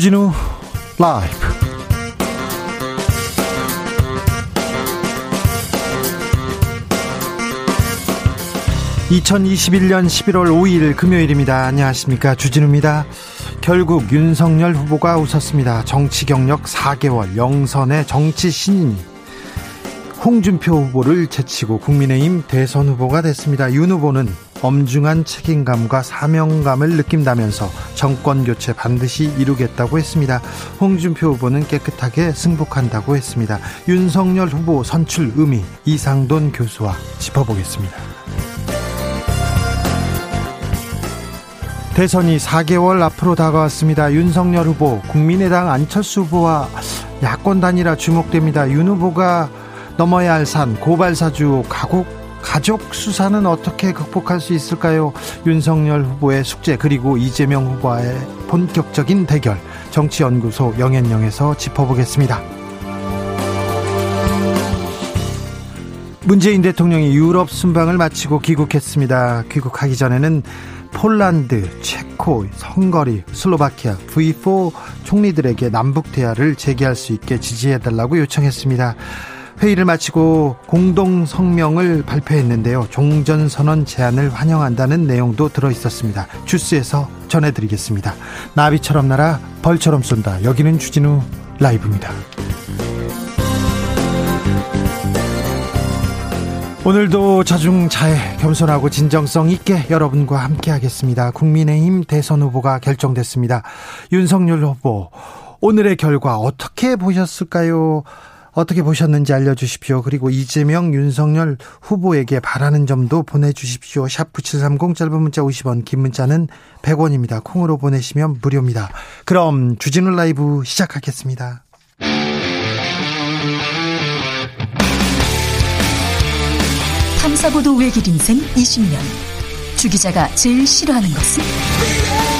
주진우 라이브. (2021년 11월 5일) 금요일입니다. 안녕하십니까. 주진우입니다. 결국 윤석열 후보가 웃었습니다. 정치 경력 4개월 영선의 정치 신인 홍준표 후보를 제치고 국민의힘 대선 후보가 됐습니다. 윤 후보는 엄중한 책임감과 사명감을 느낀다면서 정권 교체 반드시 이루겠다고 했습니다. 홍준표 후보는 깨끗하게 승복한다고 했습니다. 윤석열 후보 선출 의미 이상돈 교수와 짚어보겠습니다. 대선이 4개월 앞으로 다가왔습니다. 윤석열 후보, 국민의당 안철수 후보와 야권 단일화 주목됩니다. 윤 후보가 넘어야 할 산 고발사주 가곡 가족 수사는 어떻게 극복할 수 있을까요? 윤석열 후보의 숙제 그리고 이재명 후보와의 본격적인 대결 정치연구소 영앤영에서 짚어보겠습니다. 문재인 대통령이 유럽 순방을 마치고 귀국했습니다. 귀국하기 전에는 폴란드, 체코, 헝거리, 슬로바키아, V4 총리들에게 남북 대화를 재개할 수 있게 지지해달라고 요청했습니다. 회의를 마치고 공동 성명을 발표했는데요. 종전선언 제안을 환영한다는 내용도 들어 있었습니다. 주스에서 전해드리겠습니다. 나비처럼 날아 벌처럼 쏜다. 여기는 주진우 라이브입니다. 오늘도 자중자애 겸손하고 진정성 있게 여러분과 함께 하겠습니다. 국민의힘 대선 후보가 결정됐습니다. 윤석열 후보 오늘의 결과 어떻게 보셨을까요? 어떻게 보셨는지 알려주십시오. 그리고 이재명, 윤석열 후보에게 바라는 점도 보내주십시오. 샵 9730 짧은 문자 50원, 긴 문자는 100원입니다. 콩으로 보내시면 무료입니다. 그럼 주진우 라이브 시작하겠습니다. 탐사보도 외길 인생 20년. 주 기자가 제일 싫어하는 것은?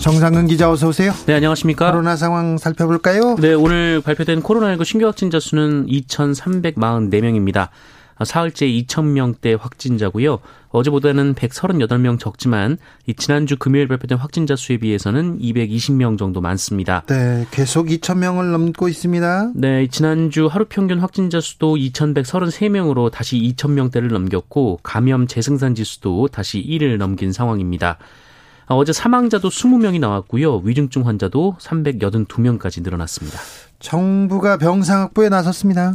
정상근 기자 어서 오세요. 네, 안녕하십니까? 코로나 상황 살펴볼까요? 네, 오늘 발표된 코로나19 신규 확진자 수는 2,344명입니다. 사흘째 2,000명대 확진자고요. 어제보다는 138명 적지만 지난주 금요일 발표된 확진자 수에 비해서는 220명 정도 많습니다. 네, 계속 2,000명을 넘고 있습니다. 네, 지난주 하루 평균 확진자 수도 2,133명으로 다시 2,000명대를 넘겼고 감염 재생산 지수도 다시 1을 넘긴 상황입니다. 아, 어제 사망자도 20명이 나왔고요. 위중증 환자도 382명까지 늘어났습니다. 정부가 병상 확보에 나섰습니다.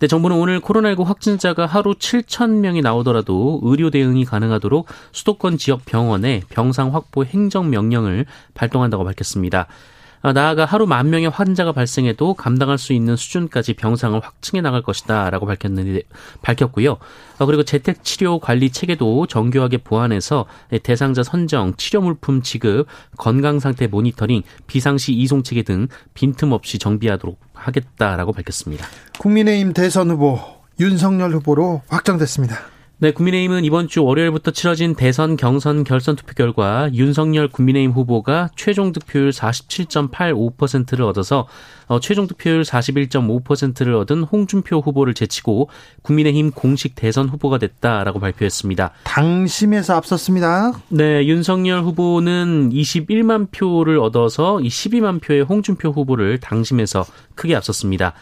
네, 정부는 오늘 코로나19 확진자가 하루 7천 명이 나오더라도 의료 대응이 가능하도록 수도권 지역 병원에 병상 확보 행정 명령을 발동한다고 밝혔습니다. 아, 나아가 하루 만 명의 환자가 발생해도 감당할 수 있는 수준까지 병상을 확충해 나갈 것이다라고 밝혔는데 밝혔고요. 아, 그리고 재택 치료 관리 체계도 정교하게 보완해서 대상자 선정, 치료 물품 지급, 건강 상태 모니터링, 비상시 이송 체계 등 빈틈없이 정비하도록 하겠다라고 밝혔습니다. 국민의힘 대선 후보 윤석열 후보로 확정됐습니다. 네, 국민의힘은 이번 주 월요일부터 치러진 대선 경선 결선 투표 결과 윤석열 국민의힘 후보가 최종 득표율 47.85%를 얻어서 어, 최종 득표율 41.5%를 얻은 홍준표 후보를 제치고 국민의힘 공식 대선 후보가 됐다라고 발표했습니다. 당심에서 앞섰습니다. 네, 윤석열 후보는 21만 표를 얻어서 이 12만 표의 홍준표 후보를 당심에서 크게 앞섰습니다.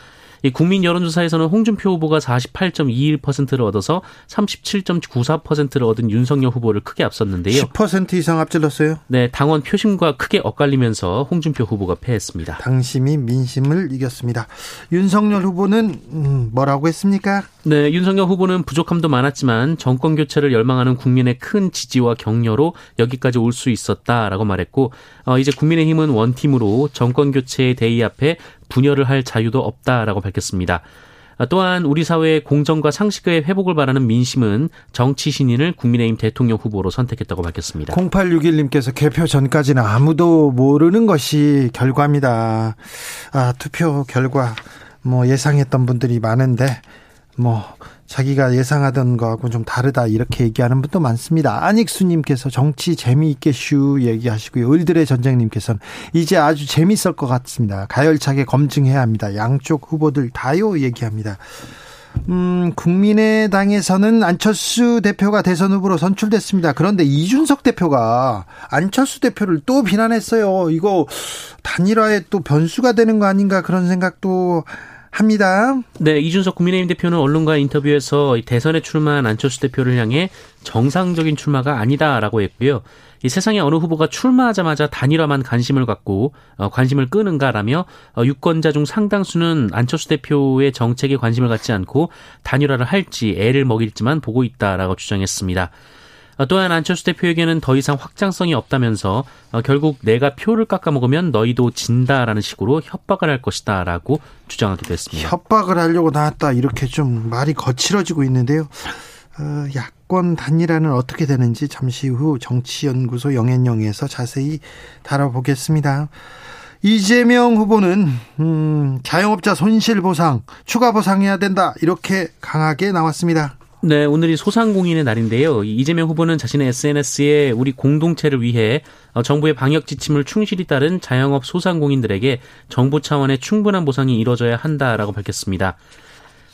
이 국민 여론조사에서는 홍준표 후보가 48.21%를 얻어서 37.94%를 얻은 윤석열 후보를 크게 앞섰는데요. 10% 이상 앞질렀어요. 네, 당원 표심과 크게 엇갈리면서 홍준표 후보가 패했습니다. 당심이 민심을 이겼습니다. 윤석열 후보는 음, 뭐라고 했습니까? 네, 윤석열 후보는 부족함도 많았지만 정권 교체를 열망하는 국민의 큰 지지와 격려로 여기까지 올 수 있었다라고 말했고 어, 이제 국민의힘은 원팀으로 정권 교체의 대의 앞에 분열을 할 자유도 없다라고 밝혔습니다. 또한 우리 사회의 공정과 상식의 회복을 바라는 민심은 정치 신인을 국민의힘 대통령 후보로 선택했다고 밝혔습니다. 0861님께서 개표 전까지는 아무도 모르는 것이 결과입니다. 아, 투표 결과 뭐 예상했던 분들이 많은데 뭐 자기가 예상하던 거하고 좀 다르다 이렇게 얘기하는 분도 많습니다. 안익수님께서 정치 재미있게 슈 얘기하시고요. 을들의 전쟁님께서는 이제 아주 재밌을 것 같습니다. 가열차게 검증해야 합니다. 양쪽 후보들 다요 얘기합니다. 음, 국민의당에서는 안철수 대표가 대선 후보로 선출됐습니다. 그런데 이준석 대표가 안철수 대표를 또 비난했어요. 이거 단일화에 또 변수가 되는 거 아닌가 그런 생각도 합니다. 네, 이준석 국민의힘 대표는 언론과 인터뷰에서 대선에 출마한 안철수 대표를 향해 정상적인 출마가 아니다라고 했고요. 이 세상에 어느 후보가 출마하자마자 단일화만 관심을 갖고 어, 관심을 끄는가라며 어, 유권자 중 상당수는 안철수 대표의 정책에 관심을 갖지 않고 단일화를 할지 애를 먹일지만 보고 있다라고 주장했습니다. 어, 또한 안철수 대표에게는 더 이상 확장성이 없다면서 어, 결국 내가 표를 깎아먹으면 너희도 진다라는 식으로 협박을 할 것이다라고 주장하기도 했습니다. 협박을 하려고 나왔다 이렇게 좀 말이 거칠어지고 있는데요. 어, 야권 단일화는 어떻게 되는지 잠시 후 정치연구소 영앤영에서 자세히 다뤄보겠습니다. 이재명 후보는 음, 자영업자 손실보상 추가 보상해야 된다 이렇게 강하게 나왔습니다. 네, 오늘이 소상공인의 날인데요. 이재명 후보는 자신의 SNS에 우리 공동체를 위해 어, 정부의 방역 지침을 충실히 따른 자영업 소상공인들에게 정부 차원의 충분한 보상이 이뤄져야 한다라고 밝혔습니다.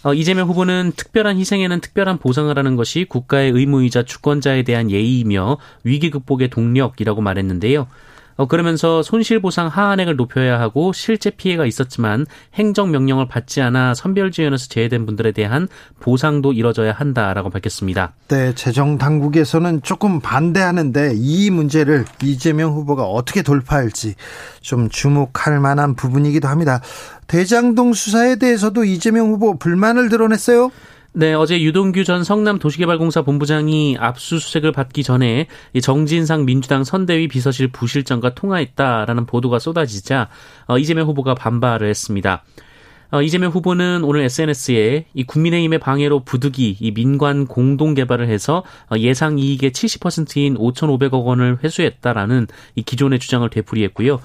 어, 이재명 후보는 특별한 희생에는 특별한 보상을 하는 것이 국가의 의무이자 주권자에 대한 예의이며 위기 극복의 동력이라고 말했는데요. 어, 그러면서 손실보상 하한액을 높여야 하고 실제 피해가 있었지만 행정명령을 받지 않아 선별지원에서 제외된 분들에 대한 보상도 이뤄져야 한다라고 밝혔습니다. 네, 재정당국에서는 조금 반대하는데 이 문제를 이재명 후보가 어떻게 돌파할지 좀 주목할 만한 부분이기도 합니다. 대장동 수사에 대해서도 이재명 후보 불만을 드러냈어요. 네, 어제 유동규 전 성남도시개발공사 본부장이 압수수색을 받기 전에 정진상 민주당 선대위 비서실 부실장과 통화했다라는 보도가 쏟아지자 어, 이재명 후보가 반발을 했습니다. 어, 이재명 후보는 오늘 SNS에 이 국민의힘의 방해로 부득이 이 민관 공동 개발을 해서 어, 예상 이익의 70%인 5,500억 원을 회수했다라는 이 기존의 주장을 되풀이했고요.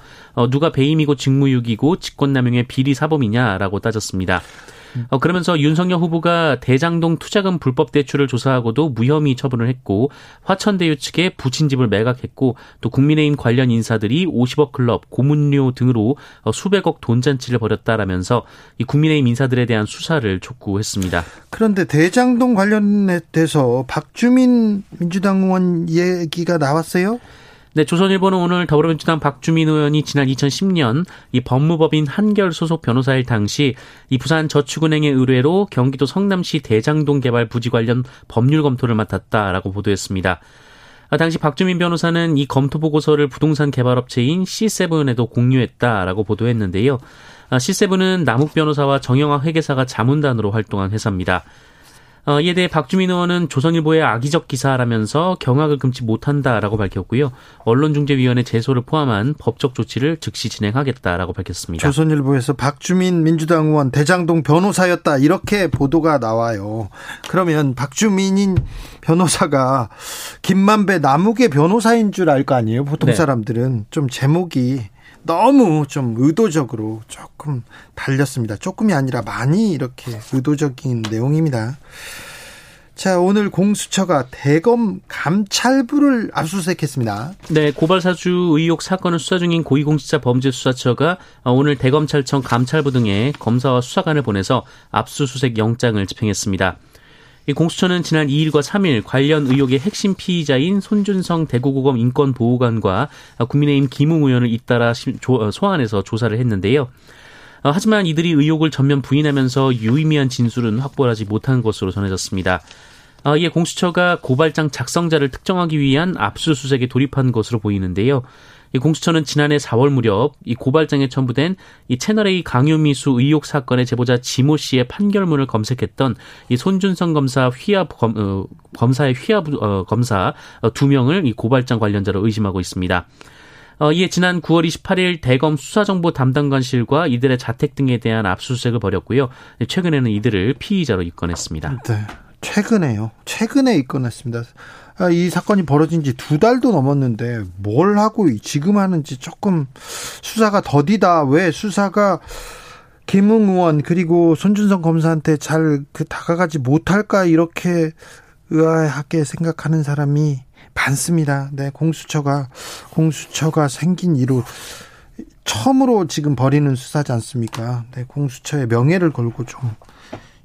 누가 배임이고 직무유기고 직권남용의 비리 사범이냐라고 따졌습니다. 어, 그러면서 윤석열 후보가 대장동 투자금 불법 대출을 조사하고도 무혐의 처분을 했고 화천대유 측에 부친집을 매각했고 또 국민의힘 관련 인사들이 50억 클럽, 고문료 등으로 어, 수백억 돈잔치를 벌였다라면서 이 국민의힘 인사들에 대한 수사를 촉구했습니다. 그런데 대장동 관련돼서 박주민 민주당 의원 얘기가 나왔어요? 네, 조선일보는 오늘 더불어민주당 박주민 의원이 지난 2010년 이 법무법인 한결 소속 변호사일 당시 이 부산 저축은행의 의뢰로 경기도 성남시 대장동 개발 부지 관련 법률 검토를 맡았다라고 보도했습니다. 아, 당시 박주민 변호사는 이 검토 보고서를 부동산 개발업체인 C7에도 공유했다라고 보도했는데요. 아, C7은 남욱 변호사와 정영학 회계사가 자문단으로 활동한 회사입니다. 어, 이에 대해 박주민 의원은 조선일보의 악의적 기사라면서 경악을 금치 못한다라고 밝혔고요. 언론중재위원회 제소를 포함한 법적 조치를 즉시 진행하겠다라고 밝혔습니다. 조선일보에서 박주민 민주당 의원 대장동 변호사였다 이렇게 보도가 나와요. 그러면 박주민인 변호사가 김만배 남욱의 변호사인 줄 알 거 아니에요. 보통 네. 사람들은 좀 제목이 너무 좀 의도적으로 조금 달렸습니다. 조금이 아니라 많이 이렇게 의도적인 내용입니다. 자, 오늘 공수처가 대검 감찰부를 압수수색했습니다. 네, 고발사주 의혹 사건을 수사 중인 고위공직자 범죄수사처가 오늘 대검찰청 감찰부 등에 검사와 수사관을 보내서 압수수색 영장을 집행했습니다. 이 공수처는 지난 2일과 3일 관련 의혹의 핵심 피의자인 손준성 대구고검 인권보호관과 국민의힘 김웅 의원을 잇따라 어, 소환해서 조사를 했는데요. 어, 하지만 이들이 의혹을 전면 부인하면서 유의미한 진술은 확보하지 못한 것으로 전해졌습니다. 어, 이에 공수처가 고발장 작성자를 특정하기 위한 압수수색에 돌입한 것으로 보이는데요. 이 공수처는 지난해 4월 무렵 이 고발장에 첨부된 이 채널A 강요미수 의혹 사건의 제보자 지모 씨의 판결문을 검색했던 이 손준성 검사 휘하 검, 어, 검사의 휘하 어, 검사 어, 두 명을 이 고발장 관련자로 의심하고 있습니다. 어, 이에 지난 9월 28일 대검 수사정보 담당관실과 이들의 자택 등에 대한 압수수색을 벌였고요. 최근에는 이들을 피의자로 입건했습니다. 네. 최근에요. 최근에 입건했습니다. 아, 이 사건이 벌어진 지 두 달도 넘었는데 뭘 하고 지금 하는지 조금 수사가 더디다. 왜 수사가 김웅 의원 그리고 손준성 검사한테 잘 그 다가가지 못할까 이렇게 의아하게 생각하는 사람이 많습니다. 네, 공수처가 공수처가 생긴 이후 처음으로 지금 벌이는 수사지 않습니까? 네, 공수처의 명예를 걸고 좀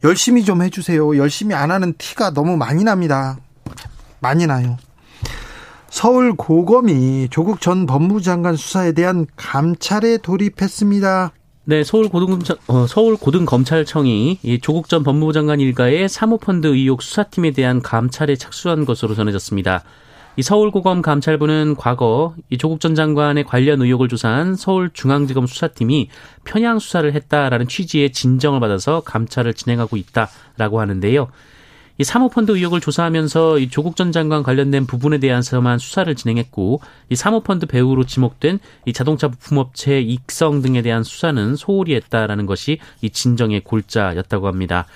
열심히 좀 해주세요. 열심히 안 하는 티가 너무 많이 납니다. 많이 나요. 서울 고검이 조국 전 법무장관 수사에 대한 감찰에 돌입했습니다. 네, 서울 고등 어, 서울 고등검찰청이 이 조국 전 법무부 장관 일가의 사모펀드 의혹 수사팀에 대한 감찰에 착수한 것으로 전해졌습니다. 이 서울고검 감찰부는 과거 이 조국 전 장관의 관련 의혹을 조사한 서울중앙지검 수사팀이 편향 수사를 했다라는 취지의 진정을 받아서 감찰을 진행하고 있다라고 하는데요. 이 사모펀드 의혹을 조사하면서 이 조국 전 장관 관련된 부분에 대해서만 수사를 진행했고 이 사모펀드 배후로 지목된 이 자동차 부품업체 익성 등에 대한 수사는 소홀히 했다라는 것이 이 진정의 골자였다고 합니다.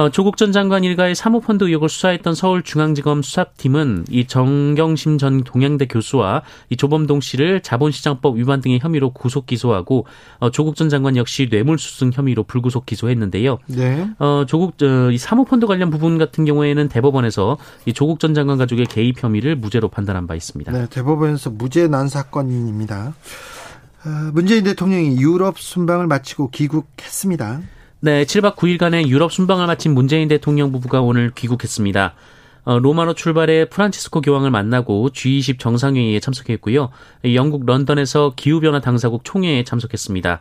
어, 조국 전 장관 일가의 사모펀드 의혹을 수사했던 서울중앙지검 수사팀은 이 정경심 전 동양대 교수와 이 조범동 씨를 자본시장법 위반 등의 혐의로 구속 기소하고 어, 조국 전 장관 역시 뇌물수승 혐의로 불구속 기소했는데요. 네. 어, 조국 어, 이 사모펀드 관련 부분 같은 경우에는 대법원에서 이 조국 전 장관 가족의 개입 혐의를 무죄로 판단한 바 있습니다. 네, 대법원에서 무죄 난 사건입니다. 어, 문재인 대통령이 유럽 순방을 마치고 귀국했습니다. 네, 7박 9일간의 유럽 순방을 마친 문재인 대통령 부부가 오늘 귀국했습니다. 어, 로마로 출발해 프란치스코 교황을 만나고 G20 정상회의에 참석했고요. 영국 런던에서 기후변화 당사국 총회에 참석했습니다.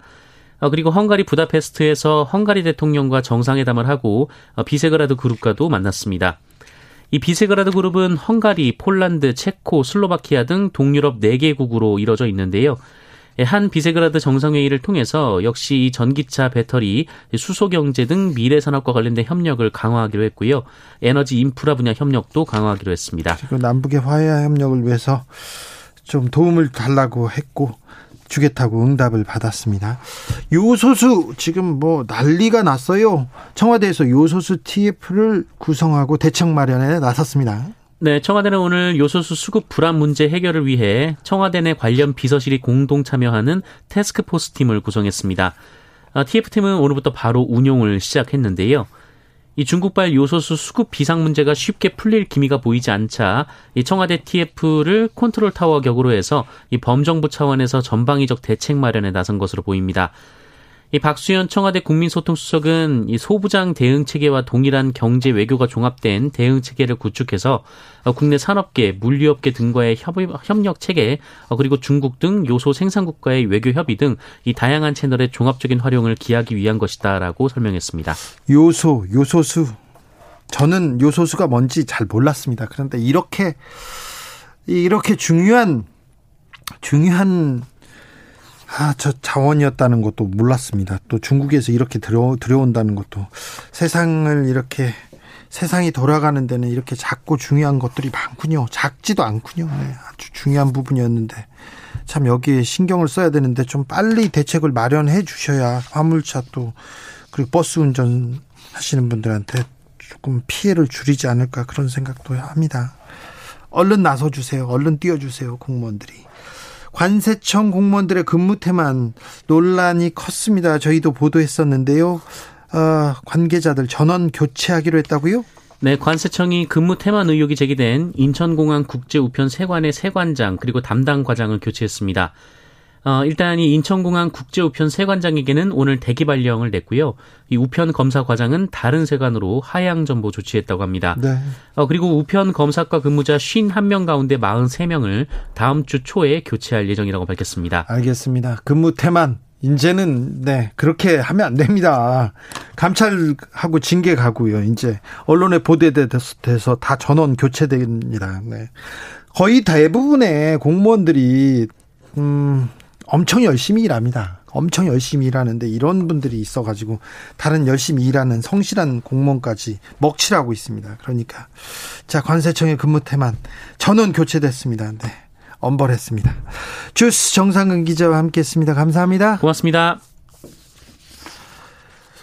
어, 그리고 헝가리 부다페스트에서 헝가리 대통령과 정상회담을 하고 어, 비세그라드 그룹과도 만났습니다. 이 비세그라드 그룹은 헝가리, 폴란드, 체코, 슬로바키아 등 동유럽 4개국으로 이뤄져 있는데요. 예, 한 비세그라드 정상회의를 통해서 역시 전기차 배터리, 수소 경제 등 미래 산업과 관련된 협력을 강화하기로 했고요. 에너지 인프라 분야 협력도 강화하기로 했습니다. 그리고 남북의 화해 협력을 위해서 좀 도움을 달라고 했고 주겠다고 응답을 받았습니다. 요소수 지금 뭐 난리가 났어요. 청와대에서 요소수 TF를 구성하고 대책 마련에 나섰습니다. 네, 청와대는 오늘 요소수 수급 불안 문제 해결을 위해 청와대 내 관련 비서실이 공동 참여하는 태스크포스 팀을 구성했습니다. 아, TF팀은 오늘부터 바로 운용을 시작했는데요. 이 중국발 요소수 수급 비상 문제가 쉽게 풀릴 기미가 보이지 않자 이 청와대 TF를 컨트롤 타워 격으로 해서 이 범정부 차원에서 전방위적 대책 마련에 나선 것으로 보입니다. 이 박수현 청와대 국민소통수석은 이 소부장 대응 체계와 동일한 경제 외교가 종합된 대응 체계를 구축해서 어, 국내 산업계, 물류업계 등과의 협력 체계, 어, 그리고 중국 등 요소 생산국과의 외교 협의 등 이 다양한 채널의 종합적인 활용을 기하기 위한 것이다라고 설명했습니다. 요소, 요소수. 저는 요소수가 뭔지 잘 몰랐습니다. 그런데 이렇게 이렇게 중요한 중요한 아, 저 자원이었다는 것도 몰랐습니다. 또 중국에서 이렇게 들어, 들어온다는 것도 세상을 이렇게 세상이 돌아가는 데는 이렇게 작고 중요한 것들이 많군요. 작지도 않군요. 네, 아주 중요한 부분이었는데 참 여기에 신경을 써야 되는데 좀 빨리 대책을 마련해 주셔야 화물차 또 그리고 버스 운전 하시는 분들한테 조금 피해를 줄이지 않을까 그런 생각도 합니다. 얼른 나서 주세요. 얼른 뛰어 주세요. 공무원들이. 관세청 공무원들의 근무 태만 논란이 컸습니다. 저희도 보도했었는데요. 어, 관계자들 전원 교체하기로 했다고요? 네, 관세청이 근무 태만 의혹이 제기된 인천공항 국제우편 세관의 세관장 그리고 담당 과장을 교체했습니다. 어, 일단 이 인천공항 국제우편 세관장에게는 오늘 대기 발령을 냈고요. 이 우편 검사 과장은 다른 세관으로 하향 전보 조치했다고 합니다. 네. 어, 그리고 우편 검사과 근무자 51명 가운데 43명을 다음 주 초에 교체할 예정이라고 밝혔습니다. 알겠습니다. 근무 태만 이제는 네 그렇게 하면 안 됩니다. 감찰하고 징계 가고요. 이제 언론에 보도돼서 다 전원 교체됩니다. 네. 거의 대부분의 공무원들이 음 엄청 열심히 일합니다. 엄청 열심히 일하는데 이런 분들이 있어가지고 다른 열심히 일하는 성실한 공무원까지 먹칠하고 있습니다. 그러니까 자 관세청의 근무 태만 전원 교체됐습니다. 네. 엄벌했습니다. 주스 정상근 기자와 함께했습니다. 감사합니다. 고맙습니다.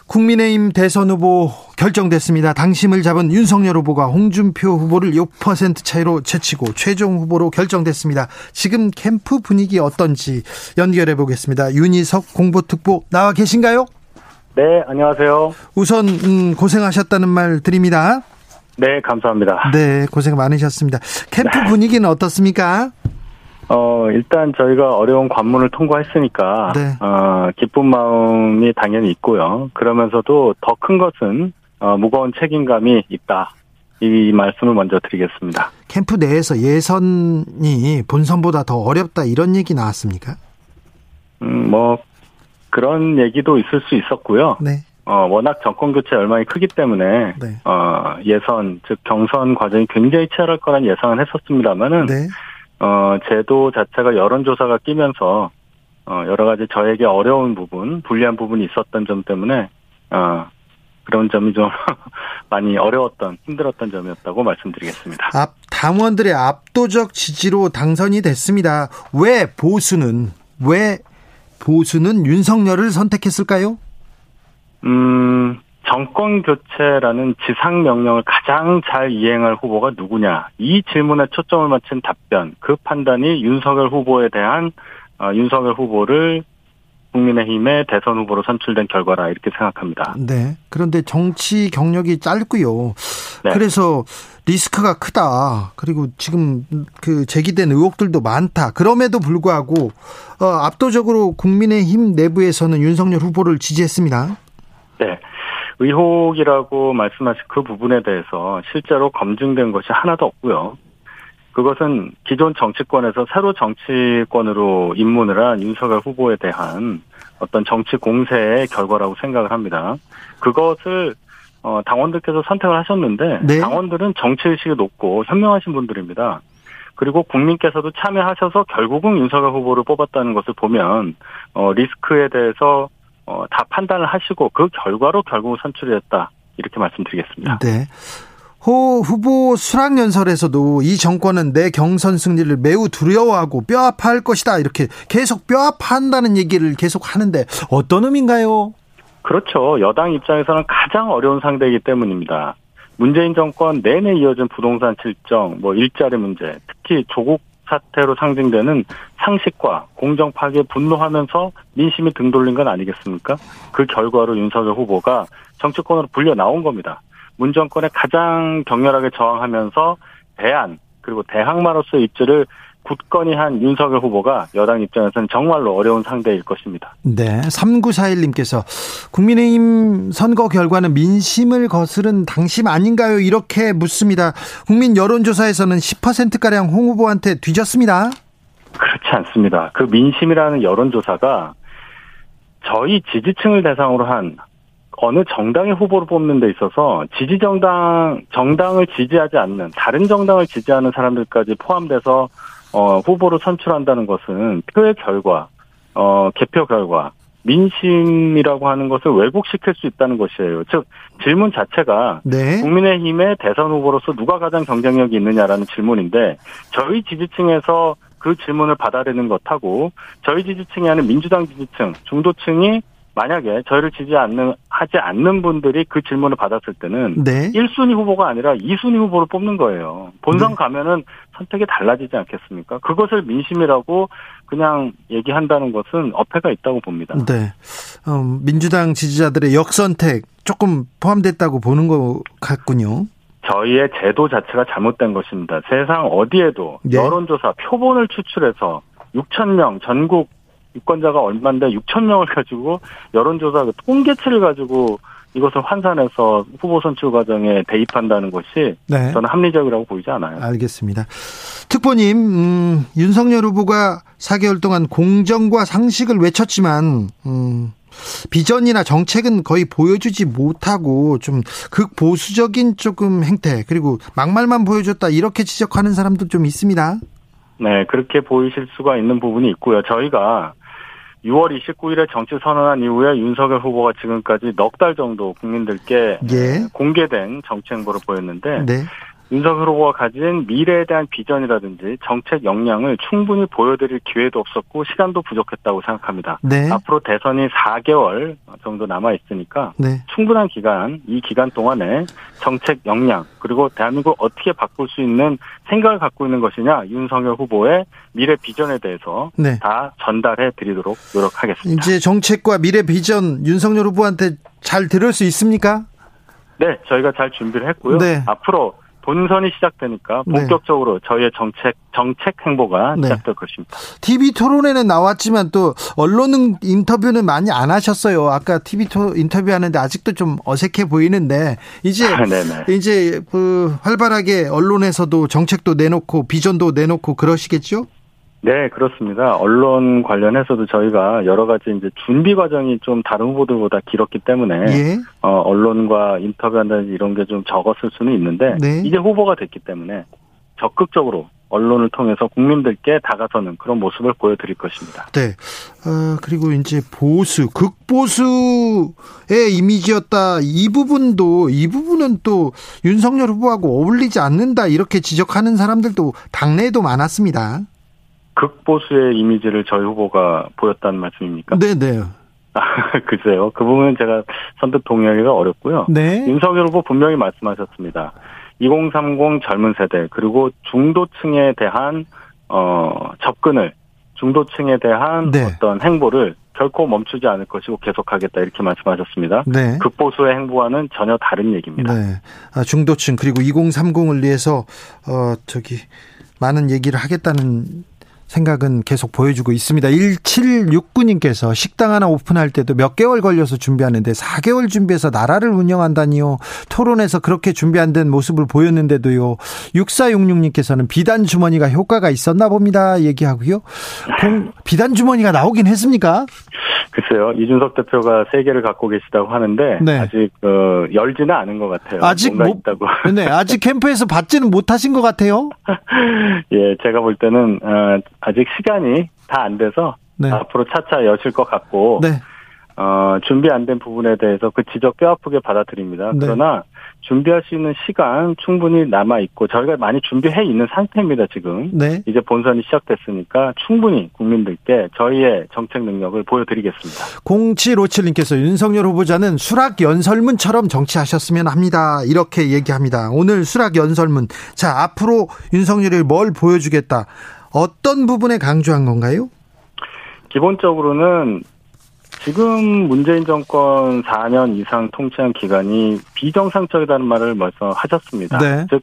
국민의힘 대선 후보 결정됐습니다. 당심을 잡은 윤석열 후보가 홍준표 후보를 6% 차이로 제치고 최종 후보로 결정됐습니다. 지금 캠프 분위기 어떤지 연결해 보겠습니다. 윤희석 공보특보 나와 계신가요? 네, 안녕하세요. 우선 음, 고생하셨다는 말 드립니다. 네, 감사합니다. 네, 고생 많으셨습니다. 캠프 분위기는 어떻습니까? 어, 일단 저희가 어려운 관문을 통과했으니까, 네. 어, 기쁜 마음이 당연히 있고요. 그러면서도 더 큰 것은, 어, 무거운 책임감이 있다. 이 말씀을 먼저 드리겠습니다. 캠프 내에서 예선이 본선보다 더 어렵다 이런 얘기 나왔습니까? 음, 뭐, 그런 얘기도 있을 수 있었고요. 네. 어, 워낙 정권 교체 열망이 크기 때문에, 네. 어, 예선, 즉, 경선 과정이 굉장히 치열할 거란 예상은 했었습니다만은, 네. 어, 제도 자체가 여론조사가 끼면서, 어, 여러 가지 저에게 어려운 부분, 불리한 부분이 있었던 점 때문에, 어, 그런 점이 좀 많이 어려웠던, 힘들었던 점이었다고 말씀드리겠습니다. 앞 당원들의 압도적 지지로 당선이 됐습니다. 왜 보수는 왜 보수는 윤석열을 선택했을까요? 음, 정권 교체라는 지상 명령을 가장 잘 이행할 후보가 누구냐. 이 질문에 초점을 맞춘 답변, 그 판단이 윤석열 후보에 대한, 어, 윤석열 후보를 국민의힘의 대선 후보로 선출된 결과라 이렇게 생각합니다. 네. 그런데 정치 경력이 짧고요. 네. 그래서 리스크가 크다. 그리고 지금 그 제기된 의혹들도 많다. 그럼에도 불구하고 어, 압도적으로 국민의힘 내부에서는 윤석열 후보를 지지했습니다. 네. 의혹이라고 말씀하신 그 부분에 대해서 실제로 검증된 것이 하나도 없고요. 그것은 기존 정치권에서 새로 정치권으로 입문을 한 윤석열 후보에 대한 어떤 정치 공세의 결과라고 생각을 합니다. 그것을 어, 당원들께서 선택을 하셨는데 네. 당원들은 정치 의식이 높고 현명하신 분들입니다. 그리고 국민께서도 참여하셔서 결국은 윤석열 후보를 뽑았다는 것을 보면 어, 리스크에 대해서 어, 다 판단을 하시고 그 결과로 결국 선출이 됐다. 이렇게 말씀드리겠습니다. 네. 호 후보 수락 연설에서도 이 정권은 내 경선 승리를 매우 두려워하고 뼈아파할 것이다 이렇게 계속 뼈아파한다는 얘기를 계속 하는데 어떤 의미인가요? 그렇죠. 여당 입장에서는 가장 어려운 상대이기 때문입니다. 문재인 정권 내내 이어진 부동산 실정, 뭐 일자리 문제, 특히 조국 사태로 상징되는 상식과 공정 파괴에 분노하면서 민심이 등 돌린 건 아니겠습니까? 그 결과로 윤석열 후보가 정치권으로 불려 나온 겁니다. 문 정권에 가장 격렬하게 저항하면서 대안 그리고 대항마로서의 입지를 굳건히 한 윤석열 후보가 여당 입장에서는 정말로 어려운 상대일 것입니다. 네. 3941님께서 국민의힘 선거 결과는 민심을 거스른 당심 아닌가요? 이렇게 묻습니다. 국민 여론조사에서는 10%가량 홍 후보한테 뒤졌습니다. 그렇지 않습니다. 그 민심이라는 여론조사가 저희 지지층을 대상으로 한 어느 정당의 후보를 뽑는 데 있어서 지지 정당 정당을 지지하지 않는 다른 정당을 지지하는 사람들까지 포함돼서 어 후보를 선출한다는 것은 표의 결과 어 개표 결과 민심이라고 하는 것을 왜곡시킬 수 있다는 것이에요. 즉 질문 자체가 네. 국민의힘의 대선 후보로서 누가 가장 경쟁력이 있느냐라는 질문인데 저희 지지층에서 그 질문을 받아내는 것하고 저희 지지층이 아닌 민주당 지지층 중도층이 만약에 저희를 지지 않는 하지 않는 분들이 그 질문을 받았을 때는 네. 1순위 후보가 아니라 2순위 후보를 뽑는 거예요. 본선 네. 가면은 선택이 달라지지 않겠습니까? 그것을 민심이라고 그냥 얘기한다는 것은 어폐가 있다고 봅니다. 네. 어, 민주당 지지자들의 역선택 조금 포함됐다고 보는 것 같군요. 저희의 제도 자체가 잘못된 것입니다. 세상 어디에도 예. 여론조사 표본을 추출해서 6천 명 전국 유권자가 얼마인데 6천 명을 가지고 여론조사 그 통계치를 가지고 이것을 환산해서 후보 선출 과정에 대입한다는 것이 네. 저는 합리적이라고 보이지 않아요. 알겠습니다. 특보님, 음, 윤석열 후보가 4개월 동안 공정과 상식을 외쳤지만, 음, 비전이나 정책은 거의 보여주지 못하고 좀 극보수적인 조금 행태 그리고 막말만 보여줬다 이렇게 지적하는 사람도 좀 있습니다. 네, 그렇게 보이실 수가 있는 부분이 있고요. 저희가 6월 29일에 정치 선언한 이후에 윤석열 후보가 지금까지 넉 달 정도 국민들께 예. 공개된 정치 행보를 보였는데 네. 윤석열 후보가 가진 미래에 대한 비전이라든지 정책 역량을 충분히 보여드릴 기회도 없었고 시간도 부족했다고 생각합니다. 네. 앞으로 대선이 4개월 정도 남아 있으니까 네. 충분한 기간, 이 기간 동안에 정책 역량 그리고 대한민국 을 어떻게 바꿀 수 있는 생각을 갖고 있는 것이냐 윤석열 후보의 미래 비전에 대해서 네. 다 전달해 드리도록 노력하겠습니다. 이제 정책과 미래 비전 윤석열 후보한테 잘 들을 수 있습니까? 네, 저희가 잘 준비를 했고요. 네. 앞으로 본선이 시작되니까 네. 본격적으로 저희의 정책 정책 행보가 네. 시작될 것입니다. TV 토론회는 나왔지만 또 언론 인터뷰는 많이 안 하셨어요. 아까 TV 토, 인터뷰하는데 아직도 좀 어색해 보이는데 이제 네네. 이제 그 활발하게 언론에서도 정책도 내놓고 비전도 내놓고 그러시겠죠? 네, 그렇습니다. 언론 관련해서도 저희가 여러 가지 이제 준비 과정이 좀 다른 후보들보다 길었기 때문에 예. 어, 언론과 인터뷰한다든지 이런 게 좀 적었을 수는 있는데 네. 이제 후보가 됐기 때문에 적극적으로 언론을 통해서 국민들께 다가서는 그런 모습을 보여드릴 것입니다. 네. 어, 그리고 이제 보수, 극보수의 이미지였다. 이 부분도, 이 부분은 또 윤석열 후보하고 어울리지 않는다. 이렇게 지적하는 사람들도 당내에도 많았습니다. 극보수의 이미지를 저희 후보가 보였다는 말씀입니까? 네네. 아, 글쎄요. 그 부분은 제가 선뜻 동의하기가 어렵고요. 네. 윤석열 후보 분명히 말씀하셨습니다. 2030 젊은 세대 그리고 중도층에 대한 어 접근을 중도층에 대한 네. 어떤 행보를 결코 멈추지 않을 것이고 계속하겠다 이렇게 말씀하셨습니다. 네. 극보수의 행보와는 전혀 다른 얘기입니다. 네. 아, 중도층 그리고 2030을 위해서 어 저기 많은 얘기를 하겠다는 생각은 계속 보여주고 있습니다. 1769님께서 식당 하나 오픈할 때도 몇 개월 걸려서 준비하는데 4개월 준비해서 나라를 운영한다니요. 토론에서 그렇게 준비 안 된 모습을 보였는데도요. 6466님께서는 비단 주머니가 효과가 있었나 봅니다. 얘기하고요. 공, 비단 주머니가 나오긴 했습니까? 글쎄요. 이준석 대표가 세 개를 갖고 계시다고 하는데 네. 아직 어, 열지는 않은 것 같아요. 아직 못- 있다고. 네, 아직 캠프에서 받지는 못하신 것 같아요. 예, 제가 볼 때는 어, 아직 시간이 다 안 돼서 네. 앞으로 차차 여실 것 같고 네. 어, 준비 안 된 부분에 대해서 그 지적 뼈 아프게 받아들입니다. 네. 그러나 준비할 수 있는 시간 충분히 남아 있고 저희가 많이 준비해 있는 상태입니다. 지금 네. 이제 본선이 시작됐으니까 충분히 국민들께 저희의 정책 능력을 보여드리겠습니다. 0757님께서 윤석열 후보자는 수락 연설문처럼 정치하셨으면 합니다. 이렇게 얘기합니다. 오늘 수락 연설문. 자, 앞으로 윤석열이 뭘 보여주겠다. 어떤 부분에 강조한 건가요? 기본적으로는 지금 문재인 정권 4년 이상 통치한 기간이 비정상적이라는 말을 말씀하셨습니다. 네. 즉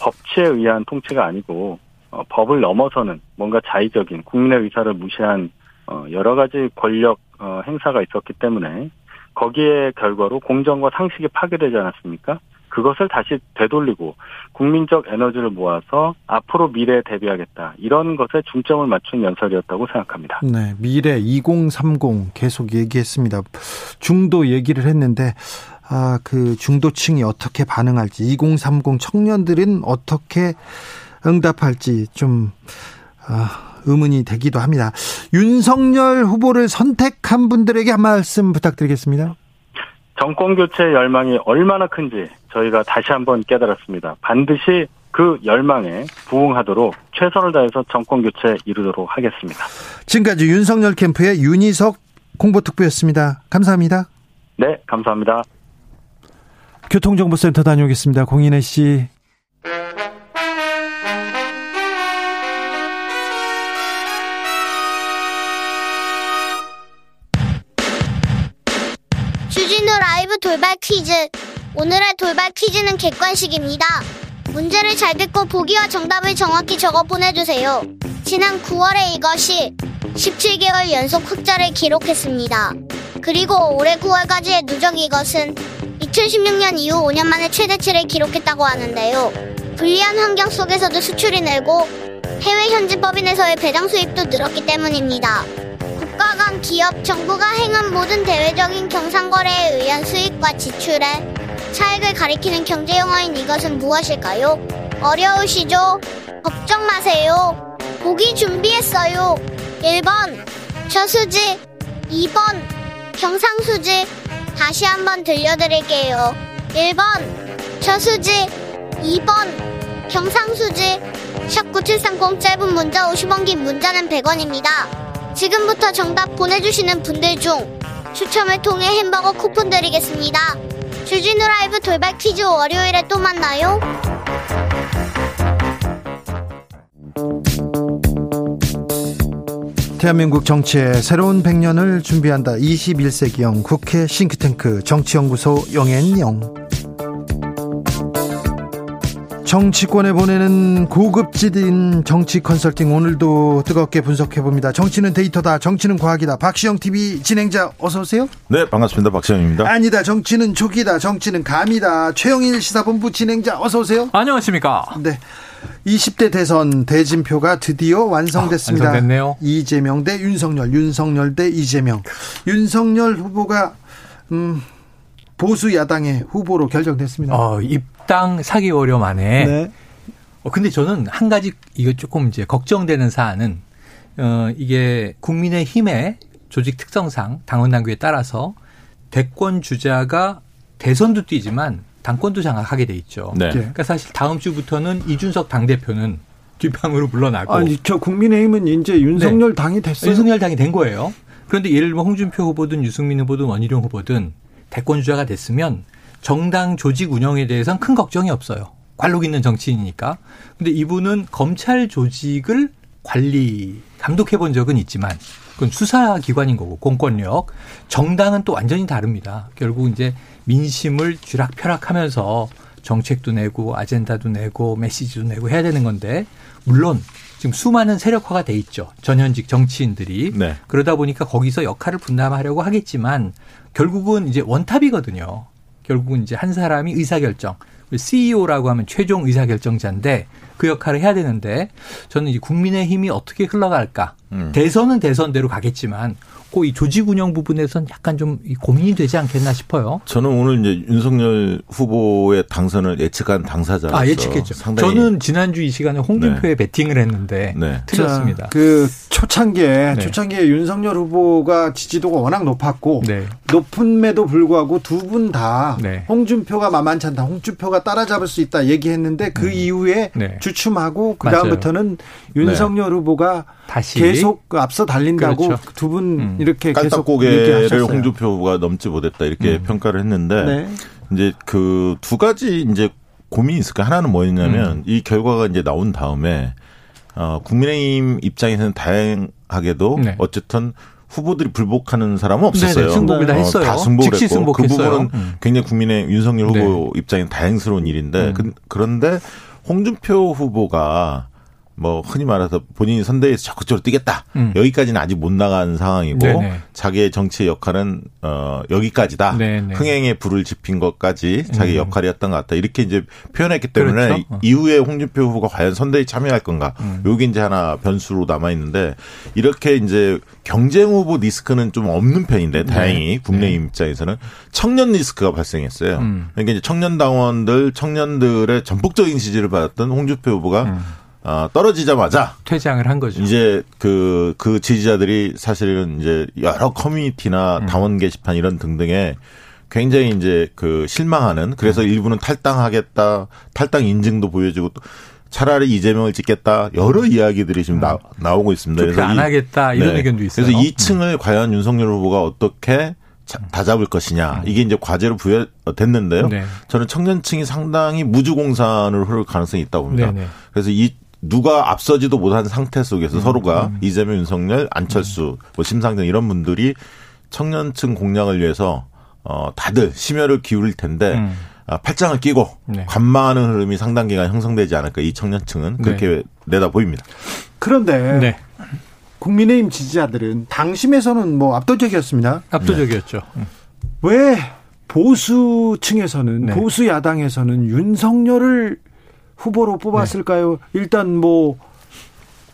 법치에 의한 통치가 아니고 어, 법을 넘어서는 뭔가 자의적인 국민의 의사를 무시한 어, 여러 가지 권력 어, 행사가 있었기 때문에 거기에 결과로 공정과 상식이 파괴되지 않았습니까? 그것을 다시 되돌리고 국민적 에너지를 모아서 앞으로 미래에 대비하겠다. 이런 것에 중점을 맞춘 연설이었다고 생각합니다. 네. 미래 2030 계속 얘기했습니다. 중도 얘기를 했는데, 아, 그 중도층이 어떻게 반응할지, 2030 청년들은 어떻게 응답할지 좀, 아, 의문이 되기도 합니다. 윤석열 후보를 선택한 분들에게 한 말씀 부탁드리겠습니다. 정권 교체 열망이 얼마나 큰지 저희가 다시 한번 깨달았습니다. 반드시 그 열망에 부응하도록 최선을 다해서 정권 교체 이루도록 하겠습니다. 지금까지 윤석열 캠프의 윤희석 홍보특보였습니다. 감사합니다. 네, 감사합니다. 교통정보센터 다녀오겠습니다. 공인혜 씨. 주진우 라이브 돌발 퀴즈. 오늘의 돌발 퀴즈는 객관식입니다. 문제를 잘 듣고 보기와 정답을 정확히 적어 보내주세요. 지난 9월에 이것이 17개월 연속 흑자를 기록했습니다. 그리고 올해 9월까지의 누적 이것은 2016년 이후 5년 만에 최대치를 기록했다고 하는데요. 불리한 환경 속에서도 수출이 늘고 해외 현지 법인에서의 배당 수입도 늘었기 때문입니다. 국가 간 기업, 정부가 행한 모든 대외적인 경상거래에 의한 수익과 지출의 차익을 가리키는 경제 용어인 이것은 무엇일까요? 어려우시죠? 걱정 마세요. 보기 준비했어요. 1번 저수지 2번 경상수지 다시 한번 들려드릴게요. 1번 저수지 2번 경상수지 샵 9730 짧은 문자 50원 긴 문자는 100원입니다. 지금부터 정답 보내주시는 분들 중 추첨을 통해 햄버거 쿠폰 드리겠습니다. 주진우 라이브 돌발 퀴즈 월요일에 또 만나요. 대한민국 정치의 새로운 100년을 준비한다. 21세기형 국회 싱크탱크 정치연구소 영앤영. 정치권에 보내는 고급지인 정치 컨설팅 오늘도 뜨겁게 분석해 봅니다. 정치는 데이터다. 정치는 과학이다. 박시영 TV 진행자 어서 오세요. 네, 반갑습니다. 박시영입니다. 아니다. 정치는 촉이다. 정치는 감이다. 최영일 시사본부 진행자 어서 오세요. 안녕하십니까. 네. 20대 대선 대진표가 드디어 완성됐습니다. 아, 완성됐네요. 이재명 대 윤석열, 윤석열 대 이재명. 윤석열 후보가 음, 보수 야당의 후보로 결정됐습니다. 어, 입당 4개월여 만에. 네. 어, 근데 저는 한 가지 이거 조금 이제 걱정되는 사안은 어, 이게 국민의 힘의 조직 특성상 당원 당규에 따라서 대권 주자가 대선도 뛰지만 당권도 장악하게 돼 있죠. 네. 그러니까 사실 다음 주부터는 이준석 당 대표는 뒷방으로 물러나고 아니 저 국민의힘은 이제 윤석열 당이 됐어요. 윤석열 당이 된 거예요. 그런데 예를 들면 홍준표 후보든 유승민 후보든 원희룡 후보든 대권 주자가 됐으면 정당 조직 운영에 대해서는 큰 걱정이 없어요. 관록 있는 정치인이니까. 근데 이분은 검찰 조직을 관리, 감독해 본 적은 있지만 그건 수사 기관인 거고 공권력. 정당은 또 완전히 다릅니다. 결국 이제 민심을 쥐락펴락하면서 정책도 내고 아젠다도 내고 메시지도 내고 해야 되는 건데 물론 지금 수많은 세력화가 돼 있죠. 전현직 정치인들이. 네. 그러다 보니까 거기서 역할을 분담하려고 하겠지만 결국은 이제 원탑이거든요. 결국은 이제 한 사람이 의사결정. CEO라고 하면 최종 의사결정자인데 그 역할을 해야 되는데 저는 이제 국민의 힘이 어떻게 흘러갈까. 음. 대선은 대선대로 가겠지만 꼭이 조직 운영 부분에선 약간 좀 고민이 되지 않겠나 싶어요. 저는 오늘 이제 윤석열 후보의 당선을 예측한 당사자로서 아, 예측했죠. 상당히 저는 지난주 이 시간에 홍준표에 베팅을 했는데 네. 틀렸습니다. 자, 그 초창기에 네. 초창기에 윤석열 후보가 지지도가 워낙 높았고 네. 높음에도 불구하고 두 분다 네. 홍준표가 만만치 않다. 홍준표가 따라잡을 수 있다 얘기했는데 그 이후에 네. 주춤하고 그 다음부터는 윤석열 후보가 다시 계속 그 앞서 달린다고 그렇죠. 두분 음. 이렇게 계속 깔딱고개를 얘기하셨어요. 홍준표 후보가 넘지 못했다 이렇게 음. 평가를 했는데 네. 이제 그 두 가지 이제 고민이 있을까 하나는 뭐였냐면 음. 이 결과가 이제 나온 다음에 어 국민의힘 입장에서는 다행하게도 네. 어쨌든 후보들이 불복하는 사람은 없었어요. 네네, 승복을 다 어, 했어요. 다 승복을 즉시 했고 그 승복했어요. 부분은 음. 굉장히 국민의 윤석열 후보 입장에 다행스러운 일인데 음. 그, 그런데 홍준표 후보가 뭐 흔히 말해서 본인이 선대에서 적극적으로 뛰겠다 음. 여기까지는 아직 못 나간 상황이고 네네. 자기의 정치의 역할은 어 여기까지다 네네. 흥행에 불을 지핀 것까지 자기 음. 역할이었던 것 같다 이렇게 이제 표현했기 때문에 그렇죠. 어. 이후에 홍준표 후보가 과연 선대에 참여할 건가 음. 요게 이제 하나 변수로 남아 있는데 이렇게 이제 경쟁 후보 리스크는 좀 없는 편인데 다행히 국내임 입장에서는 청년 리스크가 발생했어요. 음. 그러니까 이제 청년 당원들 청년들의 전폭적인 지지를 받았던 홍준표 후보가 음. 어, 떨어지자마자 퇴장을 한 거죠. 이제 그, 그 지지자들이 사실은 이제 여러 커뮤니티나 음. 당원 게시판 이런 등등에 굉장히 이제 그 실망하는 그래서 음. 일부는 탈당하겠다, 탈당 인증도 보여주고 또 차라리 이재명을 찍겠다 여러 이야기들이 지금 나, 나오고 있습니다. 투표 안 이- 하겠다 이런 의견도 있어요. 그래서 이 층을 과연 윤석열 후보가 어떻게 자- 다잡을 것이냐 이게 이제 과제로 부여됐는데요. 네. 저는 청년층이 상당히 무주공산으로 흐를 가능성이 있다고 봅니다. 네네. 그래서 이 누가 앞서지도 못한 상태 음, 속에서 서로가 이재명, 윤석열, 안철수, 뭐 심상정 이런 분들이 청년층 공략을 위해서 어 다들 심혈을 기울일 텐데 음. 아, 팔짱을 끼고 네. 관망하는 흐름이 상당 기간 형성되지 않을까 이 청년층은 그렇게 내다 보입니다. 그런데 네. 국민의힘 지지자들은 당심에서는 뭐 압도적이었습니다. 압도적이었죠. 음. 왜 보수층에서는 네. 보수 야당에서는 윤석열을 후보로 뽑았을까요? 일단 뭐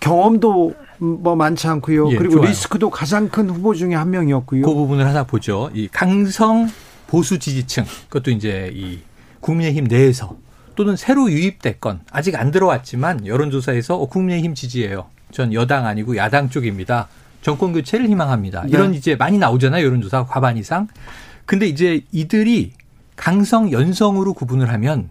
경험도 뭐 많지 않고요. 예, 그리고 좋아요. 리스크도 가장 큰 후보 중에 한 명이었고요. 그 부분을 하나 보죠. 이 강성 보수 지지층 그것도 이제 이 국민의힘 내에서 또는 새로 유입됐건 아직 안 들어왔지만 여론조사에서 어, 국민의힘 지지예요. 전 여당 아니고 야당 쪽입니다. 정권 교체를 희망합니다. 네. 이런 이제 많이 나오잖아요. 여론조사 과반 이상. 근데 이제 이들이 강성 연성으로 구분을 하면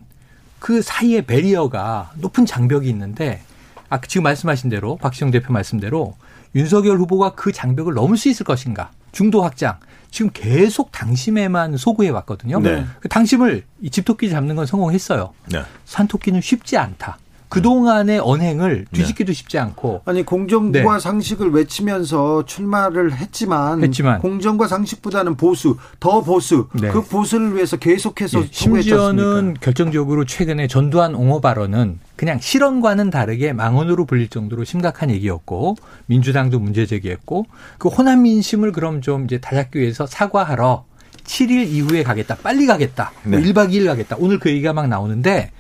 그 사이에 베리어가 높은 장벽이 있는데 아 지금 말씀하신 대로 박시영 대표 말씀대로 윤석열 후보가 그 장벽을 넘을 수 있을 것인가? 중도 확장. 지금 계속 당심에만 소구해 왔거든요. 네. 그 당심을 이 집토끼 잡는 건 성공했어요. 네. 산토끼는 쉽지 않다. 그동안의 언행을 뒤집기도 쉽지 않고 아니 공정과 네. 상식을 외치면서 출마를 했지만, 했지만. 공정과 상식보다는 보수, 더 보수, 네. 그 보수를 위해서 계속해서 예, 수고했지 심지어는? 결정적으로 최근에 전두환 옹호 발언은 그냥 실언과는 다르게 망언으로 불릴 정도로 심각한 얘기였고 민주당도 문제 제기했고 그 호남 민심을 그럼 좀 이제 다잡기 위해서 사과하러 7일 이후에 가겠다. 빨리 가겠다. 뭐 네. 1박 2일 가겠다. 오늘 그 얘기가 막 나오는데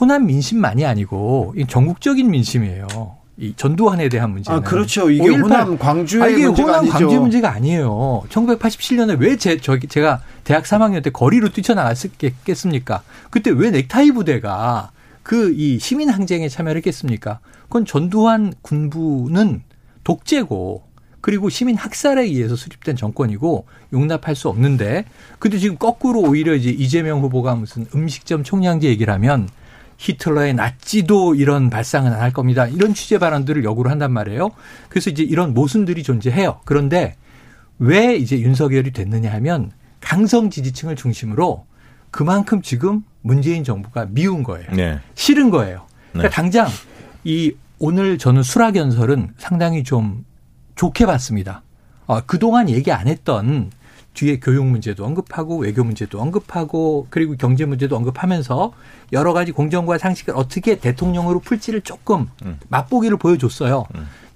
호남 민심만이 아니고 이 전국적인 민심이에요. 이 전두환에 대한 문제는. 아, 그렇죠. 이게 5.18 호남 광주의 아, 이게 문제가 호남 아니죠. 광주 문제가 아니에요. 1987년에 왜 제, 저기 제가 대학 3학년 때 거리로 뛰쳐나갔겠습니까? 그때 왜 넥타이 부대가 그 이 시민 항쟁에 참여를 했겠습니까? 그건 전두환 군부는 독재고 그리고 시민 학살에 의해서 수립된 정권이고 용납할 수 없는데 근데 지금 거꾸로 오히려 이제 이재명 후보가 무슨 음식점 총량제 얘기를 하면 히틀러의 나치도 이런 발상은 안 할 겁니다. 이런 취재 발언들을 역으로 한단 말이에요. 그래서 이제 이런 모순들이 존재해요. 그런데 왜 이제 윤석열이 됐느냐 하면 강성 지지층을 중심으로 그만큼 지금 문재인 정부가 미운 거예요. 네. 싫은 거예요. 그러니까 네. 당장 이 오늘 저는 수락 연설은 상당히 좀 좋게 봤습니다. 어, 그동안 얘기 안 했던 뒤에 교육 문제도 언급하고 외교 문제도 언급하고 그리고 경제 문제도 언급하면서 여러 가지 공정과 상식을 어떻게 대통령으로 풀지를 조금 음. 맛보기를 보여줬어요.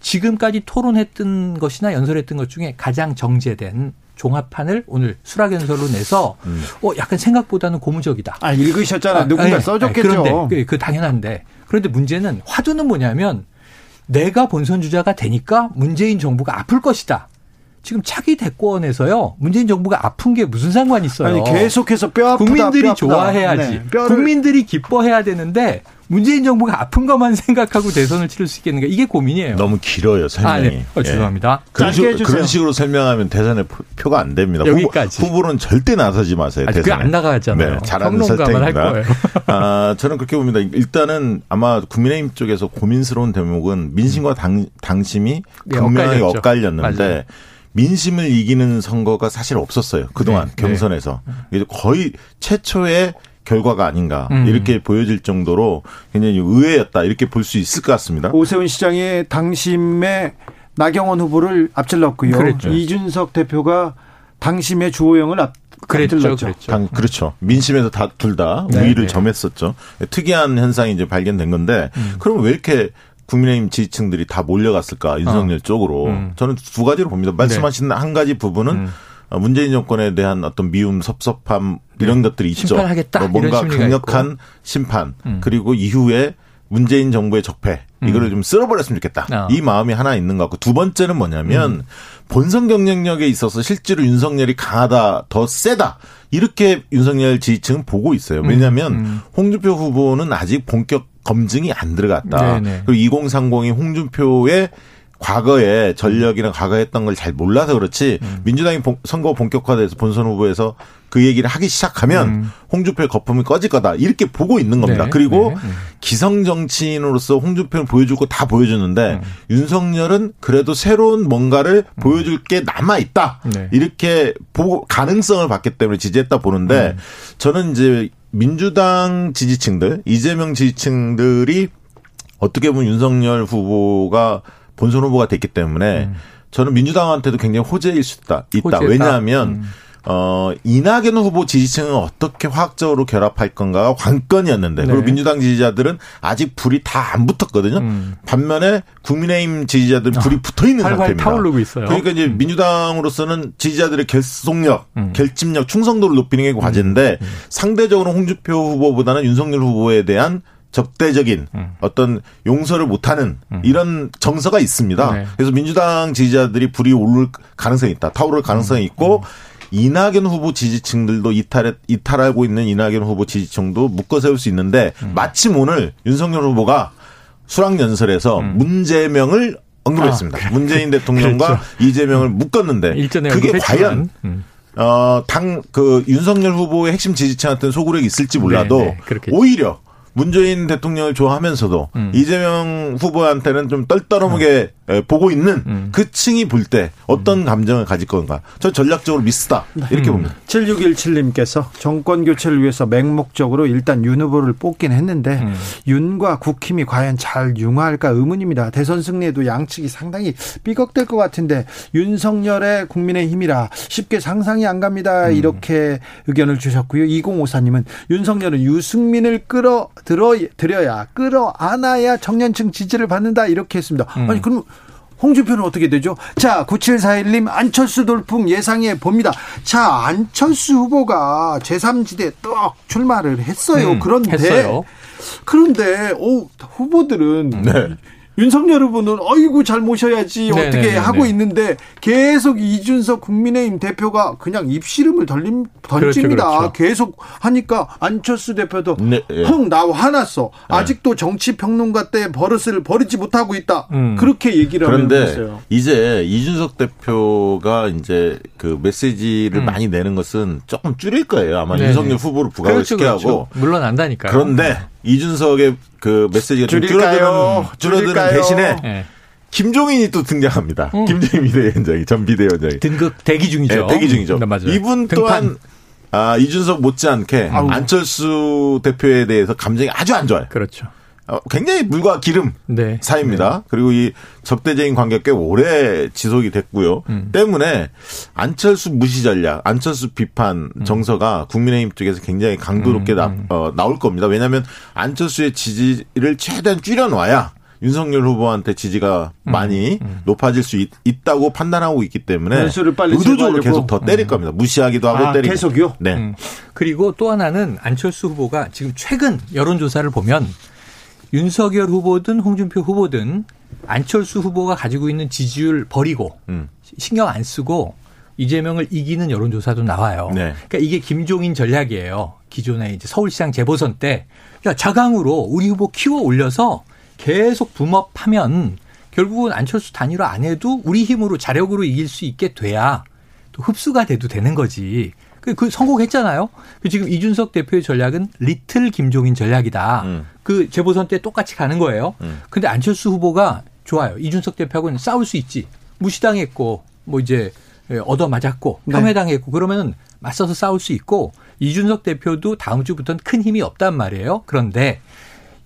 지금까지 토론했던 것이나 연설했던 것 중에 가장 정제된 종합판을 오늘 수락연설로 내서 음. 어 약간 생각보다는 고무적이다. 아, 읽으셨잖아요. 누군가 예, 써줬겠죠. 예, 그런데 그, 그 당연한데 그런데 문제는 화두는 뭐냐면 내가 본선 주자가 되니까 문재인 정부가 아플 것이다. 지금 차기 대권에서요 문재인 정부가 아픈 게 무슨 상관이 있어요? 아니 계속해서 뼈 아프다. 국민들이 뼈 아프다. 좋아해야지. 네, 뼈를 국민들이 기뻐해야 되는데 문재인 정부가 아픈 것만 생각하고 대선을 치를 수 있겠는가 이게 고민이에요. 너무 길어요 설명이. 아, 네. 어, 예. 죄송합니다. 그런, 짧게 식으로, 해주세요. 그런 식으로 설명하면 대선에 표- 표가 안 됩니다. 여기까지. 후보, 는 절대 나서지 마세요. 아니, 그게 대선에. 안 나가잖아요. 네, 잘하는. 거예요. 아, 저는 그렇게 봅니다. 일단은 아마 국민의힘 쪽에서 고민스러운 대목은 민심과 당, 당심이 네, 극명하게 엇갈렸죠. 엇갈렸는데 맞아요. 민심을 이기는 선거가 사실 없었어요. 그동안 네, 경선에서. 이게 거의 최초의 결과가 아닌가 음. 이렇게 보여질 정도로 굉장히 의외였다 이렇게 볼 수 있을 것 같습니다. 오세훈 시장이 당심의 나경원 후보를 앞질렀고요. 그랬죠. 이준석 대표가 당심의 주호영을 앞, 그랬죠, 앞질렀죠. 그랬죠. 당, 그렇죠. 민심에서 다 둘다 네, 우위를 네. 점했었죠. 특이한 현상이 이제 발견된 건데, 음. 그럼 왜 이렇게 국민의힘 지지층들이 다 몰려갔을까 윤석열 쪽으로 음. 저는 두 가지로 봅니다. 말씀하신 한 가지 부분은 음. 어, 문재인 정권에 대한 어떤 미움, 섭섭함 이런 것들이 있죠. 심판하겠다, 뭐 뭔가 강력한 심판 음. 그리고 이후에 문재인 정부의 적폐 이거를 좀 쓸어버렸으면 좋겠다. 아. 이 마음이 하나 있는 것 같고 두 번째는 뭐냐면 음. 본선 경쟁력에 있어서 실제로 윤석열이 강하다, 더 세다 이렇게 윤석열 지지층은 보고 있어요. 왜냐하면 음. 홍준표 후보는 아직 본격 검증이 안 들어갔다. 네네. 그리고 2030이 홍준표의 과거에 전력이나 과거에 했던 걸 잘 몰라서 그렇지 음. 민주당이 본- 선거 본격화돼서 본선 후보에서 그 얘기를 하기 시작하면 음. 홍준표의 거품이 꺼질 거다 이렇게 보고 있는 겁니다. 네, 그리고 네, 음. 기성 정치인으로서 홍준표는 보여줄 거다 보여주는데 음. 윤석열은 그래도 새로운 뭔가를 보여줄 게 남아 있다. 네. 이렇게 보고 가능성을 봤기 때문에 지지했다 보는데 음. 저는 이제 민주당 지지층들, 이재명 지지층들이 어떻게 보면 윤석열 후보가 본선 후보가 됐기 때문에 저는 민주당한테도 굉장히 호재일 수 있다. 있다. 음. 호재다. 왜냐하면 음. 어, 이낙연 후보 지지층은 어떻게 화학적으로 결합할 건가가 관건이었는데, 네. 그리고 민주당 지지자들은 아직 불이 다 안 붙었거든요. 음. 반면에 국민의힘 지지자들은 불이 붙어 있는 상태입니다. 타오르고 있어요. 그러니까 이제 민주당으로서는 지지자들의 결속력, 음. 결집력, 충성도를 높이는 게 과제인데 상대적으로 홍준표 후보보다는 윤석열 후보에 대한 적대적인 음. 어떤 용서를 못하는 이런 정서가 있습니다. 네. 그래서 민주당 지지자들이 불이 오를 가능성이 있다. 타오를 음. 가능성이 있고 이낙연 후보 지지층들도 이탈해, 이탈하고 있는 이낙연 후보 지지층도 묶어 세울 수 있는데 음. 마침 오늘 윤석열 후보가 수락 연설에서 문재명을 언급했습니다. 음. 아, 문재인 대통령과 그렇죠. 이재명을 묶었는데 일전에 그게. 과연 음. 어, 당, 그, 윤석열 후보의 핵심 지지층한테는 소구력이 있을지 몰라도 네, 네. 오히려 문재인 대통령을 좋아하면서도 음. 이재명 후보한테는 좀 떨떠름하게 에, 보고 있는 음. 그 층이 볼 때 어떤 감정을 가질 건가? 저 전략적으로 미스다 이렇게 음. 봅니다. 7617님께서 정권 교체를 위해서 맹목적으로 일단 윤 후보를 뽑긴 했는데 음. 윤과 국힘이 과연 잘 융화할까 의문입니다. 대선 승리에도 양측이 상당히 삐걱될 것 같은데 윤석열의 국민의힘이라 쉽게 상상이 안 갑니다. 음. 이렇게 의견을 주셨고요. 2054님은 윤석열은 유승민을 끌어 들어 들여야 끌어 안아야 청년층 지지를 받는다 이렇게 했습니다. 음. 아니 그럼 홍준표는 어떻게 되죠? 자, 9741님 안철수 돌풍 예상해 봅니다. 자, 안철수 후보가 제3지대 떡 출마를 했어요. 음, 그런데 했어요. 그런데 오, 후보들은 네. 윤석열 후보는 어이구 잘 모셔야지 네, 어떻게 네, 네, 하고 네. 있는데 계속 이준석 국민의힘 대표가 그냥 입씨름을 던림, 던집니다. 그렇죠, 그렇죠. 계속 하니까 안철수 대표도 네, 예. 흥, 나 화났어. 아직도 정치 평론가 때 버릇을 버리지 못하고 있다. 음. 그렇게 얘기를 하고 그런데 있어요. 이제 이준석 대표가 이제 그 메시지를 음. 많이 내는 것은 조금 줄일 거예요. 아마 네네. 윤석열 후보를 부각을 그렇죠, 시켜 그렇죠. 하고 물론 안다니까요. 그런데 이준석의 그 메시지가 좀 줄일까요? 줄어드는 줄어드는 줄일까요? 대신에 예. 김종인이 또 등장합니다. 음. 김종인 비대위원장이 전 비대위원장이 등급 대기 중이죠. 네, 대기 중이죠. 네, 맞아요. 이분 등판. 또한 아, 이준석 못지않게 아우. 안철수 대표에 대해서 감정이 아주 안 좋아요. 그렇죠. 어, 굉장히 물과 기름 네. 사이입니다. 그리고 이 적대적인 관계가 꽤 오래 지속이 됐고요. 음. 때문에 안철수 무시 전략, 안철수 비판 음. 정서가 국민의힘 쪽에서 굉장히 강도롭게 나, 어, 나올 겁니다. 왜냐하면 안철수의 지지를 최대한 줄여놔야 윤석열 후보한테 지지가 음. 많이 높아질 수 있, 다고 판단하고 있기 때문에 의도적으로. 계속 더 때릴 겁니다. 무시하기도 하고 아, 때리고. 계속요? 네. 음. 그리고 또 하나는 안철수 후보가 지금 최근 여론조사를 보면 윤석열 후보든 홍준표 후보든 안철수 후보가 가지고 있는 지지율 버리고 음. 신경 안 쓰고 이재명을 이기는 여론조사도 나와요. 네. 그러니까 이게 김종인 전략이에요. 기존에 이제 서울시장 재보선 때, 야, 자강으로 우리 후보 키워 올려서 계속 붐업하면 결국은 안철수 단일화 안 해도 우리 힘으로 자력으로 이길 수 있게 돼야 또 흡수가 돼도 되는 거지. 그, 그 성공했잖아요. 그 지금 이준석 대표의 전략은 리틀 김종인 전략이다. 음. 그 재보선 때 똑같이 가는 거예요. 음. 근데 안철수 후보가 좋아요. 이준석 대표하고는 싸울 수 있지. 무시당했고 뭐 이제 얻어 맞았고 네. 폄훼당했고 그러면은 맞서서 싸울 수 있고 이준석 대표도 다음 주부터는 큰 힘이 없단 말이에요. 그런데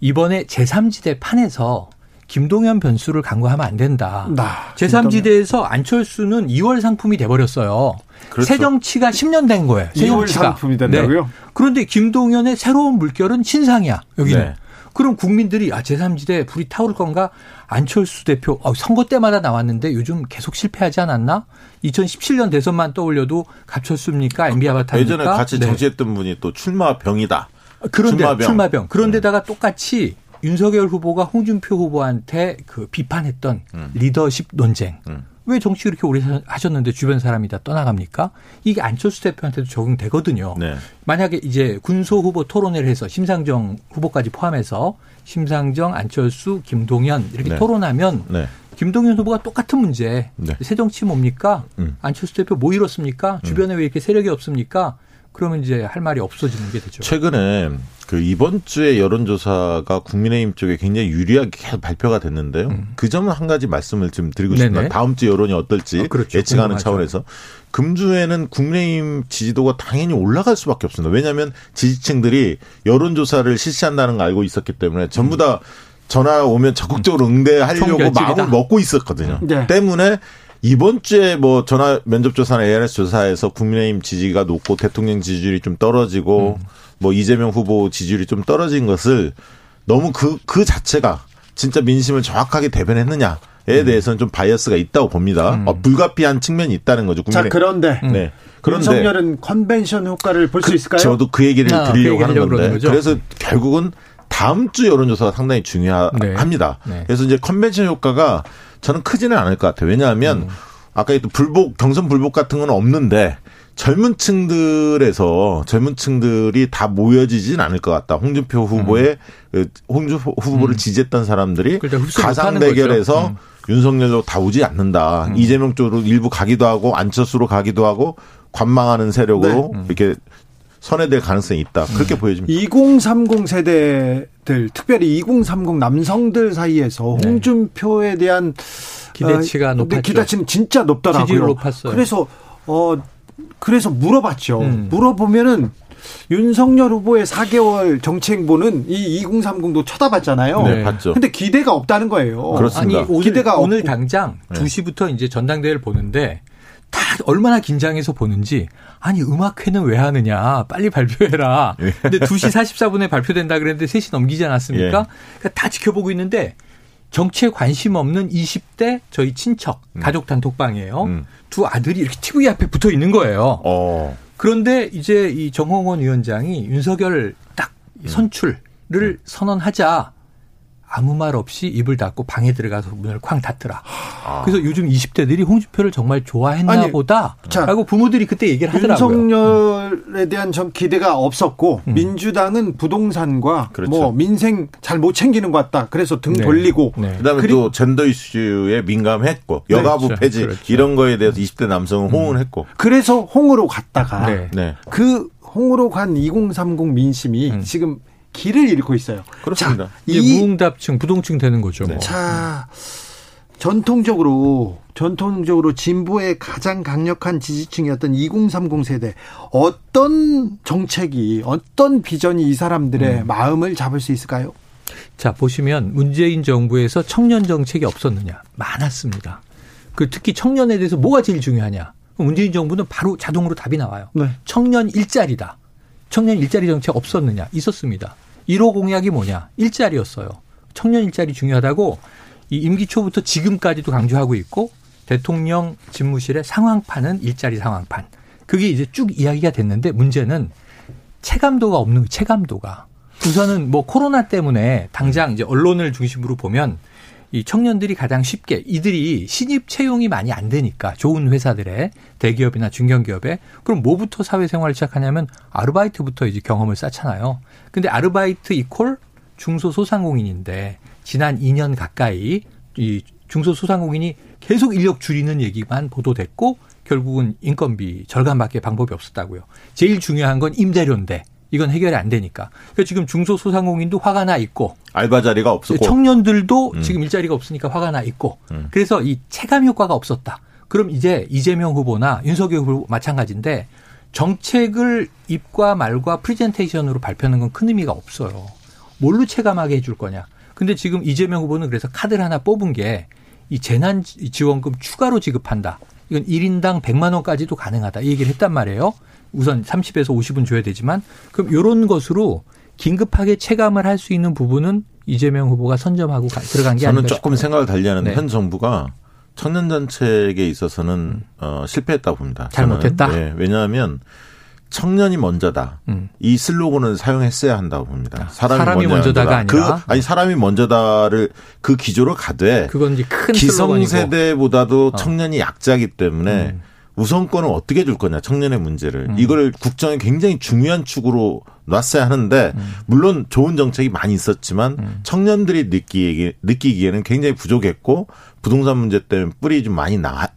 이번에 제3지대 판에서 김동연 변수를 강구하면 안 된다. 나, 제3지대에서 안철수는 2월 상품이 돼버렸어요. 그렇죠. 새 정치가 10년 된 거예요. 새 2월 정치가. 상품이 된다고요? 네. 그런데 김동연의 새로운 물결은 신상이야. 여기는. 네. 그럼 국민들이 아 제3지대 불이 타오를 건가? 안철수 대표 어, 선거 때마다 나왔는데 요즘 계속 실패하지 않았나? 2017년 대선만 떠올려도 갑철수입니까? MB 아바타입니까? 예전에 같이 네. 정치했던 분이 또 출마병이다. 그런데 출마병. 출마병. 그런데다가 똑같이 윤석열 후보가 홍준표 후보한테 그 비판했던 리더십 논쟁. 음. 왜 정치 그렇게 오래 하셨는데 주변 사람이 다 떠나갑니까? 이게 안철수 대표한테도 적용되거든요. 네. 만약에 이제 군소 후보 토론회를 해서 심상정 후보까지 포함해서 심상정, 안철수, 김동연 이렇게 네. 토론하면 네. 김동연 후보가 똑같은 문제. 네. 새 정치 뭡니까? 음. 안철수 대표 뭐 이렇습니까? 주변에 왜 이렇게 세력이 없습니까? 그러면 이제 할 말이 없어지는 게 되죠. 최근에 그 이번 주에 여론조사가 국민의힘 쪽에 굉장히 유리하게 계속 발표가 됐는데요. 그 점은 한 가지 말씀을 좀 드리고. 싶습니다. 다음 주 여론이 어떨지 아, 그렇죠. 예측하는 궁금하죠. 차원에서 금주에는 국민의힘 지지도가 당연히 올라갈 수밖에 없습니다. 왜냐하면 지지층들이 여론조사를 실시한다는 걸 알고 있었기 때문에 전부 다 전화 오면 적극적으로 응대하려고. 마음을 먹고 있었거든요. 네. 때문에 이번 주에 뭐 전화 면접 조사나 ARS 조사에서 국민의힘 지지가 높고 대통령 지지율이 좀 떨어지고 뭐 이재명 후보 지지율이 좀 떨어진 것을 너무 그, 그 자체가 진짜 민심을 정확하게 대변했느냐 에 대해서는 좀 bias가 있다고 봅니다. 어, 불가피한 측면이 있다는 거죠. 자, 국민의- 그런데 네. 그런데 윤석열은 컨벤션 효과를 볼수 있을까요? 저도 그 얘기를 아, 그 드리려고 얘기 하는 건데? 그래서 결국은 다음 주 여론조사가 상당히 중요합니다. 네. 네. 그래서 이제 컨벤션 효과가 저는 크지는 않을 것 같아요. 왜냐하면 음. 아까 했던 불복 경선 불복 같은 건 없는데 젊은 층들에서 젊은 층들이 다 모여지진 않을 것 같다. 홍준표 후보의 그 홍준표 후보를 지지했던 사람들이 음. 그러니까 흡수 가상 대결에서. 음. 윤석열로 다 오지 않는다. 이재명 쪽으로 일부 가기도 하고 안철수로 가기도 하고 관망하는 세력으로 네. 음. 이렇게 선회될 가능성이 있다. 그렇게 음. 보여집니다. 2030 세대들, 특별히 2030 남성들 사이에서 네. 홍준표에 대한 기대치가 어, 높았죠. 기대치는 진짜 높더라고요. 지지율 높았어요. 그래서 어 그래서 물어봤죠. 음. 물어보면은 윤석열 후보의 4개월 정치행보는 이 2030도 쳐다봤잖아요. 네, 봤죠. 근데 기대가 없다는 거예요. 그렇습니다. 아니 오늘 기대가 오늘 없고. 당장 네. 2시부터 이제 전당대회를 보는데 다 얼마나 긴장해서 보는지 아니 음악회는 왜 하느냐 빨리 발표해라. 예. 근데 2시 44분에 발표된다 그랬는데 3시 넘기지 않았습니까? 예. 그러니까 다 지켜보고 있는데 정치에 관심 없는 20대 저희 친척 가족 단톡방이에요. 음. 두 아들이 이렇게 TV 앞에 붙어 있는 거예요. 어. 그런데 이제 이 정홍원 위원장이 윤석열 딱 음. 선출을 선언하자 아무 말 없이 입을 닫고 방에 들어가서 문을 쾅 닫더라. 아. 그래서 요즘 20대들이 홍준표를 정말 좋아했나 아니, 보다. 자, 라고 부모들이 그때 얘기를 하더라고요. 윤석열에 대한 전 기대가 없었고 음. 민주당은 부동산과 그렇죠. 뭐 민생 잘 못 챙기는 것 같다. 그래서 등 네. 돌리고 네. 그다음에 그리고- 또 젠더 이슈에 민감했고 여가부 그렇죠. 폐지 그렇죠. 이런 거에 대해서 20대 남성은 호응을 했고. 그래서 홍으로 갔다가 네. 네. 그 홍으로 간 2030 민심이 음. 지금 길을 잃고 있어요. 그렇습니다. 자, 이제 이 무응답층, 부동층 되는 거죠. 뭐. 자, 전통적으로 전통적으로 진보의 가장 강력한 지지층이었던 2030 세대 어떤 정책이 어떤 비전이 이 사람들의 음. 마음을 잡을 수 있을까요? 자, 보시면 문재인 정부에서 청년 정책이 없었느냐? 많았습니다. 그 특히 청년에 대해서 뭐가 제일 중요하냐? 문재인 정부는 바로 자동으로 답이 나와요. 네. 청년 일자리다. 청년 일자리 정책 없었느냐? 있었습니다. 1호 공약이 뭐냐? 일자리였어요. 청년 일자리 중요하다고 이 임기 초부터 지금까지도 강조하고 있고 대통령 집무실의 상황판은 일자리 상황판. 그게 이제 쭉 이야기가 됐는데 문제는 체감도가 없는 체감도가. 우선은 뭐 코로나 때문에 당장 이제 언론을 중심으로 보면 이 청년들이 가장 쉽게 이들이 신입 채용이 많이 안 되니까 좋은 회사들의 대기업이나 중견기업에 그럼 뭐부터 사회생활을 시작하냐면 아르바이트부터 이제 경험을 쌓잖아요. 근데 아르바이트 이콜 중소소상공인인데 지난 2년 가까이 이 중소소상공인이 계속 인력 줄이는 얘기만 보도됐고 결국은 인건비 절감밖에 방법이 없었다고요. 제일 중요한 건 임대료인데 이건 해결이 안 되니까. 그러니까 지금 중소소상공인도 화가 나 있고 알바 자리가 없었고. 청년들도 음. 지금 일자리가 없으니까 화가 나 있고 음. 그래서 이 체감 효과가 없었다. 그럼 이제 이재명 후보나 윤석열 후보 마찬가지인데 정책을 입과 말과 프리젠테이션으로 발표하는 건 큰 의미가 없어요. 뭘로 체감하게 해줄 거냐. 근데 지금 이재명 후보는 그래서 카드를 하나 뽑은 게 이 재난 지원금 추가로 지급한다. 이건 1인당 100만 원까지도 가능하다. 이 얘기를 했단 말이에요. 우선 30에서 50은 줘야 되지만 그럼 이런 것으로 긴급하게 체감을 할 수 있는 부분은 이재명 후보가 선점하고 가- 들어간 게 저는 아닌가 조금 싶어요. 생각을 달리하는데 네. 현 정부가 청년 정책에 있어서는 어, 실패했다고 봅니다. 잘못했다? 예, 왜냐하면 청년이 먼저다. 음. 이 슬로건을 사용했어야 한다고 봅니다. 사람이, 사람이 먼저다가 아니라? 그, 아니 사람이 먼저다를 그 기조로 가되 그건 이제 큰. 기성세대보다도 어. 청년이 약자이기 때문에 음. 우선권을 어떻게 줄 거냐 청년의 문제를 음. 이걸 국정에 굉장히 중요한 축으로 놨어야 하는데 음. 물론 좋은 정책이 많이 있었지만 청년들이 느끼기 느끼기에는 굉장히 부족했고 부동산 문제 때문에 뿌리 좀 많이 나,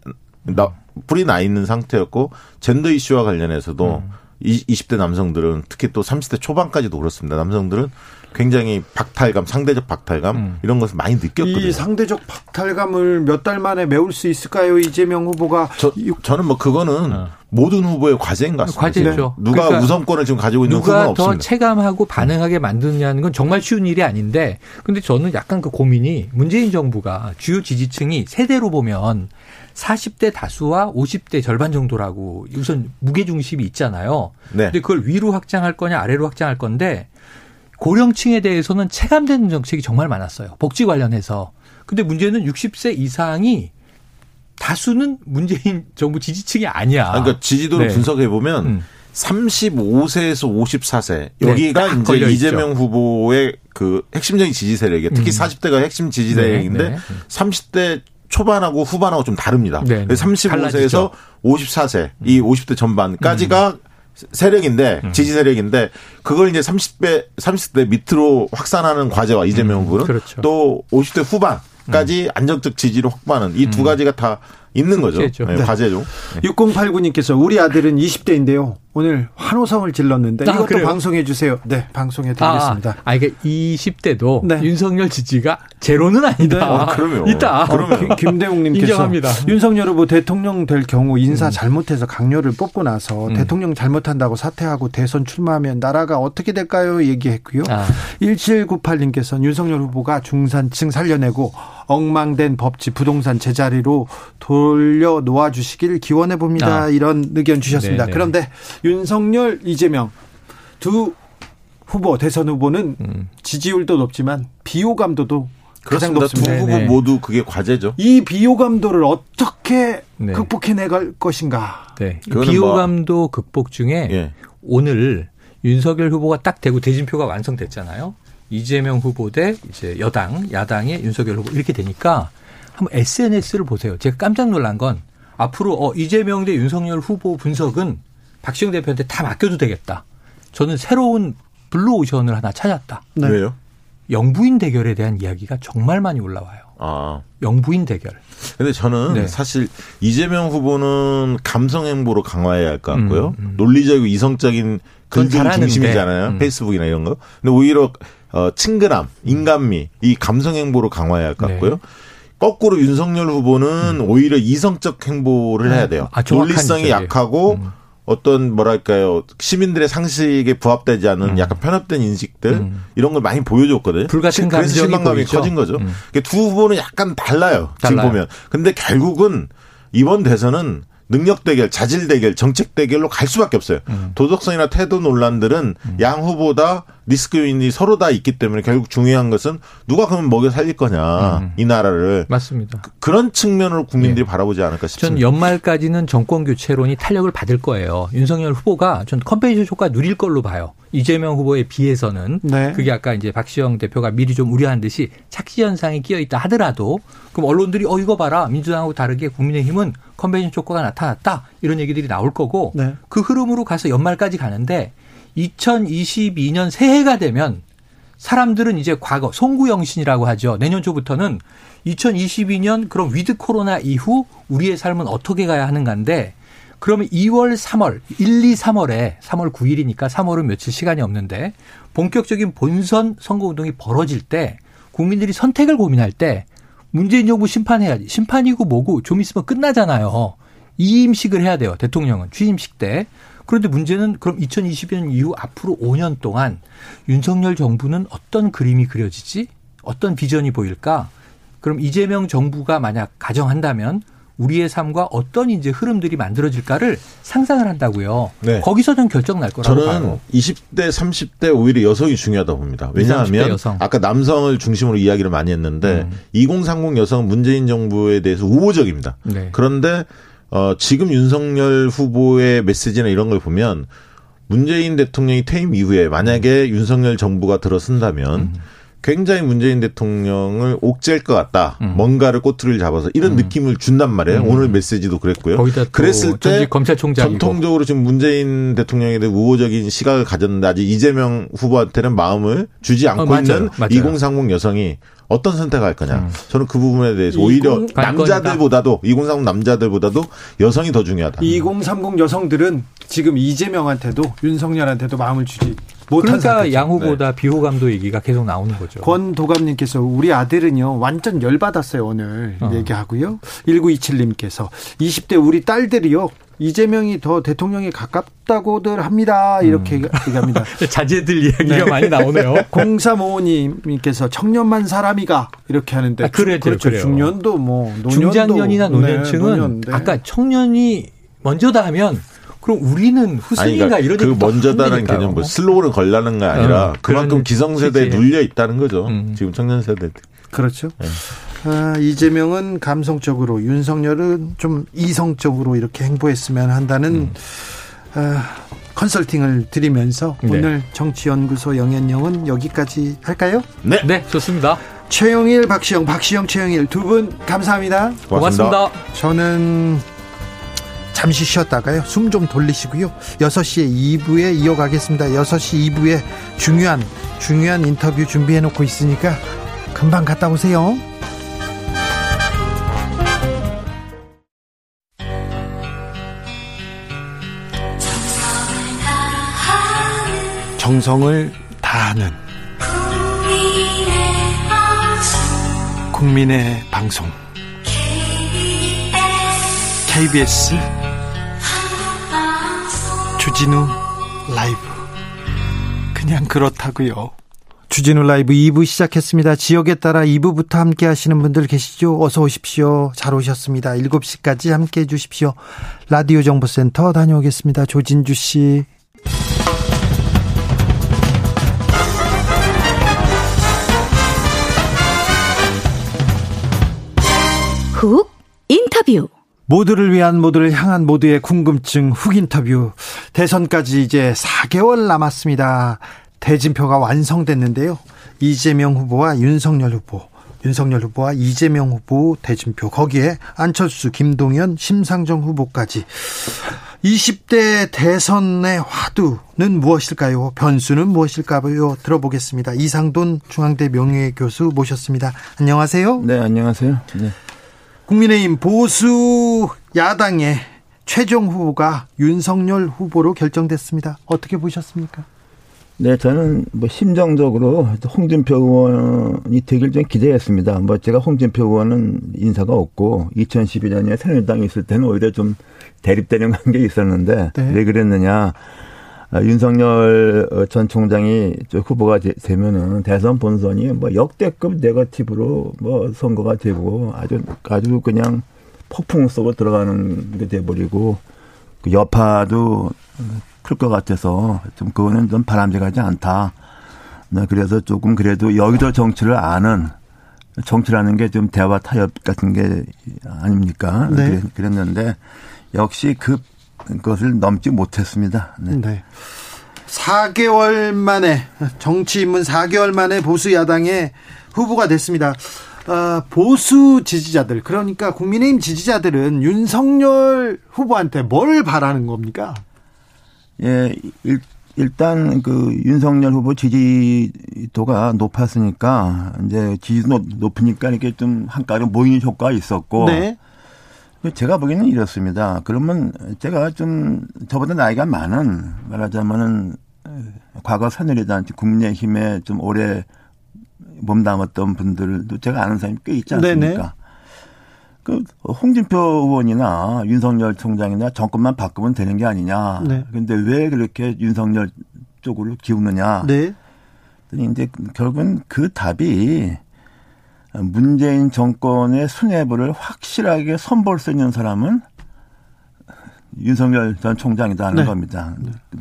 나 뿌리 나 있는 상태였고 젠더 이슈와 관련해서도 음. 이 20대 남성들은 특히 또 30대 초반까지도 그렇습니다. 남성들은 굉장히 박탈감, 상대적 박탈감 음. 이런 것을 많이 느꼈거든요. 이 상대적 박탈감을 몇 달 만에 메울 수 있을까요? 이재명 후보가 저, 저는 뭐 그거는 어. 모든 후보의 과제인 것 같습니다. 과제죠. 누가 그러니까 우선권을 지금 가지고 있는 후보는 누가 더 없습니다. 체감하고 반응하게 만드냐는 건 정말 쉬운 일이 아닌데 근데 저는 약간 그 고민이 문재인 정부가 주요 지지층이 세대로 보면 40대 다수와 50대 절반 정도라고 우선 무게 중심이 있잖아요. 네. 근데 그걸 위로 확장할 거냐 아래로 확장할 건데 고령층에 대해서는 체감되는 정책이 정말 많았어요. 복지 관련해서. 근데 문제는 60세 이상이 다수는 문재인 정부 지지층이 아니야. 아, 그러니까 지지도를 네. 분석해 보면 음. 35세에서 54세 네, 여기가 딱 이제 걸려 있죠. 이재명 후보의 그 핵심적인 지지 세력이에요. 특히 음. 40대가 핵심 지지 세력인데 네, 네. 30대 초반하고 후반하고 좀 다릅니다. 네, 네. 35세에서 달라지죠. 54세 이 50대 전반까지가 세력인데 음. 지지 세력인데 그걸 이제 30대 30대 밑으로 확산하는 과제와 이재명 후보는 그렇죠. 음. 또 50대 후반까지 안정적 지지를 확보하는 이 두 가지가 다 있는 거죠. 숙제죠. 네, 네. 과제죠. 6089님께서 우리 아들은 20대인데요. 오늘 환호성을 질렀는데 아, 이것도 그래요? 방송해 주세요. 네, 방송해 드리겠습니다. 아, 아, 이게 20대도 네. 윤석열 지지가 제로는 아니다. 네. 아, 그럼요. 있다. 그럼요. 김- 김대웅님께서 인정합니다. 윤석열 후보 대통령 될 경우 인사 잘못해서 강요를 뽑고 나서 음. 대통령 잘못한다고 사퇴하고 대선 출마하면 나라가 어떻게 될까요? 얘기했고요. 아. 1798님께서는 윤석열 후보가 중산층 살려내고 엉망된 법치 부동산 제자리로 돌려 놓아 주시길 기원해 봅니다. 아. 이런 의견 주셨습니다. 네네. 그런데 윤석열, 이재명 두 후보 대선 후보는 음. 지지율도 높지만 비호감도도 가장 그렇습니다. 두 높습니다. 후보 네네. 모두 그게 과제죠. 이 비호감도를 어떻게 네. 극복해내갈 것인가? 네. 이 그거는 비호감도 극복 중에 예. 오늘 윤석열 후보가 딱 되고 대진표가 완성됐잖아요. 이재명 후보 대 이제 여당, 야당의 윤석열 후보 이렇게 되니까 한번 SNS를 보세요. 제가 깜짝 놀란 건 앞으로 어, 이재명 대 윤석열 후보 분석은 박시영 대표한테 다 맡겨도 되겠다. 저는 새로운 블루오션을 하나 찾았다. 네. 왜요? 영부인 대결에 대한 이야기가 정말 많이 올라와요. 아. 영부인 대결. 근데 저는 네. 사실 이재명 후보는 감성 행보로 강화해야 할 것 같고요. 음, 음. 논리적이고 이성적인 잘하는데. 중심이잖아요. 음. 페이스북이나 이런 거. 근데 오히려 어, 친근함, 인간미, 이 감성 행보로 강화해야 할것 네. 같고요. 거꾸로 윤석열 후보는 오히려 이성적 행보를 해야 돼요. 아, 논리성이. 약하고 음. 어떤 뭐랄까요 시민들의 상식에 부합되지 않은 약간 편협된 인식들 음. 이런 걸 많이 보여줬거든요. 불같은 그래서 실망감이 보이죠. 커진 거죠. 음. 그러니까 두 후보는 약간 달라요. 지금 달라요. 보면. 근데 결국은 이번 대선은 능력 대결, 자질 대결, 정책 대결로 갈 수밖에 없어요. 음. 도덕성이나 태도 논란들은 양 후보다 리스크 요인이 서로 다 있기 때문에 결국 중요한 것은 누가 그러면 먹여 살릴 거냐 음. 이 나라를 맞습니다. 그 런 측면으로 국민들이 바라보지 않을까 전 싶습니다. 연말까지는 정권 교체론이 탄력을 받을 거예요. 윤석열 후보가 전 컨벤션 효과 누릴 걸로 봐요. 이재명 후보에 비해서는 네. 그게 아까 이제 박시영 대표가 미리 좀 우려한 듯이 착시 현상이 끼어 있다 하더라도 그럼 언론들이 어 이거 봐라 민주당하고 다르게 국민의힘은 컨벤션 효과가 나타났다 이런 얘기들이 나올 거고 네. 그 흐름으로 가서 연말까지 가는데 2022년 새해가 되면 사람들은 이제 과거 송구영신이라고 하죠. 내년 초부터는 2022년 그럼 위드 코로나 이후 우리의 삶은 어떻게 가야 하는가인데 그러면 2월, 3월, 1, 2, 3월에 3월 9일이니까 3월은 며칠 시간이 없는데 본격적인 본선 선거 운동이 벌어질 때 국민들이 선택을 고민할 때 문재인 정부 심판해야지. 심판이고 뭐고 좀 있으면 끝나잖아요. 이임식을 해야 돼요. 대통령은 취임식 때. 그런데 문제는 그럼 2020년 이후 앞으로 5년 동안 윤석열 정부는 어떤 그림이 그려지지? 어떤 비전이 보일까? 그럼 이재명 정부가 만약 가정한다면 우리의 삶과 어떤 이제 흐름들이 만들어질까를 상상을 한다고요. 네. 거기서 전 결정 날 거라고 저는 봐요. 20대, 30대 오히려 여성이 중요하다 봅니다. 20, 30대 왜냐하면. 아까 남성을 중심으로 이야기를 많이 했는데 음. 2030 여성은 문재인 정부에 대해서 우호적입니다. 네. 그런데 어, 지금 윤석열 후보의 메시지나 이런 걸 보면 문재인 대통령이 퇴임 이후에 만약에 윤석열 정부가 들어선다면 음. 굉장히 문재인 대통령을 옥죄일 것 같다. 음. 뭔가를 꼬투리를 잡아서 이런 느낌을 준단 말이에요. 오늘 메시지도 그랬고요. 그랬을 때 전통적으로 지금 문재인 대통령에 대해 우호적인 시각을 가졌는데 아직 이재명 후보한테는 마음을 주지 않고 어, 맞아요. 있는 맞아요. 2030 여성이 어떤 선택할 거냐. 음. 저는 그 부분에 대해서 오히려 20 남자들보다도 2030 남자들보다도 여성이 더 중요하다. 2030 여성들은 지금 이재명한테도 윤석열한테도 마음을 주지 그러니까. 양 후보다 비호감도 얘기가 계속 나오는 거죠. 권 도감님께서 우리 아들은요 완전 열받았어요 오늘 어. 얘기하고요 1927님께서 20대 우리 딸들이요 이재명이 더 대통령에 가깝다고들 합니다 이렇게 음. 얘기합니다 자제들 이야기가 네. 많이 나오네요. 0355님께서 청년만 사람이가 이렇게 하는데 아, 그래요, 그렇죠 그래요. 중년도 뭐 노년도 중장년이나 네, 노년층은 노년, 네. 아까 청년이 먼저다 하면 그럼 우리는 후순위가 그러니까 이런 그 먼저다라는. 개념, 뭐 슬로건을 걸라는 게 아니라 어, 그만큼 기성세대에. 눌려 있다는 거죠. 음. 지금 청년 세대들. 그렇죠. 네. 아, 이재명은 감성적으로, 윤석열은 좀 이성적으로 이렇게 행보했으면 한다는 아, 컨설팅을 드리면서 네. 오늘 정치연구소 영앤영은 여기까지 할까요? 네. 네, 좋습니다. 최영일, 박시영, 박시영, 최영일 두 분 감사합니다. 고맙습니다. 저는 잠시 쉬었다가요. 숨 좀 돌리시고요. 6시에 2부에 이어가겠습니다. 6시 2부에 중요한 중요한 인터뷰 준비해 놓고 있으니까 금방 갔다 오세요. 정성을 다하는 국민의 방송 KBS 주진우 라이브 그냥 그렇다고요. 주진우 라이브 2부 시작했습니다. 지역에 따라 2부부터 함께 하시는 분들 계시죠? 어서 오십시오. 잘 오셨습니다. 7시까지 함께 해 주십시오. 라디오 정보센터 다녀오겠습니다. 조진주 씨. 훅 인터뷰. 모두를 위한 모두를 향한 모두의 궁금증 훅 인터뷰. 대선까지 이제 4개월 남았습니다. 대진표가 완성됐는데요. 이재명 후보와 윤석열 후보, 윤석열 후보와 이재명 후보 대진표 거기에 안철수, 김동연, 심상정 후보까지 20대 대선의 화두는 무엇일까요? 변수는 무엇일까요? 들어보겠습니다. 이상돈 중앙대 명예교수 모셨습니다. 안녕하세요. 네, 안녕하세요. 네. 국민의힘 보수 야당의 최종 후보가 윤석열 후보로 결정됐습니다. 어떻게 보셨습니까? 네, 저는 뭐 심정적으로 홍준표 의원이 되길 좀 기대했습니다. 뭐 제가 홍준표 의원은 인사가 없고 2012년에 새누리당이 있을 때는 오히려 좀 대립되는 관계 있었는데 네. 왜 그랬느냐? 아, 윤석열 전 총장이 저 후보가 되- 되면은 대선 본선이 뭐 역대급 네거티브로 뭐 선거가 되고 아주 아주 그냥 폭풍 속으로 들어가는 게 돼버리고 그 여파도 클 것 같아서 좀 그거는 좀 바람직하지 않다. 네, 그래서 조금 그래도 여기도 정치를 아는 정치라는 게 좀 대화 타협 같은 게 아닙니까? 네. 그랬는데 역시 그 것을 넘지 못했습니다. 네. 네. 4개월 만에 정치 입문 4개월 만에 보수 야당의 후보가 됐습니다. 어, 보수 지지자들 그러니까 국민의힘 지지자들은 윤석열 후보한테 뭘 바라는 겁니까? 예, 일, 일단 그 윤석열 후보 지지도가 높았으니까 이제 지지도 높으니까 이렇게 좀 한가로 모이는 효과가 있었고 네. 제가 보기에는 이렇습니다. 그러면 제가 좀 저보다 나이가 많은 말하자면은 과거 새누리당 국민의힘에 좀 오래 몸담았던 분들도 제가 아는 사람이 꽤 있지 않습니까? 네네. 그 홍준표 의원이나 윤석열 총장이나 정권만 바꾸면 되는 게 아니냐. 네. 근데 왜 그렇게 윤석열 쪽으로 기우느냐. 네. 이제 결국은 그 답이 문재인 정권의 수뇌부를 확실하게 선볼 수 있는 사람은 윤석열 전 총장이다 하는 네. 겁니다.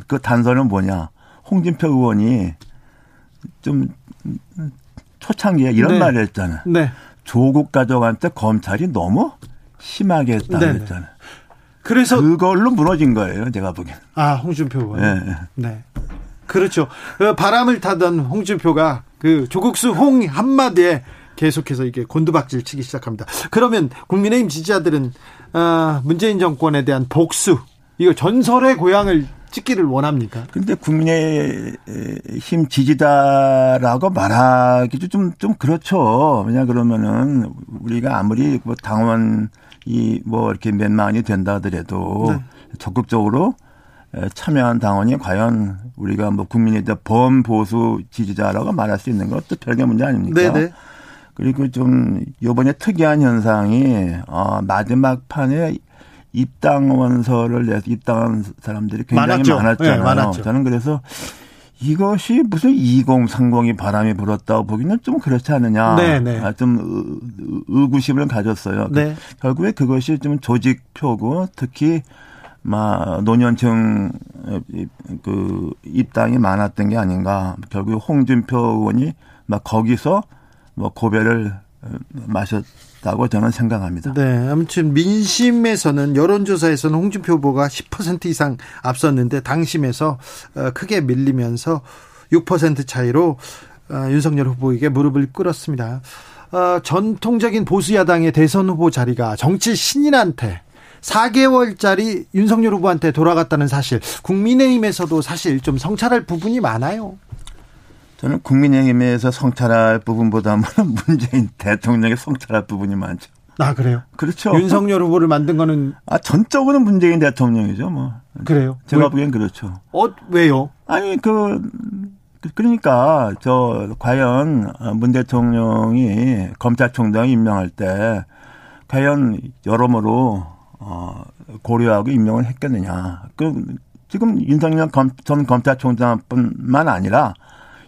그 단서는 뭐냐. 홍준표 의원이 좀 초창기에 이런 네. 말을 했잖아요. 네. 조국 가족한테 검찰이 너무 심하게 했다 네네. 그랬잖아요. 그래서 그걸로 무너진 거예요, 제가 보기엔. 아 홍준표 의원. 예, 예. 네. 그렇죠. 그 바람을 타던 홍준표가 그 조국수 홍 한마디에 계속해서 이게 곤두박질 치기 시작합니다. 그러면 국민의힘 지지자들은 아, 문재인 정권에 대한 복수 이거 전설의 고향을 찍기를 원합니까? 근데 국민의힘 지지다라고 말하기도 좀, 좀 그렇죠. 왜냐 그러면은 우리가 아무리 뭐 당원 이 뭐 이렇게 몇만이 된다 하더라도 네. 적극적으로 참여한 당원이 과연 우리가 뭐 국민의 범보수 지지자라고 말할 수 있는 것도 별개 문제 아닙니까? 네네. 그리고 좀 요번에 특이한 현상이 어 마지막 판에 입당 원서를 내서 입당한 사람들이 굉장히 많았죠. 많았잖아요. 네, 많았죠. 저는 그래서 이것이 무슨 2030이 바람이 불었다고 보기는 좀 그렇지 않느냐. 네, 네. 아, 좀 의- 의구심을 가졌어요. 네. 결국에 그것이 좀 조직표고 특히 마 노년층 이- 그 입당이 많았던 게 아닌가. 결국 홍준표 의원이 막 거기서 뭐 고배를 어, 마셨다고 저는 생각합니다. 네, 아무튼 민심에서는 여론조사에서는 홍준표 후보가 10% 이상 앞섰는데 당심에서 어, 크게 밀리면서 6% 차이로 어, 윤석열 후보에게 무릎을 꿇었습니다. 어, 전통적인 보수 야당의 대선 후보 자리가 정치 신인한테 4개월짜리 윤석열 후보한테 돌아갔다는 사실, 국민의힘에서도 사실 좀 성찰할 부분이 많아요. 저는 국민의힘에서 성찰할 부분보다는 문재인 대통령의 성찰할 부분이 많죠. 아 그래요? 그렇죠. 윤석열 후보를 만든 거는 아 전적으로 문재인 대통령이죠. 뭐 그래요. 제가 왜, 보기엔 그렇죠. 어 왜요? 아니 그 그러니까 저 과연 문 대통령이 검찰총장 임명할 때 과연 여러모로 어 고려하고 임명을 했겠느냐. 그 지금 윤석열 검, 전 검찰총장뿐만 아니라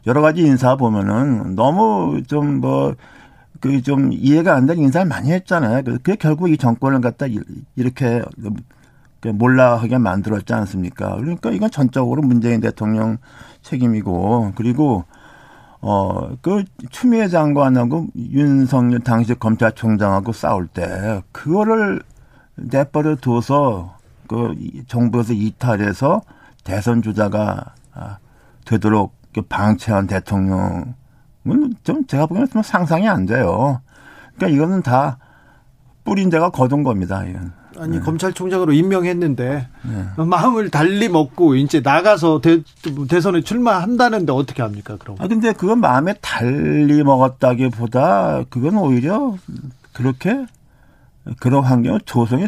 여러 가지 인사 보면은 너무 좀 뭐 그 좀 이해가 안 되는 인사를 많이 했잖아요. 그게 결국 이 정권을 갖다 이렇게 몰라하게 만들었지 않습니까? 그러니까 이건 전적으로 문재인 대통령 책임이고 그리고 어 그 추미애 장관하고 윤석열 당시 검찰총장하고 싸울 때 그거를 내버려 둬서 그 정부에서 이탈해서 대선 주자가 아, 되도록 방치한 대통령은 좀 제가 보기에는 좀 상상이 안 돼요. 그러니까 이거는 다 뿌린 데가 거둔 겁니다. 이건. 아니 네. 검찰총장으로 임명했는데 네. 마음을 달리 먹고 이제 나가서 대, 대선에 출마한다는데 어떻게 합니까? 그럼? 아 근데 그건 마음에 달리 먹었다기보다 그건 오히려 그렇게 그런 환경을 조성해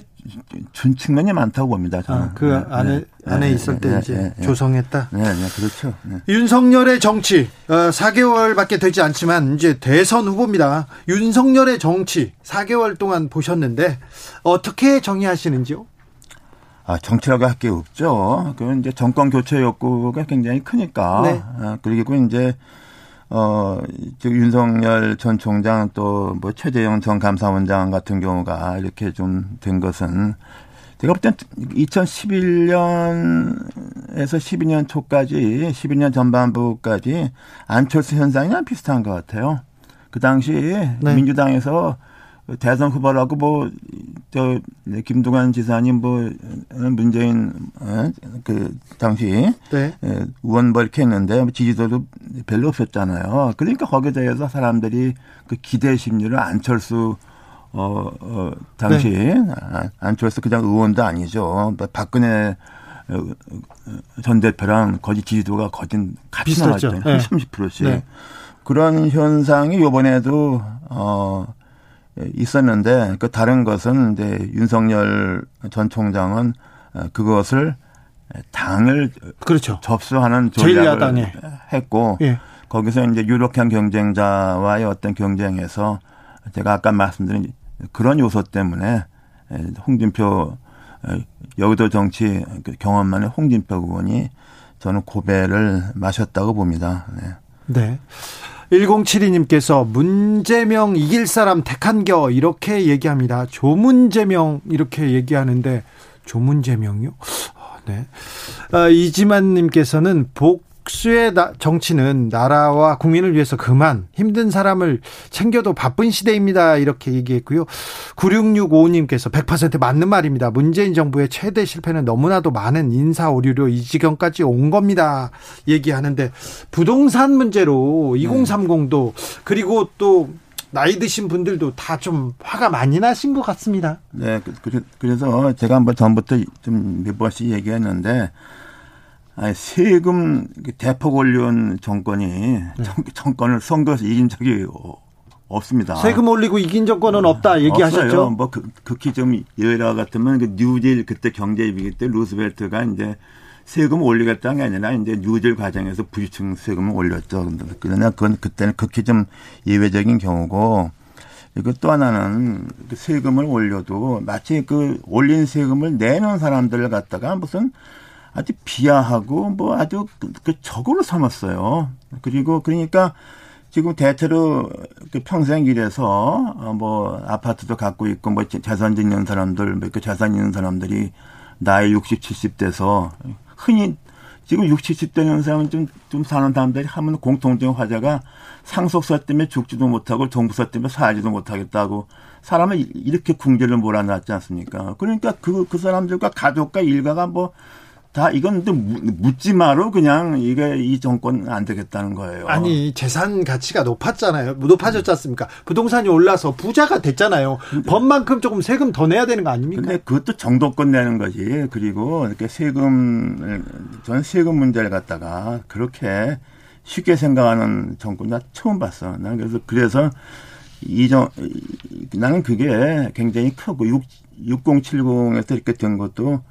준 측면이 많다고 봅니다. 저는. 아, 그 네, 안에 네, 안에 네, 있을 때 네, 이제 네, 조성했다. 네, 네, 그렇죠. 윤석열의 정치 어, 4개월밖에 되지 않지만 이제 대선 후보입니다. 윤석열의 정치 4개월 동안 보셨는데 어떻게 정의하시는지요? 아, 정치라고 할 게 없죠. 그건 이제 정권 교체 욕구가 굉장히 크니까. 네. 아, 그리고 이제 어, 즉 윤석열 전 총장 또 뭐 최재형 전 감사원장 같은 경우가 이렇게 좀 된 것은 제가 볼 땐 2011년에서 12년 초까지 12년 전반부까지 안철수 현상이랑 비슷한 것 같아요. 그 당시 네. 민주당에서 대선 후보라고 뭐, 저, 김두관 지사님 뭐, 문재인, 어, 그, 당시. 네. 의원 뭐 이렇게 했는데 뭐 지지도도 별로 없었잖아요. 그러니까 거기에 대해서 사람들이 그 기대 심리를 안철수, 어, 어, 당시. 네. 안철수 그냥 의원도 아니죠. 뭐 박근혜 어, 전 대표랑 거의 지지도가 거진 같이 나왔잖아요. 네. 30%씩. 네. 그런 현상이 요번에도, 어, 있었는데 그 다른 것은 이제 윤석열 전 총장은 어, 그것을 당을 그렇죠. 접수하는 전략을 했고 예. 거기서 이제 유력한 경쟁자와의 어떤 경쟁에서 제가 아까 말씀드린 그런 요소 때문에 홍준표 여의도 정치 그 경험 만의 홍준표 의원이 저는 고배를 마셨다고 봅니다. 네. 네. 1072님께서 문재명 이길 사람 택한겨 이렇게 얘기합니다. 조문재명 이렇게 얘기하는데 조문재명이요? 아, 네. 아, 이지만님께서는 복 복수의 정치는 나라와 국민을 위해서 그만 힘든 사람을 챙겨도 바쁜 시대입니다. 이렇게 얘기했고요. 9665님께서 100% 맞는 말입니다. 문재인 정부의 최대 실패는 너무나도 많은 인사 오류로 이 지경까지 온 겁니다. 얘기하는데 부동산 문제로 2030도 그리고 또 나이 드신 분들도 다 좀 화가 많이 나신 것 같습니다. 네, 그, 그래서 제가 한번 전부터 좀 몇 번씩 얘기했는데 아니, 세금 대폭 올려온 정권이 네. 정 권을 선거에서 이긴 적이 없습니다. 세금 올리고 이긴 정권은 없다 얘기하셨죠. 없어요. 뭐 그, 극히 좀 예외라 같으면 그 뉴딜 그때 경제 위기 때 루스벨트가 이제 세금 올리겠다는 게 아니라 이제 뉴딜 과정에서 부유층 세금을 올렸죠. 그러나 그건 그때는 극히 좀 예외적인 경우고 이거 또 하나는 그 세금을 올려도 마치 그 올린 세금을 내는 사람들을 갖다가 무슨 아주 비하하고 뭐 아주 그 적으로 삼았어요. 그리고 그러니까 지금 대체로 그 평생 일해서 어, 뭐 아파트도 갖고 있고 뭐 자산 있는 사람들 뭐그 자산 있는 사람들이 나이 60, 70 돼서 흔히 지금 60, 70대 는 사람은 좀, 좀 사는 사람들이 하면 공통적인 화제가 상속사 때문에 죽지도 못하고 동부사 때문에 살지도 못하겠다고 사람을 이렇게 궁지를 몰아놨지 않습니까? 그러니까 그, 그 사람들과 가족과 일가가 뭐 다 이건 또 묻지 마로 그냥 이게 이 정권 안 되겠다는 거예요. 아니 재산 가치가 높았잖아요. 높아졌지 않습니까? 부동산이 올라서 부자가 됐잖아요. 법만큼 조금 세금 더 내야 되는 거 아닙니까? 근데 그것도 정도껏 내는 거지. 그리고 이렇게 세금 저는 세금 문제를 갖다가 그렇게 쉽게 생각하는 정권 나 처음 봤어. 나는 그래서 그래서 이정 나는 그게 굉장히 크고 6 6070에서 이렇게 된 것도 어,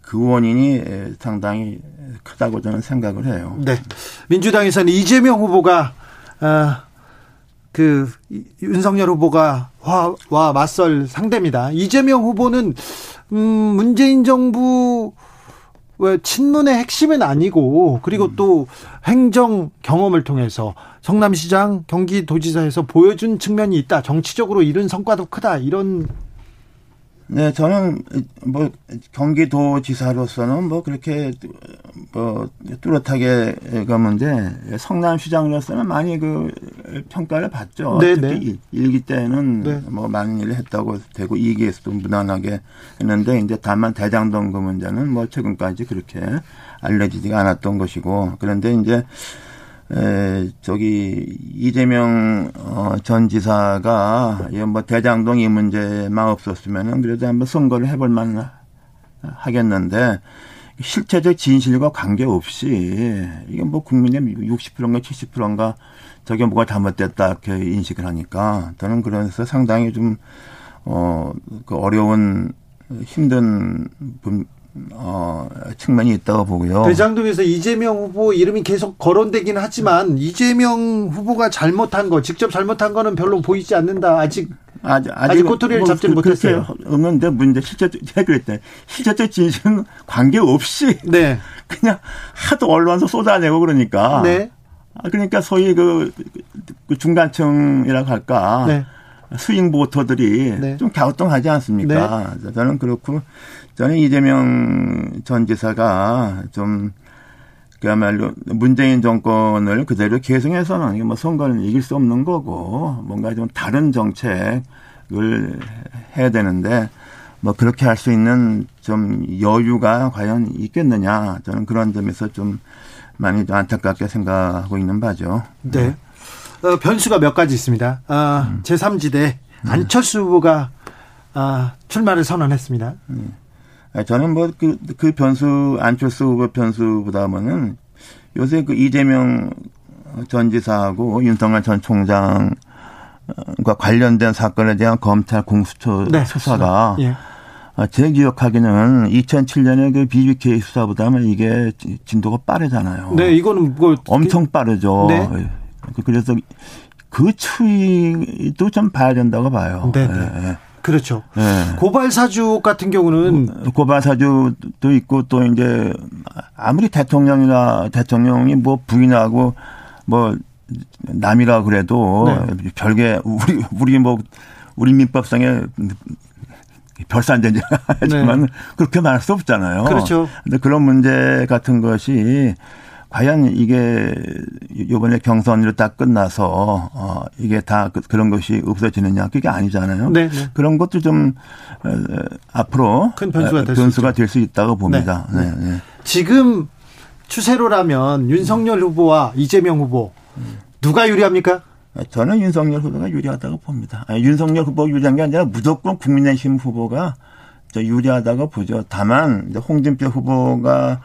그 원인이 상당히 크다고 저는 생각을 해요. 네. 민주당에서는 이재명 후보가 어, 그 윤석열 후보가 와 맞설 상대입니다. 이재명 후보는 음 문재인 정부 친문의 핵심은 아니고 그리고 음. 또 행정 경험을 통해서 성남시장 경기도지사에서 보여준 측면이 있다. 정치적으로 이룬 성과도 크다. 이런 네, 저는 뭐 경기도지사로서는 뭐 그렇게 뭐 뚜렷하게 가는데 성남시장으로서는 많이 그 평가를 받죠. 네, 특히 네. 일기 때는 네. 뭐 많은 일을 했다고 되고 이기에서도 무난하게 했는데 이제 다만 대장동 그 문제는 뭐 최근까지 그렇게 알려지지가 않았던 것이고 그런데 이제 에, 저기, 이재명, 어, 전 지사가, 이 뭐, 대장동 이 문제만 없었으면은 그래도 한번 선거를 해볼 만 하겠는데, 실체적 진실과 관계없이, 이게 뭐 국민의 60%인가 70%인가 저게 뭐가 잘못됐다, 이렇게 인식을 하니까, 저는 그래서 상당히 좀, 어, 그 어려운, 힘든 분, 어, 측면이 있다고 보고요. 대장동에서 이재명 후보 이름이 계속 거론되긴 하지만 이재명 후보가 잘못한 거, 직접 잘못한 거는 별로 보이지 않는다. 아직 아직, 아직 꼬투리를 잡지는 그- 그렇게 못했어요. 없는데 문제 실제적 그랬대. 실제적 진실은 관계 없이 네. 그냥 하도 언론에서 쏟아내고 그러니까. 네. 아, 그러니까 소위 그, 그 중간층이라고 할까. 네. 스윙 보터들이 네. 좀 갸우뚱하지 않습니까? 저는 그렇고 저는 이재명 전 지사가 좀 그야말로 문재인 정권을 그대로 계승해서는 뭐 선거는 이길 수 없는 거고 뭔가 좀 다른 정책을 해야 되는데 뭐 그렇게 할 수 있는 좀 여유가 과연 있겠느냐 저는 그런 점에서 좀 많이 좀 안타깝게 생각하고 있는 바죠. 네. 어, 변수가 몇 가지 있습니다. 아, 제3지대 안철수 후보가 아, 출마를 선언했습니다. 아, 저는 뭐그 그 변수 안철수 후보 변수보다는 요새 그 이재명 전 지사하고 윤석열 전 총장과 관련된 사건에 대한 검찰 공수처 네, 수사가 예. 아, 제 기억하기는 2007년에 그 BBK 수사보다는 이게 지- 진도가 빠르잖아요. 네, 이거는 뭐 어. 엄청 빠르죠. 네. 그- 그래서 그 추이도 좀 봐야 된다고 봐요. 네, 네. 예, 그렇죠. 예. 고발 사주 같은 경우는 고발 사주도 있고 또 이제 아무리 대통령이나 대통령이 뭐 부인하고 뭐 남이라 그래도 네. 별게 우리 우리 뭐 우리 민법상에 별산전지 하지만 그렇게 말할 수 없잖아요. 네. 그렇죠. 근데 그런 문제 같은 것이 과연 이게 요번에 경선으로 딱 끝나서 어 이게 다 그- 그런 것이 없어지느냐 그게 아니잖아요. 네, 네. 그런 것도 좀 어, 앞으로 큰 변수가 어, 될수 변수가 될 수 있다고 봅니다. 네, 네. 네. 지금 추세로라면 윤석열 후보와 이재명 후보 누가 유리합니까? 저는 윤석열 후보가 유리하다고 봅니다. 아니, 윤석열 후보가 유리한 게 아니라 무조건 국민의힘 후보가 저 유리하다고 보죠. 다만 홍준표 후보가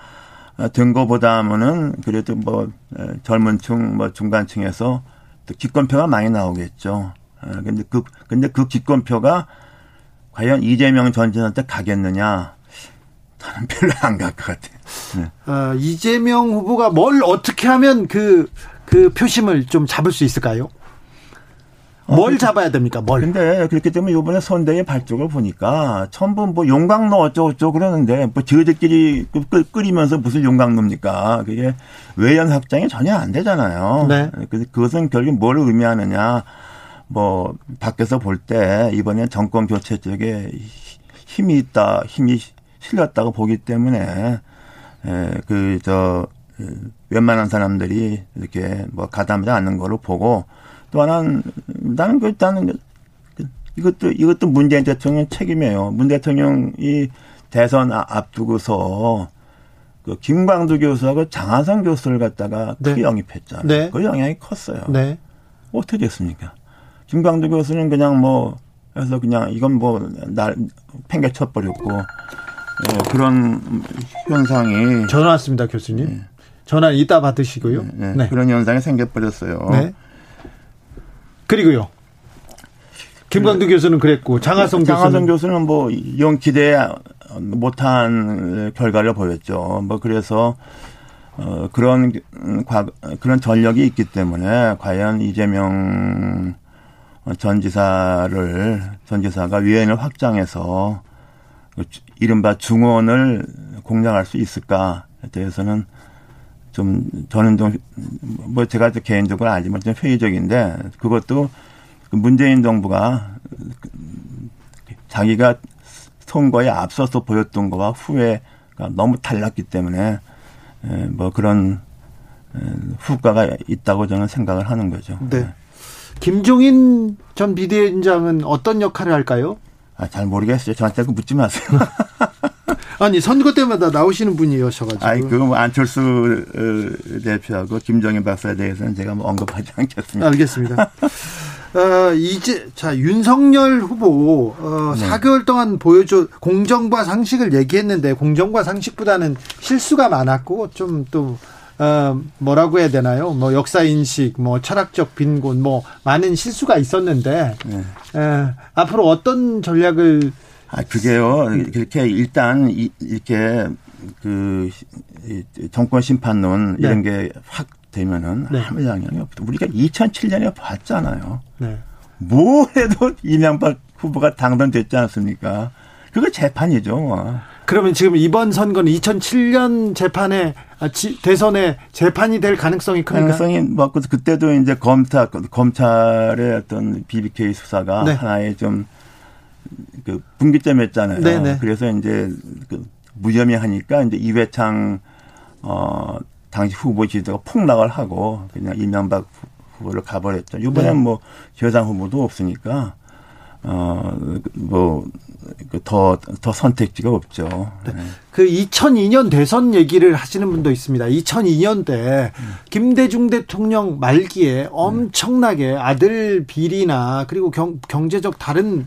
된 거보다는 그래도 뭐 에, 젊은 층, 뭐 중간층에서 또 기권표가 많이 나오겠죠. 에, 근데 그 근데 그 기권표가 과연 이재명 전 지사한테 가겠느냐? 저는 별로 안 갈 것 같아요. 네. 어, 이재명 후보가 뭘 어떻게 하면 그, 그 표심을 좀 잡을 수 있을까요? 뭘 잡아야 됩니까? 뭘? 근데 그렇기 때문에 이번에 선대의 발족을 보니까 전부 뭐 용광로 어쩌고저쩌고 그러는데 뭐 끄- 끓이면서 무슨 용광로입니까? 그게 외연 확장이 전혀 안 되잖아요. 네. 그래서 그것은 결국 뭘 의미하느냐. 뭐 밖에서 볼 때 이번에 정권 교체 쪽에 힘이 있다, 힘이 실렸다고 보기 때문에 그저 웬만한 사람들이 이렇게 뭐 가담하지 않는 거로 보고 또 하나는 나는 그 일단은 그 이것도 이것도 문재인 대통령 책임이에요. 문 대통령이 대선 아- 앞두고서 그 김광두 교수하고 장하성 교수를 갖다가 네. 영입했잖아요. 네. 그 영향이 컸어요. 네. 어떻게 됐습니까? 김광두 교수는 그냥 뭐 해서 그냥 이건 뭐 날 팽개쳐 버렸고 어, 그런 현상이 전화 왔습니다, 교수님. 전화 이따 받으시고요. 네, 네. 그런 현상이 생겨 버렸어요. 네. 그리고요. 김광두 교수는 그랬고 장하성 장하성 교수는 교수는 뭐 영기대 못한 결과를 보였죠. 뭐 그래서 어 그런 과 그런 전력이 있기 때문에 과연 이재명 전 지사를 전 지사가 위원을 확장해서 이른바 중원을 공략할 수 있을까에 대해서는 좀 저는 좀 뭐 제가 개인적으로 알지만 좀 회의적인데 그것도 문재인 정부가 자기가 선거에 앞서서 보였던 거와 후회가 너무 달랐기 때문에 뭐 그런 후과가 있다고 저는 생각을 하는 거죠. 네. 김종인 전 비대위원장은 어떤 역할을 할까요? 아, 잘 모르겠어요. 저한테 그 묻지 마세요. 아니 선거 때마다 나오시는 분이셔가지고. 아니 그뭐 안철수 어, 대표하고 김정인 박사에 대해서는 제가 뭐 언급하지 않겠습니다. 알겠습니다. 어, 이제 자 윤석열 후보 어, 네. 4개월 동안 보여줘 공정과 상식을 얘기했는데 공정과 상식보다는 실수가 많았고 좀 또 어, 뭐라고 해야 되나요? 뭐 역사 인식, 뭐 철학적 빈곤, 뭐 많은 실수가 있었는데 네. 에, 앞으로 어떤 전략을 아 그게요. 그렇게 일단 이, 이렇게 그 정권 심판론 네. 이런 게 확 되면은 네. 아무 영향이 없다. 우리가 2007년에 봤잖아요. 네. 뭐 해도 이명박 후보가 당선됐지 않습니까? 그거 재판이죠. 뭐. 그러면 지금 이번 선거는 2007년 재판에 아, 대선에 재판이 될 가능성이 큽니까? 가능성이 뭐 그때도 이제 검찰 검찰의 어떤 BBK 수사가 네. 하나의 좀 그 분기점이었잖아요. 네네. 네. 그래서 이제 그 무혐의 하니까 이제 이회창 어 당시 후보 지지도가 폭락을 하고 그냥 이명박 후보를 가버렸죠. 이번엔 네. 뭐 여당 후보도 없으니까 어뭐 더, 더 선택지가 없죠. 네. 그 2002년 대선 얘기를 하시는 분도 있습니다. 2002년 때 김대중 대통령 말기에 엄청나게 아들 비리나 그리고 경, 경제적 다른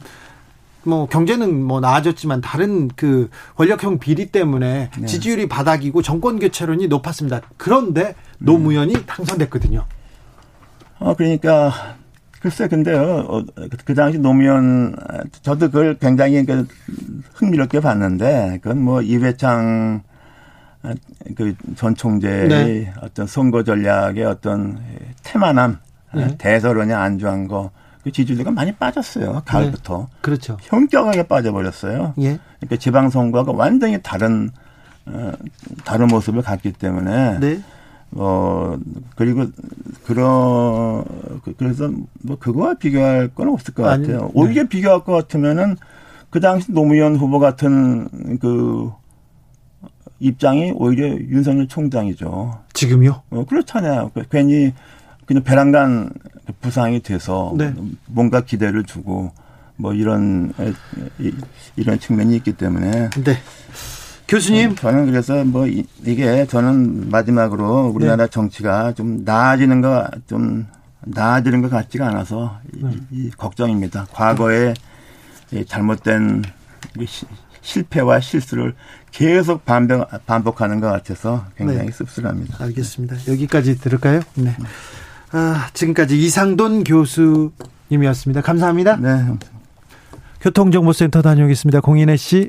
뭐 경제는 뭐 나아졌지만 다른 그 권력형 비리 때문에 네. 지지율이 바닥이고 정권 교체론이 높았습니다. 그런데 노무현이 당선됐거든요. 어 그러니까 글쎄, 근데요, 어, 그 당시 노무현, 저도 그걸 굉장히 그 흥미롭게 봤는데, 그건 뭐 이회창 그전 총재의 네. 어떤 선거 전략의 어떤 태만함, 네. 대서론이 안주한 거, 그 지지율가 많이 빠졌어요. 가을부터. 네. 그렇죠. 현격하게 빠져버렸어요. 예. 그러니까 지방선거가 완전히 다른, 어, 다른 모습을 갖기 때문에. 네. 어, 그리고, 그런, 그, 그래서 뭐 그거와 비교할 건 없을 것 같아요. 아니, 오히려 네. 비교할 것 같으면은 그 당시 노무현 후보 같은 그 입장이 오히려 윤석열 총장이죠. 지금요? 어, 그렇잖아요. 그 괜히 그냥 배란간 부상이 돼서 네. 뭔가 기대를 주고 뭐 이런 이런 측면이 있기 때문에 네. 교수님. 음, 저는 그래서 뭐 이게 저는 마지막으로 우리나라 네. 정치가 좀 나아지는 거 좀 나아지는 것 같지가 않아서 네. 이, 이 걱정입니다. 과거에 잘못된 실패와 실수를 계속 반복, 반복하는 것 같아서 굉장히 네. 씁쓸합니다. 알겠습니다. 여기까지 들을까요? 네. 아, 지금까지 이상돈 교수님이었습니다. 감사합니다. 네. 교통정보센터 다녀오겠습니다. 공인혜 씨.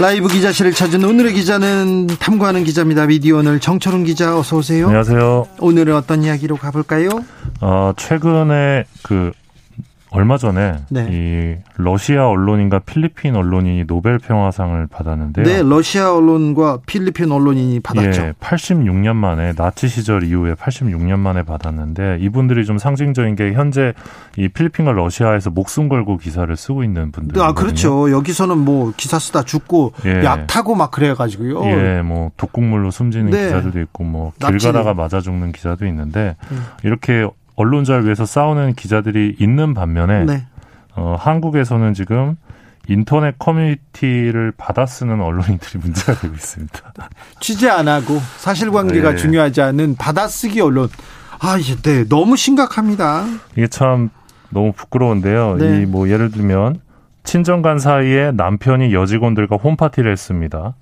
라이브 기자실을 찾은 오늘의 기자는 탐구하는 기자입니다. 미디어 오늘 정철훈 기자 어서 오세요. 안녕하세요. 오늘은 어떤 이야기로 가볼까요? 어, 최근에 그 얼마 전에 네. 이 러시아 언론인과 필리핀 언론인이 노벨 평화상을 받았는데요. 네, 러시아 언론과 필리핀 언론인이 받았죠. 예, 86년 만에 나치 시절 이후에 86년 만에 받았는데 이분들이 좀 상징적인 게 현재 이 필리핀과 러시아에서 목숨 걸고 기사를 쓰고 있는 분들. 아, 그렇죠. 여기서는 뭐 기사 쓰다 죽고 예. 약 타고 막 그래 가지고요. 예, 뭐 독극물로 숨지는 네. 기사들도 있고 뭐 길 가다가 맞아 죽는 기사도 있는데 음. 이렇게 언론자를 위해서 싸우는 기자들이 있는 반면에 네. 어, 한국에서는 지금 인터넷 커뮤니티를 받아쓰는 언론인들이 문제가 되고 있습니다. 취재 안 하고 사실관계가 네. 중요하지 않은 받아쓰기 언론. 아, 이제 네, 너무 심각합니다. 이게 참 너무 부끄러운데요. 네. 이뭐 예를 들면 친정간 사이에 남편이 여직원들과 홈파티를 했습니다.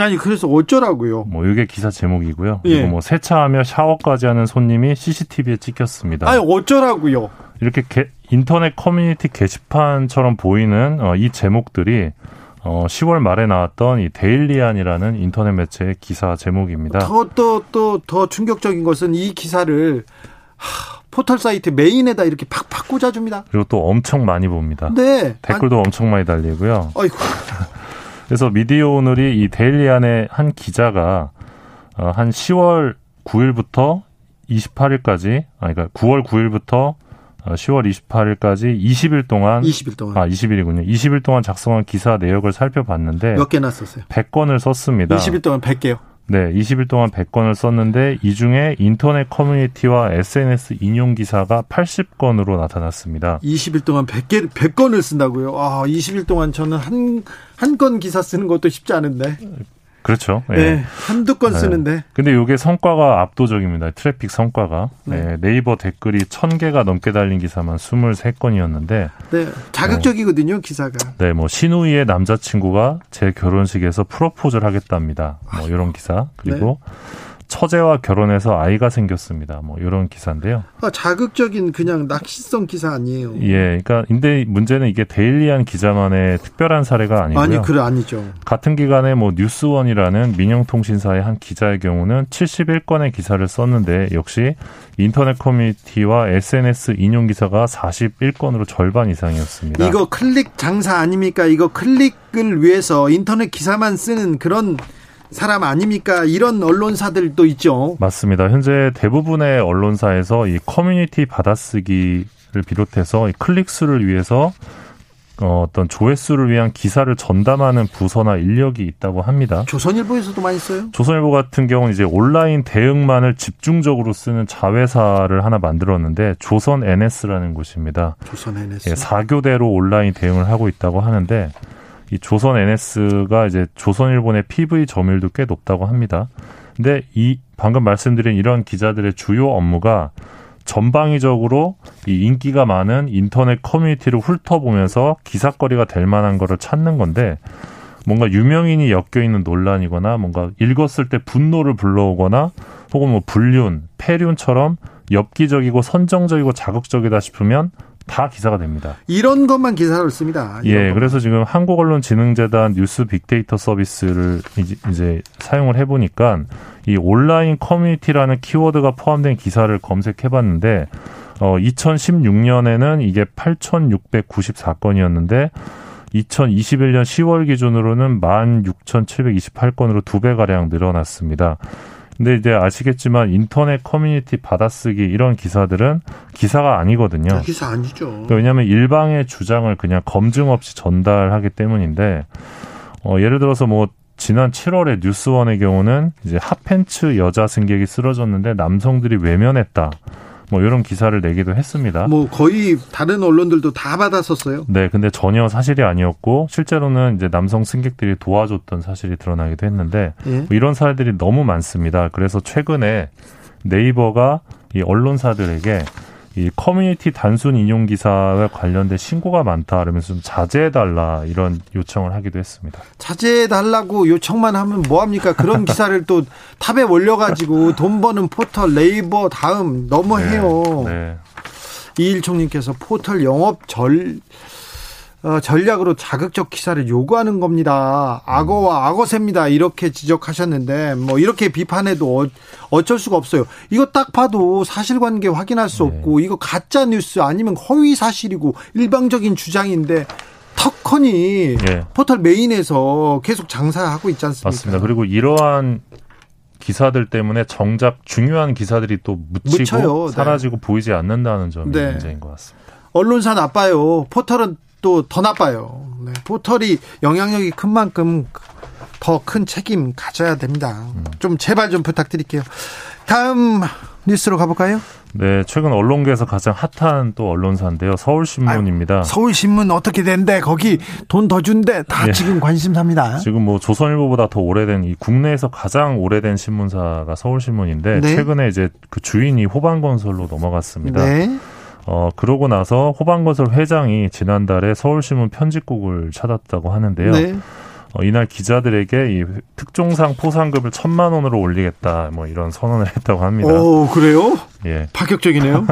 아니 그래서 어쩌라고요? 뭐 이게 기사 제목이고요. 예. 그리고 뭐 세차하며 샤워까지 하는 손님이 CCTV에 찍혔습니다. 아니 어쩌라고요? 이렇게 게- 인터넷 커뮤니티 게시판처럼 보이는 어, 이 제목들이 어, 10월 말에 나왔던 이 데일리안이라는 인터넷 매체의 기사 제목입니다. 더 또 또 더 충격적인 것은 이 기사를 하, 포털 사이트 메인에다 이렇게 팍팍 꽂아줍니다. 그리고 또 엄청 많이 봅니다. 네. 댓글도 엄청 많이 달리고요. 아니, 어이구. 그래서 미디어 오늘이 이 데일리안의 한 기자가 어, 한 10월 9일부터 28일까지, 아니 그러니까 9월 9일부터 10월 28일까지 20일 동안 20일 동안 아 20일이군요. 20일 동안 작성한 기사 내역을 살펴봤는데 몇 개나 썼어요? 100건을 썼습니다. 20일 동안 100개요. 네, 20일 동안 100건을 썼는데 이 중에 인터넷 커뮤니티와 SNS 인용 기사가 80건으로 나타났습니다. 20일 동안 100개 100건을 쓴다고요. 아, 20일 동안 저는 한 한 건 기사 쓰는 것도 쉽지 않은데. 그렇죠. 예. 네. 한두 건 네. 쓰는데. 근데 이게 성과가 압도적입니다. 트래픽 성과가. 네, 네 이버 댓글이 1000개가 넘게 달린 기사만 23건이었는데 네. 자극적이거든요, 기사가. 네, 뭐 신우이의 남자친구가 제 결혼식에서 프로포즈를 하겠답니다. 뭐 이런 기사. 그리고 처제와 결혼해서 아이가 생겼습니다. 뭐 이런 기사인데요. 아, 자극적인 그냥 낚시성 기사 아니에요. 예, 그러니까 근데 문제는 이게 데일리한 기자만의 특별한 사례가 아니고요. 아니, 그래 아니죠. 같은 기간에 뭐 뉴스원이라는 민영통신사의 한 기자의 경우는 71건의 기사를 썼는데 역시 인터넷 커뮤니티와 SNS 인용 기사가 41건으로 절반 이상이었습니다. 이거 클릭 장사 아닙니까? 이거 클릭을 위해서 인터넷 기사만 쓰는 그런 사람 아닙니까? 이런 언론사들도 있죠. 맞습니다. 현재 대부분의 언론사에서 이 커뮤니티 받아쓰기를 비롯해서 이 클릭수를 위해서 어, 어떤 조회수를 위한 기사를 전담하는 부서나 인력이 있다고 합니다. 조선일보에서도 많이 써요. 조선일보 같은 경우는 이제 온라인 대응만을 집중적으로 쓰는 자회사를 하나 만들었는데 조선 NS라는 곳입니다. 조선 NS. 예, 4교대로 온라인 대응을 하고 있다고 하는데 이 조선 NS가 이제 조선일보 의 PV 점유율도 꽤 높다고 합니다. 근데 이 방금 말씀드린 이런 기자들의 주요 업무가 전방위적으로 이 인기가 많은 인터넷 커뮤니티를 훑어보면서 기사거리가 될 만한 거를 찾는 건데 뭔가 유명인이 엮여 있는 논란이거나 뭔가 읽었을 때 분노를 불러오거나 혹은 뭐 불륜, 폐륜처럼 엽기적이고 선정적이고 자극적이다 싶으면 다 기사가 됩니다. 이런 것만 기사를 씁니다. 예, 것만. 그래서 지금 한국언론진흥재단 뉴스 빅데이터 서비스를 이제, 이제 사용을 해보니까 이 온라인 커뮤니티라는 키워드가 포함된 기사를 검색해봤는데 어, 2016년에는 이게 8,694건이었는데 2021년 10월 기준으로는 16,728건으로 두 배 가량 늘어났습니다. 근데 이제 아시겠지만 인터넷 커뮤니티 받아쓰기 이런 기사들은 기사가 아니거든요. 기사 아니죠. 그러니까 왜냐하면 일방의 주장을 그냥 검증 없이 전달하기 때문인데 어, 예를 들어서 뭐 지난 7월에 뉴스원의 경우는 이제 핫팬츠 여자 승객이 쓰러졌는데 남성들이 외면했다. 뭐 이런 기사를 내기도 했습니다. 뭐 거의 다른 언론들도 다 받았었어요. 네, 근데 전혀 사실이 아니었고 실제로는 이제 남성 승객들이 도와줬던 사실이 드러나기도 했는데 예. 뭐 이런 사례들이 너무 많습니다. 그래서 최근에 네이버가 이 언론사들에게 이 커뮤니티 단순 인용 기사와 관련된 신고가 많다 그러면서 좀 자제해 달라 이런 요청을 하기도 했습니다. 자제해 달라고 요청만 하면 뭐 합니까? 그런 기사를 또 top에 올려 가지고 돈 버는 포털 네이버 다음 너무 해요. 네. 이일총님께서 포털 영업 절 어, 전략으로 자극적 기사를 요구하는 겁니다. 악어와 악어새입니다. 이렇게 지적하셨는데 뭐 이렇게 비판해도 어, 어쩔 수가 없어요. 이거 딱 봐도 사실관계 확인할 수 없고 이거 가짜 뉴스 아니면 허위 사실이고 일방적인 주장인데 턱커니 예. 포털 메인에서 계속 장사하고 있지 않습니까? 맞습니다. 그리고 이러한 기사들 때문에 정작 중요한 기사들이 또 묻히고 묻혀요. 네. 사라지고 보이지 않는다는 점이 네. 문제인 것 같습니다. 언론사 나빠요. 포털은 또 더 나빠요. 네, 포털이 영향력이 큰 만큼 더 큰 책임 가져야 됩니다. 좀 제발 좀 부탁드릴게요. 다음 뉴스로 가볼까요? 네, 최근 언론계에서 가장 핫한 또 언론사인데요. 서울신문입니다. 아유, 서울신문 어떻게 된대? 거기 돈 더 준대? 다 예. 지금 관심사입니다. 지금 뭐 조선일보보다 더 오래된 이 국내에서 가장 오래된 신문사가 서울신문인데 네. 최근에 이제 그 주인이 호반건설로 넘어갔습니다. 네. 어 그러고 나서 호반건설 회장이 지난달에 서울신문 편집국을 찾았다고 하는데요. 네. 어, 이날 기자들에게 이 특종상 포상금을 천만 원으로 올리겠다 뭐 이런 선언을 했다고 합니다. 오, 그래요? 예. 파격적이네요.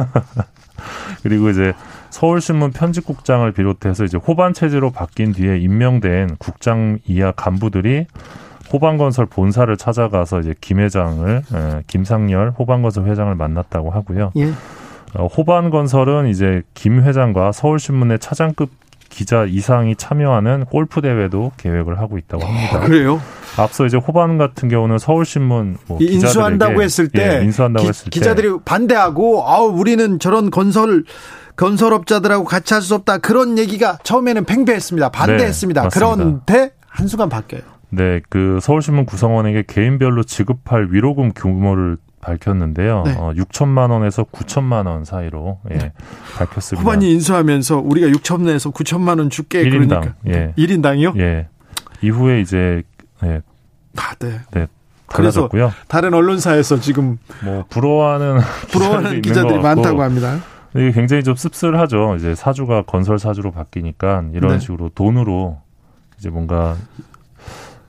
그리고 이제 서울신문 편집국장을 비롯해서 이제 호반 체제로 바뀐 뒤에 임명된 국장 이하 간부들이 호반건설 본사를 찾아가서 이제 김 회장을 에, 김상열 호반건설 회장을 만났다고 하고요. 예. 어, 호반 건설은 이제 김 회장과 서울신문의 차장급 기자 이상이 참여하는 골프 대회도 계획을 하고 있다고 합니다. 그래요? 앞서 이제 호반 같은 경우는 서울신문 뭐이 인수한다고 했을 때, 예, 인수한다고 기, 했을 때 기자들이 반대하고 아우 우리는 저런 건설 건설업자들하고 같이 할 수 없다 그런 얘기가 처음에는 팽배했습니다. 반대했습니다. 네. 그런데 한순간 바뀌어요. 네, 그 서울신문 구성원에게 개인별로 지급할 위로금 규모를 밝혔는데요. 네. 어, 6천만 원에서 9천만 원 사이로 예, 밝혔습니다. 후반이 인수하면서 우리가 6천에서 9천만 원 줄게 1인당, 그러니까 예. 1인당이요? 예. 이후에 이제 예, 아, 네. 네. 그래서 달라졌고요. 다른 언론사에서 지금 뭐 부러워하는 부러워하는 기자들이 많다고 합니다. 이게 굉장히 좀 씁쓸하죠. 이제 사주가 건설 사주로 바뀌니까 이런 네. 식으로 돈으로 이제 뭔가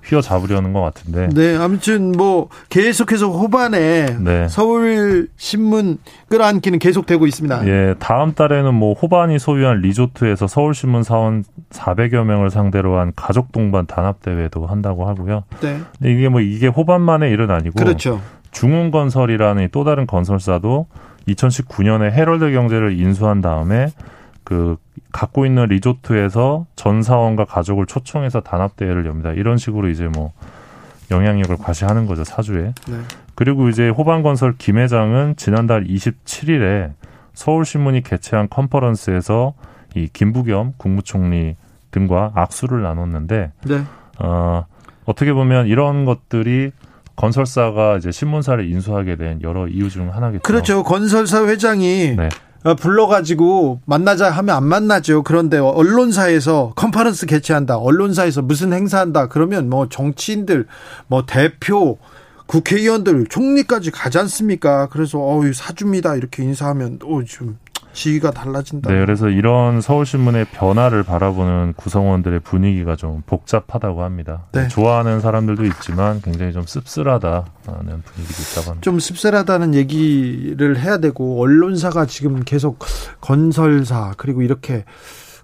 휘어잡으려는 것 같은데. 네, 아무튼 뭐 계속해서 호반에 네. 서울 신문 끌어안기는 계속되고 있습니다. 예, 다음 달에는 뭐 호반이 소유한 리조트에서 서울 신문 사원 400여 명을 상대로 한 가족 동반 단합 대회도 한다고 하고요. 네, 근데 이게 뭐 이게 호반만의 일은 아니고 그렇죠. 중흥건설이라는 또 다른 건설사도 2019년에 헤럴드 경제를 인수한 다음에 그 갖고 있는 리조트에서 전 사원과 가족을 초청해서 단합 대회를 엽니다. 이런 식으로 이제 뭐 영향력을 과시하는 거죠 사주에. 네. 그리고 이제 호반건설 김 회장은 지난달 27일에 서울신문이 개최한 컨퍼런스에서 이 김부겸 국무총리 등과 악수를 나눴는데 네, 어, 어떻게 보면 이런 것들이 건설사가 이제 신문사를 인수하게 된 여러 이유 중 하나겠죠. 그렇죠. 건설사 회장이 네. 어, 불러가지고 만나자 하면 안 만나죠. 그런데 언론사에서 컨퍼런스 개최한다. 언론사에서 무슨 행사한다. 그러면 뭐 정치인들, 뭐 대표, 국회의원들, 총리까지 가지 않습니까? 그래서 어유 사줍니다. 이렇게 인사하면 어 좀 지위가 달라진다. 네, 그래서 이런 서울신문의 변화를 바라보는 구성원들의 분위기가 좀 복잡하다고 합니다. 네. 좋아하는 사람들도 있지만 굉장히 좀 씁쓸하다는 분위기도 있다고 합니다. 좀 씁쓸하다는 얘기를 해야 되고 언론사가 지금 계속 건설사 그리고 이렇게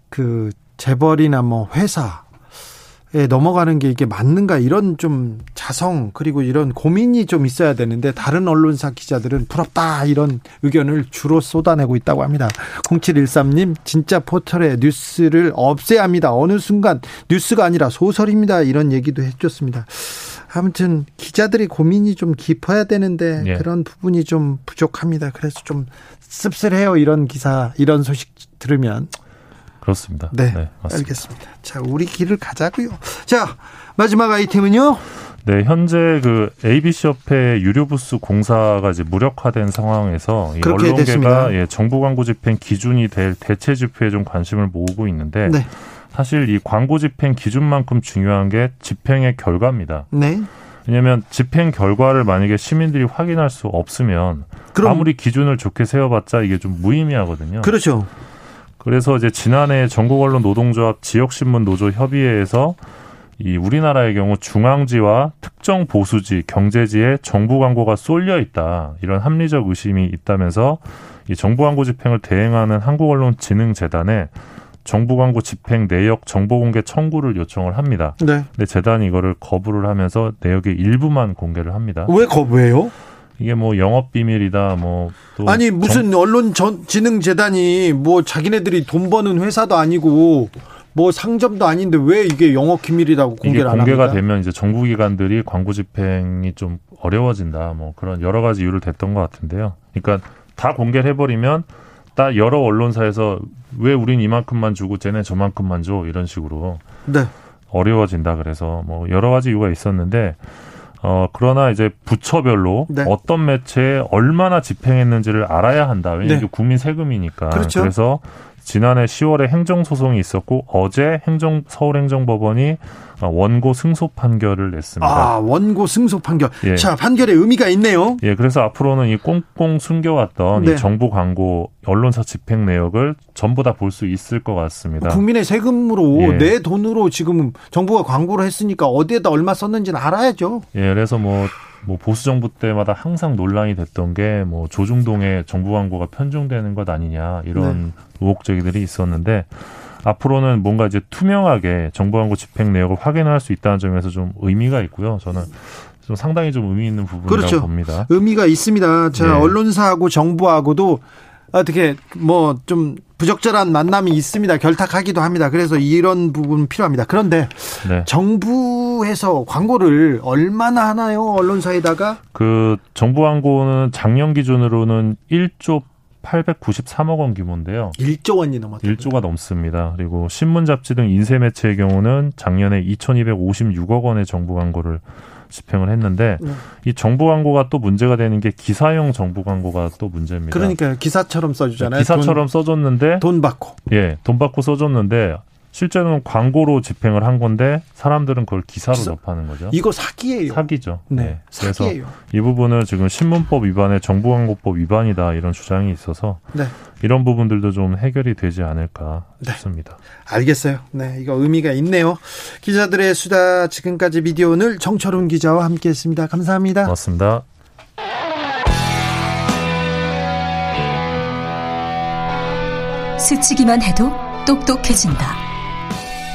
그 재벌이나 뭐 회사에 넘어가는 게 이게 맞는가 이런 좀 자성 그리고 이런 고민이 좀 있어야 되는데 다른 언론사 기자들은 부럽다 이런 의견을 주로 쏟아내고 있다고 합니다. 0713님 진짜 포털에 뉴스를 없애야 합니다. 어느 순간 뉴스가 아니라 소설입니다. 이런 얘기도 해줬습니다. 아무튼 기자들이 고민이 좀 깊어야 되는데 예. 그런 부분이 좀 부족합니다. 그래서 좀 씁쓸해요. 이런 기사, 이런 소식 들으면. 그렇습니다. 네, 맞습니다. 알겠습니다. 자, 우리 길을 가자고요. 자, 마지막 아이템은요. 네, 현재 그 ABC 협회 유료 부스 공사가 이제 무력화된 상황에서 이 됐습니다. 언론계가 예, 정부 광고 집행 기준이 될 대체 집회에 좀 관심을 모으고 있는데 네, 사실 이 광고 집행 기준만큼 중요한 게 집행의 결과입니다. 네. 왜냐하면 집행 결과를 만약에 시민들이 확인할 수 없으면 그럼 아무리 기준을 좋게 세워봤자 이게 좀 무의미하거든요. 그렇죠. 그래서 이제 지난해 전국 언론 노동조합 지역신문 노조 협의회에서 이 우리나라의 경우 중앙지와 특정 보수지, 경제지에 정부 광고가 쏠려 있다 이런 합리적 의심이 있다면서 이 정부 광고 집행을 대행하는 한국언론진흥재단에 정부 광고 집행 내역 정보 공개 청구를 요청을 합니다. 네. 근데 재단이 이거를 거부를 하면서 내역의 일부만 공개를 합니다. 왜 거부해요? 이게 뭐 영업 비밀이다, 뭐또 아니 무슨 언론 전 진흥 재단이 뭐 자기네들이 돈 버는 회사도 아니고 뭐 상점도 아닌데 왜 이게 영업 기밀이라고 이게 공개를 안 공개가 합니까? 되면 이제 정부 기관들이 광고 집행이 좀 어려워진다. 뭐 그런 여러 가지 이유를 댔던 것 같은데요. 그러니까 다 공개를 해버리면 딱 여러 언론사에서 왜 우린 이만큼만 주고 쟤네 저만큼만 줘 이런 식으로 네. 어려워진다. 그래서 뭐 여러 가지 이유가 있었는데 어, 그러나 이제 부처별로 네. 어떤 매체에 얼마나 집행했는지를 알아야 한다. 왜냐하면 네. 국민 세금이니까. 그렇죠. 래서 지난해 10월에 행정소송이 있었고 어제 행정 서울행정법원이 어, 원고 승소 판결을 냈습니다. 아, 원고 승소 판결. 예. 자, 판결에 의미가 있네요. 예, 그래서 앞으로는 이 꽁꽁 숨겨왔던 네. 이 정부 광고 언론사 집행 내역을 전부 다 볼 수 있을 것 같습니다. 국민의 세금으로 예. 내 돈으로 지금 정부가 광고를 했으니까 어디에다 얼마 썼는지는 알아야죠. 예, 그래서 뭐, 뭐 보수 정부 때마다 항상 논란이 됐던 게 뭐 조중동의 정부 광고가 편중되는 것 아니냐 이런 네. 의혹 제기들이 있었는데 앞으로는 뭔가 이제 투명하게 정부 광고 집행 내역을 확인할 수 있다는 점에서 좀 의미가 있고요. 저는 좀 상당히 좀 의미 있는 부분이라고 그렇죠. 봅니다. 의미가 있습니다. 자, 네. 언론사하고 정부하고도 어떻게 뭐 좀 부적절한 만남이 있습니다. 결탁하기도 합니다. 그래서 이런 부분 필요합니다. 그런데 네. 정부에서 광고를 얼마나 하나요? 언론사에다가 그 정부 광고는 작년 기준으로는 1조 893억 원 규모인데요. 1조 원이 넘었다. 1조가 넘습니다. 그리고 신문 잡지 등 인쇄 매체의 경우는 작년에 2,256억 원의 정부 광고를 집행을 했는데 네. 이 정부 광고가 또 문제가 되는 게 기사용 정부 광고가 또 문제입니다. 그러니까 기사처럼 써주잖아요. 기사처럼 써줬는데 돈, 돈 받고. 예, 돈 받고 써줬는데 실제로는 광고로 집행을 한 건데 사람들은 그걸 기사로 기사- 접하는 거죠. 이거 사기예요. 사기죠. 네, 그래서 사기예요. 이 부분은 지금 신문법 위반에 정부광고법 위반이다 이런 주장이 있어서 네. 이런 부분들도 좀 해결이 되지 않을까 네. 싶습니다. 알겠어요. 네, 이거 의미가 있네요. 기자들의 수다 지금까지 미디어 오늘 정철훈 기자와 함께했습니다. 감사합니다. 맞습니다. 스치기만 해도 똑똑해진다.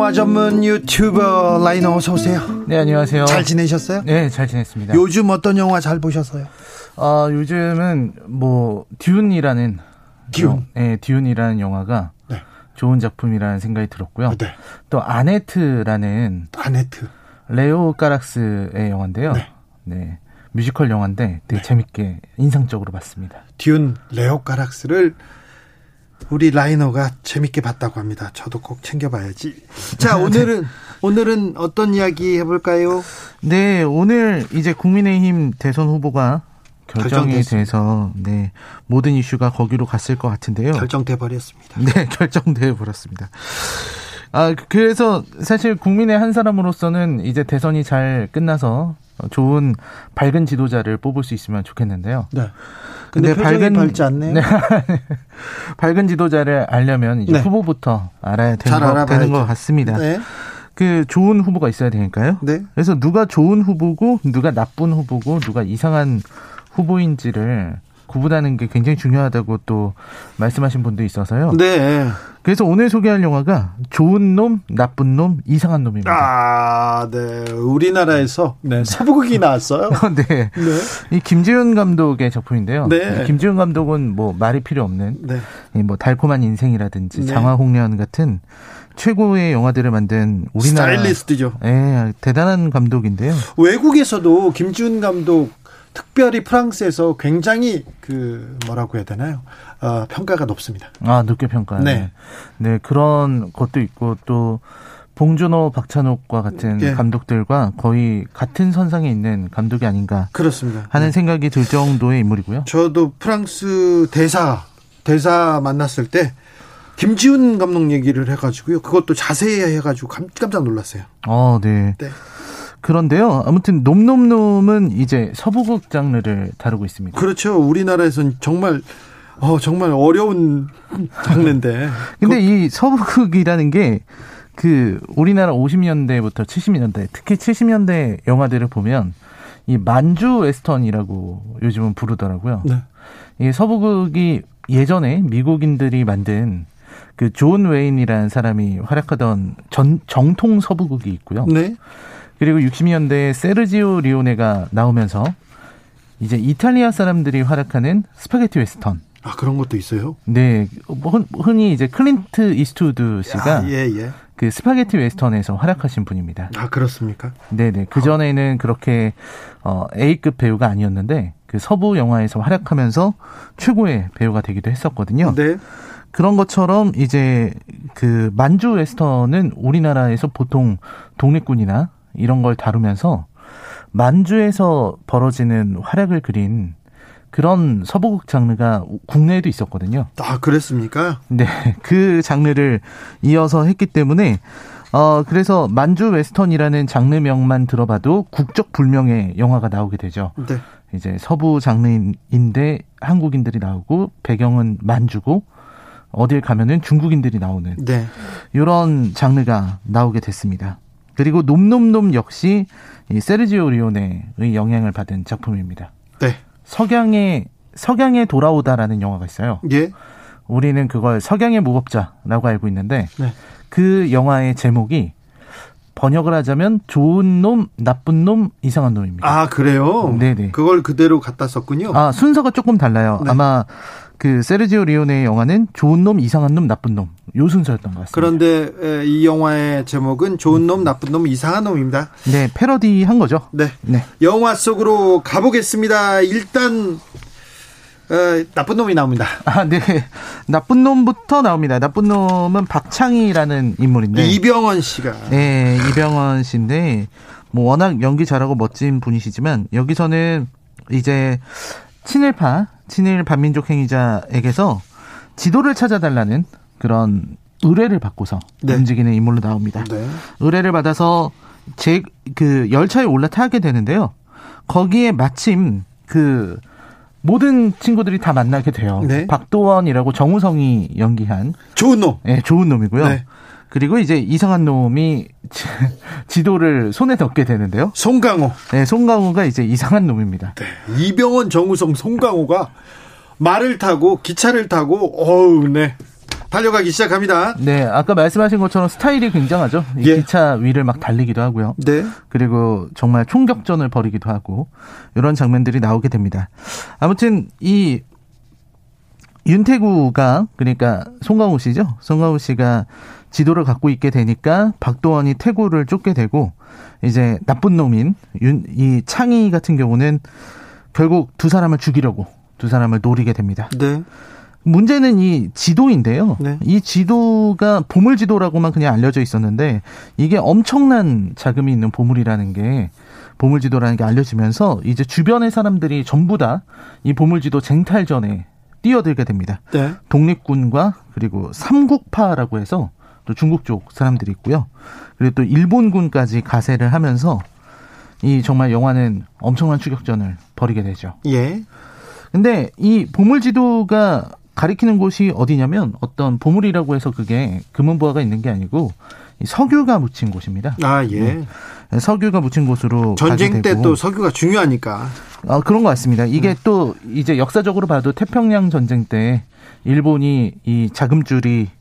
영화 전문 유튜버 라이너 어서 오세요. 네, 안녕하세요. 잘 지내셨어요? 네, 잘 지냈습니다. 요즘 어떤 영화 잘 보셨어요? 아, 요즘은 뭐 듄이라는 듄. 영- 네, 듄이라는 영화가 네. 좋은 작품이라는 생각이 들었고요. 네. 또 아네트라는 아네트. 레오 카락스의 영화인데요. 네. 네. 뮤지컬 영화인데 되게 재밌게 인상적으로 봤습니다. 듄 레오 카락스를 우리 라이너가 재밌게 봤다고 합니다. 저도 꼭 챙겨봐야지. 자, 오늘은 오늘은 어떤 이야기 해볼까요? 네, 오늘 이제 국민의힘 대선 후보가 결정이 결정됐습니다. 돼서 네, 모든 이슈가 거기로 갔을 것 같은데요. 결정돼 버렸습니다. 네, 결정돼 버렸습니다. 아, 그래서 사실 국민의 한 사람으로서는 이제 대선이 잘 끝나서 좋은 밝은 지도자를 뽑을 수 있으면 좋겠는데요. 네. 근데, 표정이 밝지 않네요. 네. 밝은 지도자를 알려면 이제 네. 후보부터 알아야 되는, 잘 거. 되는 것 같습니다. 네. 그 좋은 후보가 있어야 되니까요. 네. 그래서 누가 좋은 후보고 누가 나쁜 후보고 누가 이상한 후보인지를 구분하는 게 굉장히 중요하다고 또 말씀하신 분도 있어서요. 네. 그래서 오늘 소개할 영화가 좋은 놈, 나쁜 놈, 이상한 놈입니다. 아, 네. 우리나라에서 네, 서부극이 나왔어요. 네. 네. 이 김지훈 감독의 작품인데요. 네. 이 김지훈 감독은 뭐 말이 필요 없는 네. 이뭐 달콤한 인생이라든지 네. 장화홍련 같은 최고의 영화들을 만든 우리나라 스타일리스트죠. 예, 대단한 감독인데요. 외국에서도 김지훈 감독 특별히 프랑스에서 굉장히 그 뭐라고 해야 되나요? 어, 평가가 높습니다. 아, 높게 평가. 네. 네. 그런 것도 있고 또 봉준호, 박찬욱과 같은 예. 감독들과 거의 같은 선상에 있는 감독이 아닌가 그렇습니다. 하는 네. 생각이 들 정도의 인물이고요. 저도 프랑스 대사 대사 만났을 때 김지훈 감독 얘기를 해가지고요. 그것도 자세히 해가지고 감- 깜짝 놀랐어요. 어, 네. 네. 그런데요. 아무튼 놈놈놈은 이제 서부극 장르를 다루고 있습니다. 그렇죠. 우리나라에선 정말 어 정말 어려운 장르인데. 근데 이 서부극이라는 게 그 우리나라 50년대부터 70년대, 특히 70년대 영화들을 보면 이 만주 웨스턴이라고 요즘은 부르더라고요. 네. 이 서부극이 예전에 미국인들이 만든 그 존 웨인이라는 사람이 활약하던 전 정통 서부극이 있고요. 네. 그리고 60년대에 세르지오 레오네가 나오면서 이제 이탈리아 사람들이 활약하는 스파게티 웨스턴. 아 그런 것도 있어요? 네, 뭐 흔- 흔히 이제 클린트 이스트우드 씨가 아, 예, 예. 그 스파게티 웨스턴에서 활약하신 분입니다. 아 그렇습니까? 네네. 그 전에는 그렇게 어 A급 배우가 아니었는데 그 서부 영화에서 활약하면서 최고의 배우가 되기도 했었거든요. 네. 그런 것처럼 이제 그 만주 웨스턴은 우리나라에서 보통 독립군이나 이런 걸 다루면서 만주에서 벌어지는 활약을 그린 그런 서부극 장르가 국내에도 있었거든요. 아 그랬습니까? 네, 그 장르를 이어서 했기 때문에 어 그래서 만주 웨스턴이라는 장르명만 들어봐도 국적 불명의 영화가 나오게 되죠. 네. 이제 서부 장르인데 한국인들이 나오고 배경은 만주고 어딜 가면은 중국인들이 나오는 네. 이런 장르가 나오게 됐습니다. 그리고 놈놈놈 역시 이 세르지오 레오네의 영향을 받은 작품입니다. 네. 석양에 석양에 돌아오다라는 영화가 있어요. 예. 우리는 그걸 석양의 무법자라고 알고 있는데 네. 그 영화의 제목이 번역을 하자면 좋은 놈, 나쁜 놈, 이상한 놈입니다. 아 그래요? 네네. 그걸 그대로 갖다 썼군요. 아, 순서가 조금 달라요. 네. 아마 그 세르지오 리오네의 영화는 좋은 놈, 이상한 놈, 나쁜 놈. 요 순서였던 것 같습니다. 그런데 에, 이 영화의 제목은 좋은 놈, 나쁜 놈, 이상한 놈입니다. 네, 패러디 한 거죠. 네. 네. 영화 속으로 가보겠습니다. 일단 에, 나쁜 놈이 나옵니다. 아, 네. 나쁜 놈부터 나옵니다. 나쁜 놈은 박창희라는 인물인데. 이병헌 씨가 네, 이병헌 씨인데 뭐 워낙 연기 잘하고 멋진 분이시지만 여기서는 이제 친일파, 친일 반민족 행위자에게서 지도를 찾아달라는 그런 의뢰를 받고서 네. 움직이는 인물로 나옵니다. 네. 의뢰를 받아서 제 그 열차에 올라타게 되는데요. 거기에 마침 그 모든 친구들이 다 만나게 돼요. 네. 박도원이라고 정우성이 연기한 좋은 놈. 네, 좋은 놈이고요. 네. 그리고 이제 이상한 놈이 지- 지도를 손에 넣게 되는데요. 송강호. 네, 송강호가 이제 이상한 놈입니다. 이병헌, 정우성, 송강호가 말을 타고 기차를 타고 어우, 네. 달려가기 시작합니다. 네, 아까 말씀하신 것처럼 스타일이 굉장하죠. 이 예. 기차 위를 막 달리기도 하고요. 네. 그리고 정말 총격전을 벌이기도 하고 이런 장면들이 나오게 됩니다. 아무튼 이 윤태구가 그러니까 송강호 씨죠. 송강호 씨가 지도를 갖고 있게 되니까 박도원이 태구를 쫓게 되고 이제 나쁜 놈인 윤, 이 창희 같은 경우는 결국 두 사람을 죽이려고 두 사람을 노리게 됩니다. 네. 문제는 이 지도인데요. 네. 이 지도가 보물 지도라고만 그냥 알려져 있었는데 이게 엄청난 자금이 있는 보물이라는 게 보물 지도라는 게 알려지면서 이제 주변의 사람들이 전부 다 이 보물 지도 쟁탈전에 뛰어들게 됩니다. 네. 독립군과 그리고 삼국파라고 해서 또 중국 쪽 사람들이 있고요. 그리고 또 일본군까지 가세를 하면서 이 정말 영화는 엄청난 추격전을 벌이게 되죠. 예. 근데 이 보물 지도가 가리키는 곳이 어디냐면 어떤 보물이라고 해서 그게 금은보화가 있는 게 아니고 이 석유가 묻힌 곳입니다. 아, 예. 네, 석유가 묻힌 곳으로 전쟁 때. 또 석유가 중요하니까. 아, 그런 것 같습니다. 네. 이게 또 이제 역사적으로 봐도 태평양 전쟁 때 일본이 이 자금줄이 어,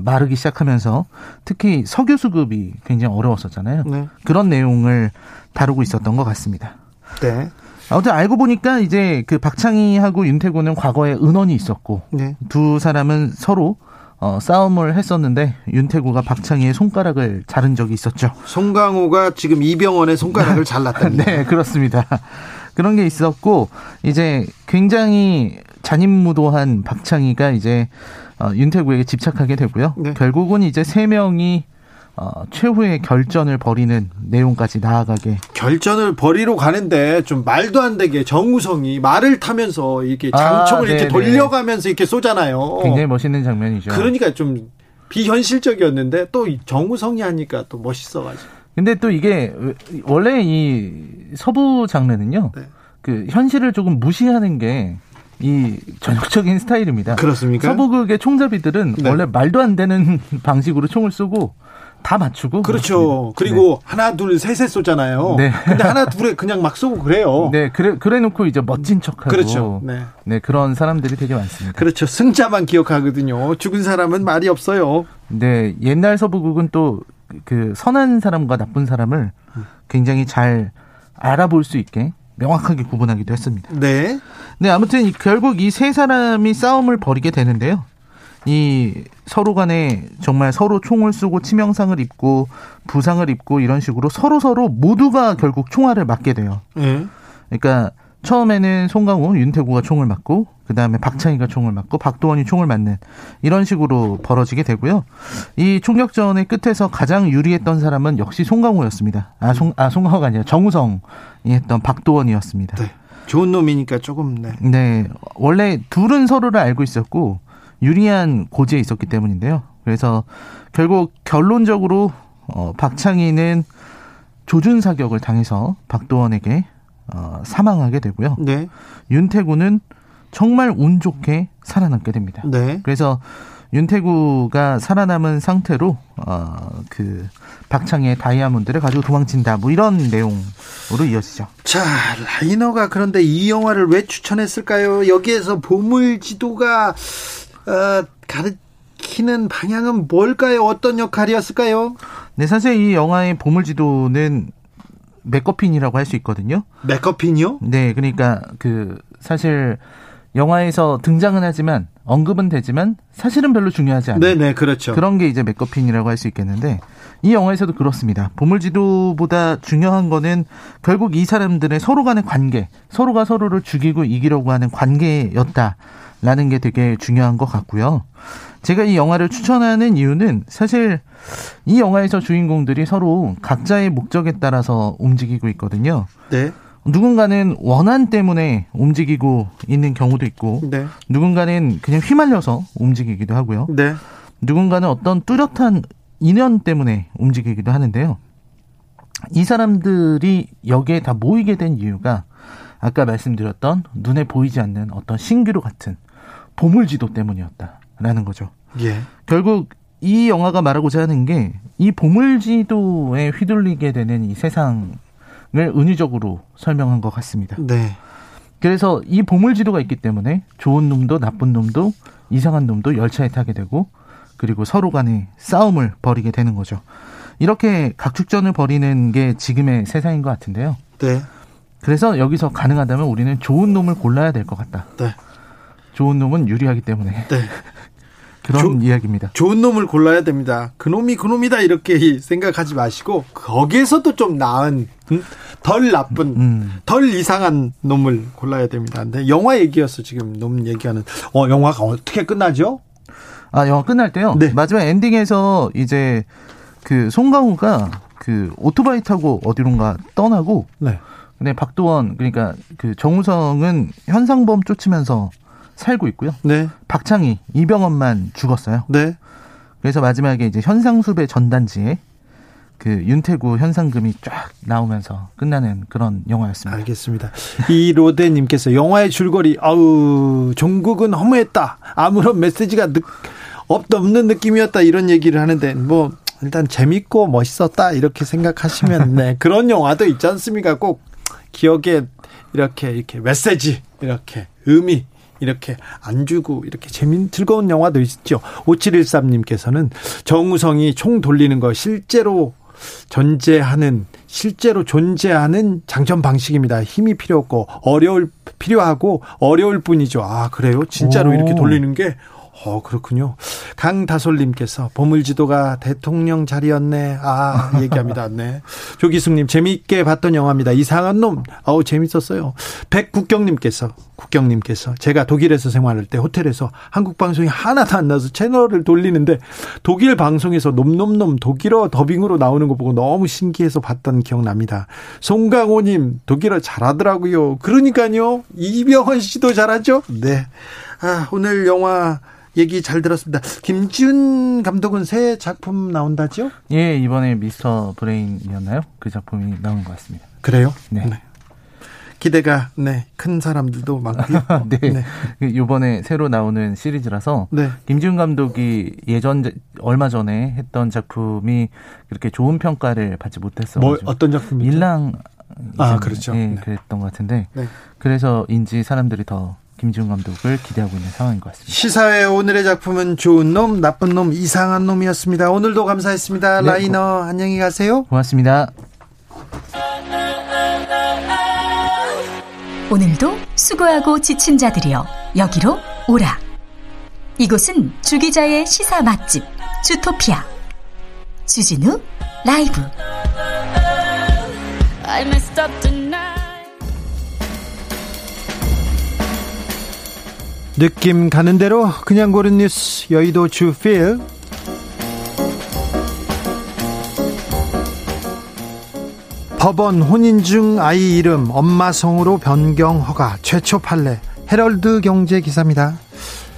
마르기 시작하면서 특히 석유 수급이 굉장히 어려웠었잖아요. 네. 그런 내용을 다루고 있었던 것 같습니다. 네. 아무튼 알고 보니까 이제 그 박창희하고 윤태구는 과거에 은원이 있었고 네. 두 사람은 서로 어, 싸움을 했었는데 윤태구가 박창희의 손가락을 자른 적이 있었죠. 송강호가 지금 이병헌의 손가락을 잘랐답니다. 네, 그렇습니다. 그런 게 있었고 이제 굉장히 잔인무도한 박창희가 이제 어, 윤태구에게 집착하게 되고요. 네. 결국은 이제 세 명이 어, 최후의 결전을 벌이는 내용까지 나아가게 결전을 벌이러 가는데 좀 말도 안 되게 정우성이 말을 타면서 이렇게 아, 장총을 이렇게 네네. 돌려가면서 이렇게 쏘잖아요. 굉장히 멋있는 장면이죠. 그러니까 좀 비현실적이었는데 또이 정우성이 하니까 또 멋있어가지고. 근데 또 이게 원래 이 서부 장르는요. 네. 그 현실을 조금 무시하는 게 이 전형적인 스타일입니다. 그렇습니까? 서부극의 총잡이들은 네. 원래 말도 안 되는 방식으로 총을 쏘고 다 맞추고 그렇죠. 그렇습니다. 그리고 하나 둘 셋에 쏘잖아요. 네. 근데 하나 둘에 그냥 막 쏘고 그래요. 네, 그래 그래 놓고 이제 멋진 척하고 그렇죠. 네. 네, 그런 사람들이 되게 많습니다. 그렇죠. 승자만 기억하거든요. 죽은 사람은 말이 없어요. 네, 옛날 서부극은 또 그 선한 사람과 나쁜 사람을 굉장히 잘 알아볼 수 있게 명확하게 구분하기도 했습니다. 네. 네, 아무튼 이- 결국 이 세 사람이 싸움을 벌이게 되는데요. 이 서로 간에 정말 서로 총을 쏘고 치명상을 입고 부상을 입고 이런 식으로 서로 서로 모두가 결국 총알을 맞게 돼요. 예. 그러니까 처음에는 송강호, 윤태구가 총을 맞고 그 다음에 박창희가 총을 맞고 박도원이 총을 맞는 이런 식으로 벌어지게 되고요. 이 총격전의 끝에서 가장 유리했던 사람은 역시 송강호였습니다. 아, 송, 아, 송강호가 아니라 정우성이 했던 박도원이었습니다. 네. 좋은 놈이니까 조금 네. 네. 원래 둘은 서로를 알고 있었고 유리한 고지에 있었기 때문인데요. 그래서 결국 결론적으로 어, 박창희는 조준 사격을 당해서 박도원에게 어, 사망하게 되고요. 네. 윤태구는 정말 운 좋게 살아남게 됩니다. 네. 그래서 윤태구가 살아남은 상태로 어, 그 박창희의 다이아몬드를 가지고 도망친다. 뭐 이런 내용으로 이어지죠. 자, 라이너가 그런데 이 영화를 왜 추천했을까요? 여기에서 보물 지도가 어, 가르치는 방향은 뭘까요? 어떤 역할이었을까요? 네, 사실 이 영화의 보물 지도는 맥거핀이라고 할 수 있거든요. 맥거핀이요? 네, 그러니까 그 사실 영화에서 등장은 하지만 언급은 되지만 사실은 별로 중요하지 않아요. 네네, 그렇죠. 그런 게 이제 맥거핀이라고 할 수 있겠는데 이 영화에서도 그렇습니다. 보물지도보다 중요한 거는 결국 이 사람들의 서로 간의 관계, 서로가 서로를 죽이고 이기려고 하는 관계였다 라는 게 되게 중요한 것 같고요. 제가 이 영화를 추천하는 이유는 사실 이 영화에서 주인공들이 서로 각자의 목적에 따라서 움직이고 있거든요. 네. 누군가는 원한 때문에 움직이고 있는 경우도 있고, 네. 누군가는 그냥 휘말려서 움직이기도 하고요. 네. 누군가는 어떤 뚜렷한 인연 때문에 움직이기도 하는데요. 이 사람들이 여기에 다 모이게 된 이유가 아까 말씀드렸던 눈에 보이지 않는 어떤 신기루 같은 보물지도 때문이었다라는 거죠. 예. 결국 이 영화가 말하고자 하는 게 이 보물지도에 휘둘리게 되는 이 세상을 은유적으로 설명한 것 같습니다. 네. 그래서 이 보물지도가 있기 때문에 좋은 놈도 나쁜 놈도 이상한 놈도 열차에 타게 되고 그리고 서로 간에 싸움을 벌이게 되는 거죠. 이렇게 각축전을 벌이는 게 지금의 세상인 것 같은데요. 네. 그래서 여기서 가능하다면 우리는 좋은 놈을 골라야 될 것 같다. 네. 좋은 놈은 유리하기 때문에. 네. 그런 이야기입니다. 좋은 놈을 골라야 됩니다. 그 놈이 그 놈이다 이렇게 생각하지 마시고 거기에서도 좀 나은 음? 덜 나쁜 음. 덜 이상한 놈을 골라야 됩니다. 근데 영화 얘기였어 지금 놈 얘기하는 어 영화가 어떻게 끝나죠? 아, 영화 끝날 때요? 네. 마지막 엔딩에서 이제 그 송강호가 그 오토바이 타고 어디론가 떠나고 네. 근데 박도원 그러니까 그 정우성은 현상범 쫓으면서 살고 있고요. 네. 박창희, 이병헌만 죽었어요. 네. 그래서 마지막에 이제 현상수배 전단지에 그 윤태구 현상금이 쫙 나오면서 끝나는 그런 영화였습니다. 알겠습니다. 이 로데님께서 영화의 줄거리 아우 종국은 허무했다. 아무런 메시지가 느, 없, 없는 느낌이었다 이런 얘기를 하는데 뭐 일단 재밌고 멋있었다 이렇게 생각하시면 네 그런 영화도 있지 않습니까? 꼭 기억에 이렇게 이렇게 메시지 이렇게 의미 이렇게 안 주고 이렇게 재밌 즐거운 영화도 있죠. 5713님께서는 정우성이 총 돌리는 거 실제로 존재하는 실제로 존재하는 장전 방식입니다. 힘이 필요 없고 어려울 필요하고 어려울 뿐이죠. 아 그래요? 진짜로 오. 이렇게 돌리는 게 어, 그렇군요. 강다솔님께서 보물지도가 대통령 자리였네. 아, 얘기합니다. 네. 조기숙님, 재미있게 봤던 영화입니다. 이상한 놈. 어우, 재밌었어요. 백국경님께서, 국경님께서, 제가 독일에서 생활할 때 호텔에서 한국 방송이 하나도 안 나서 채널을 돌리는데 독일 방송에서 놈놈놈 독일어 더빙으로 나오는 거 보고 너무 신기해서 봤던 기억납니다. 송강호님, 독일어 잘하더라고요. 그러니까요. 이병헌 씨도 잘하죠? 네. 아, 오늘 영화 얘기 잘 들었습니다. 김지훈 감독은 새 작품 나온다죠? 예, 이번에 미스터 브레인이었나요? 그 작품이 나온 것 같습니다. 그래요? 네. 기대가 네, 큰 사람들도 많고요. 네. 그 요번에 새로 나오는 시리즈라서 네. 김지훈 감독이 예전 얼마 전에 했던 작품이 그렇게 좋은 평가를 받지 못했어 뭐 어떤 작품이죠? 일랑 아, 그렇죠. 예, 네. 그랬던 것 같은데 네. 그래서인지 사람들이 더 김지훈 감독을 기대하고 있는 상황인 것 같습니다. 시사회 오늘의 작품은 좋은 놈, 나쁜 놈, 이상한 놈이었습니다. 오늘도 감사했습니다. 네, 라이너 고, 안녕히 가세요. 고맙습니다. 오늘도 수고하고 지친 자들이여 여기로 오라. 이곳은 주기자의 시사 맛집 주토피아 주진우 라이브. 느낌 가는 대로 그냥 고른 뉴스 여의도 주필 법원 혼인 중 아이 이름 엄마 성으로 변경 허가 최초 판례 헤럴드 경제 기사입니다.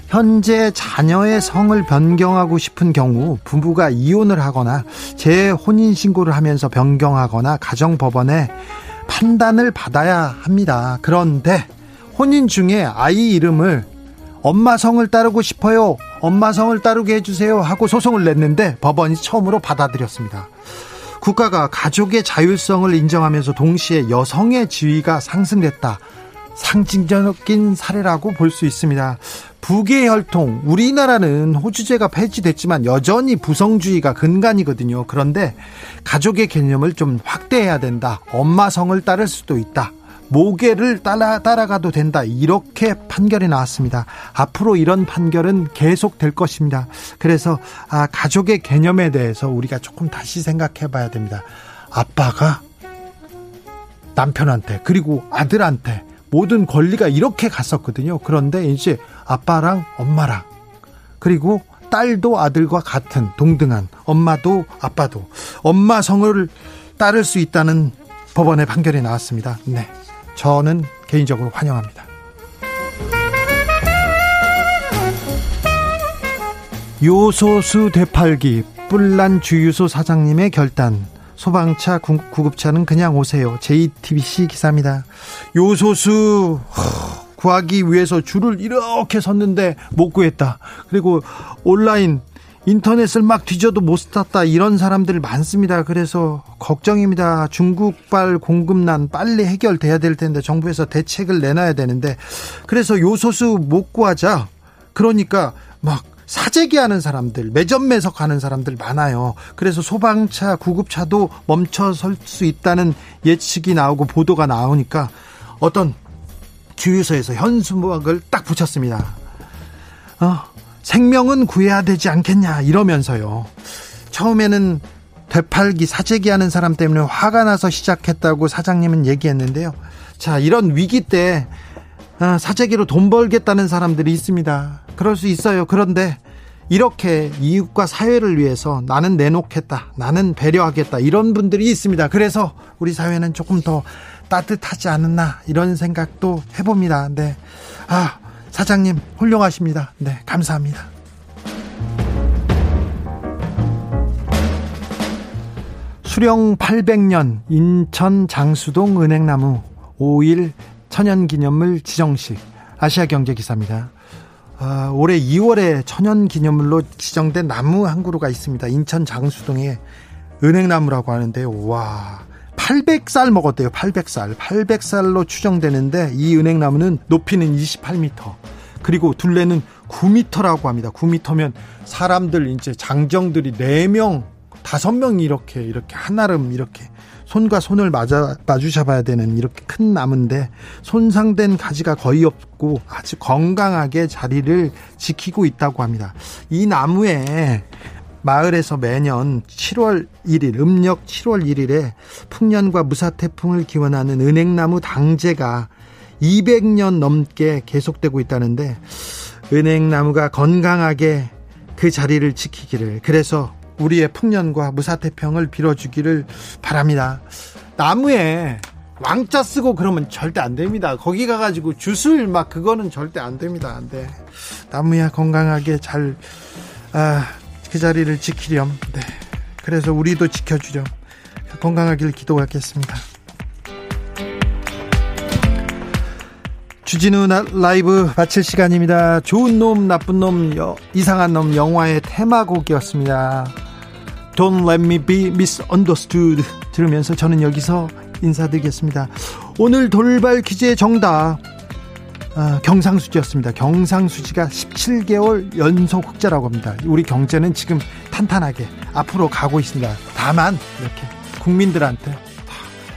현재 자녀의 성을 변경하고 싶은 경우 부부가 이혼을 하거나 재혼인 신고를 하면서 변경하거나 가정 법원에 판단을 받아야 합니다. 그런데 혼인 중에 아이 이름을 엄마 성을 따르고 싶어요. 엄마 성을 따르게 해주세요. 하고 소송을 냈는데 법원이 처음으로 받아들였습니다. 국가가 가족의 자율성을 인정하면서 동시에 여성의 지위가 상승됐다. 상징적인 사례라고 볼 수 있습니다. 부계 혈통, 우리나라는 호주제가 폐지됐지만 여전히 부성주의가 근간이거든요. 그런데 가족의 개념을 좀 확대해야 된다. 엄마 성을 따를 수도 있다. 모계를 따라, 따라가도 된다. 이렇게 판결이 나왔습니다. 앞으로 이런 판결은 계속 될 것입니다. 그래서 아, 가족의 개념에 대해서 우리가 조금 다시 생각해 봐야 됩니다. 아빠가 남편한테 그리고 아들한테 모든 권리가 이렇게 갔었거든요. 그런데 이제 아빠랑 엄마랑 그리고 딸도 아들과 같은 동등한 엄마도 아빠도 엄마 성을 따를 수 있다는 법원의 판결이 나왔습니다. 네. 저는 개인적으로 환영합니다. 요소수 되팔기 뿔난 주유소 사장님의 결단 소방차 구급차는 그냥 오세요. JTBC 기사입니다. 요소수 구하기 위해서 줄을 이렇게 섰는데 못 구했다. 그리고 온라인 인터넷을 막 뒤져도 못 샀다 이런 사람들 많습니다. 그래서 걱정입니다. 중국발 공급난 빨리 해결돼야 될 텐데 정부에서 대책을 내놔야 되는데 그래서 요소수 못 구하자. 그러니까 막 사재기하는 사람들, 매점 매석하는 사람들 많아요. 그래서 소방차, 구급차도 멈춰 설 수 있다는 예측이 나오고 보도가 나오니까 어떤 주유소에서 현수막을 딱 붙였습니다. 어, 생명은 구해야 되지 않겠냐 이러면서요. 처음에는 되팔기 사재기 하는 사람 때문에 화가 나서 시작했다고 사장님은 얘기했는데요. 자, 이런 위기 때 어, 사재기로 돈 벌겠다는 사람들이 있습니다. 그럴 수 있어요. 그런데 이렇게 이웃과 사회를 위해서 나는 내놓겠다. 나는 배려하겠다. 이런 분들이 있습니다. 그래서 우리 사회는 조금 더 따뜻하지 않았나 이런 생각도 해봅니다. 네. 아, 사장님 훌륭하십니다. 네, 감사합니다. 수령 800년 인천 장수동 은행나무 5일 천연기념물 지정식 아시아경제 기사입니다. 아, 올해 2월에 천연기념물로 지정된 나무 한 그루가 있습니다. 인천 장수동에 은행나무라고 하는데 와 800살 먹었대요. 800살. 800살로 추정되는데 이 은행나무는 높이는 28m. 그리고 둘레는 9m라고 합니다. 9m면 사람들 이제 장정들이 4명, 5명이 이렇게 이렇게 한아름 이렇게 손과 손을 맞아 마주 잡아야 되는 이렇게 큰 나무인데 손상된 가지가 거의 없고 아주 건강하게 자리를 지키고 있다고 합니다. 이 나무에 마을에서 매년 7월 1일 음력 7월 1일에 풍년과 무사태풍을 기원하는 은행나무 당제가 200년 넘게 계속되고 있다는데 은행나무가 건강하게 그 자리를 지키기를 그래서 우리의 풍년과 무사태평을 빌어주기를 바랍니다. 나무에 왕자 쓰고 그러면 절대 안 됩니다. 거기 가가지고 주술 막 그거는 절대 안 됩니다. 안 돼. 나무야 건강하게 잘, 아, 그 자리를 지키렴. 네. 그래서 우리도 지켜주렴. 건강하길 기도하겠습니다. 주진우 라이브 마칠 시간입니다. 좋은 놈, 나쁜 놈, 여, 이상한 놈 영화의 테마곡이었습니다. Don't let me be misunderstood 들으면서 저는 여기서 인사드리겠습니다. 오늘 돌발 퀴즈의 정답 아, 경상수지였습니다. 경상수지가 17개월 연속 흑자라고 합니다. 우리 경제는 지금 탄탄하게 앞으로 가고 있습니다. 다만 이렇게 국민들한테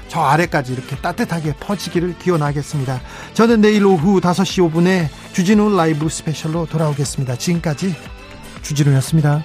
저 아래까지 이렇게 따뜻하게 퍼지기를 기원하겠습니다. 저는 내일 오후 5시 5분에 주진우 라이브 스페셜로 돌아오겠습니다. 지금까지 주진우였습니다.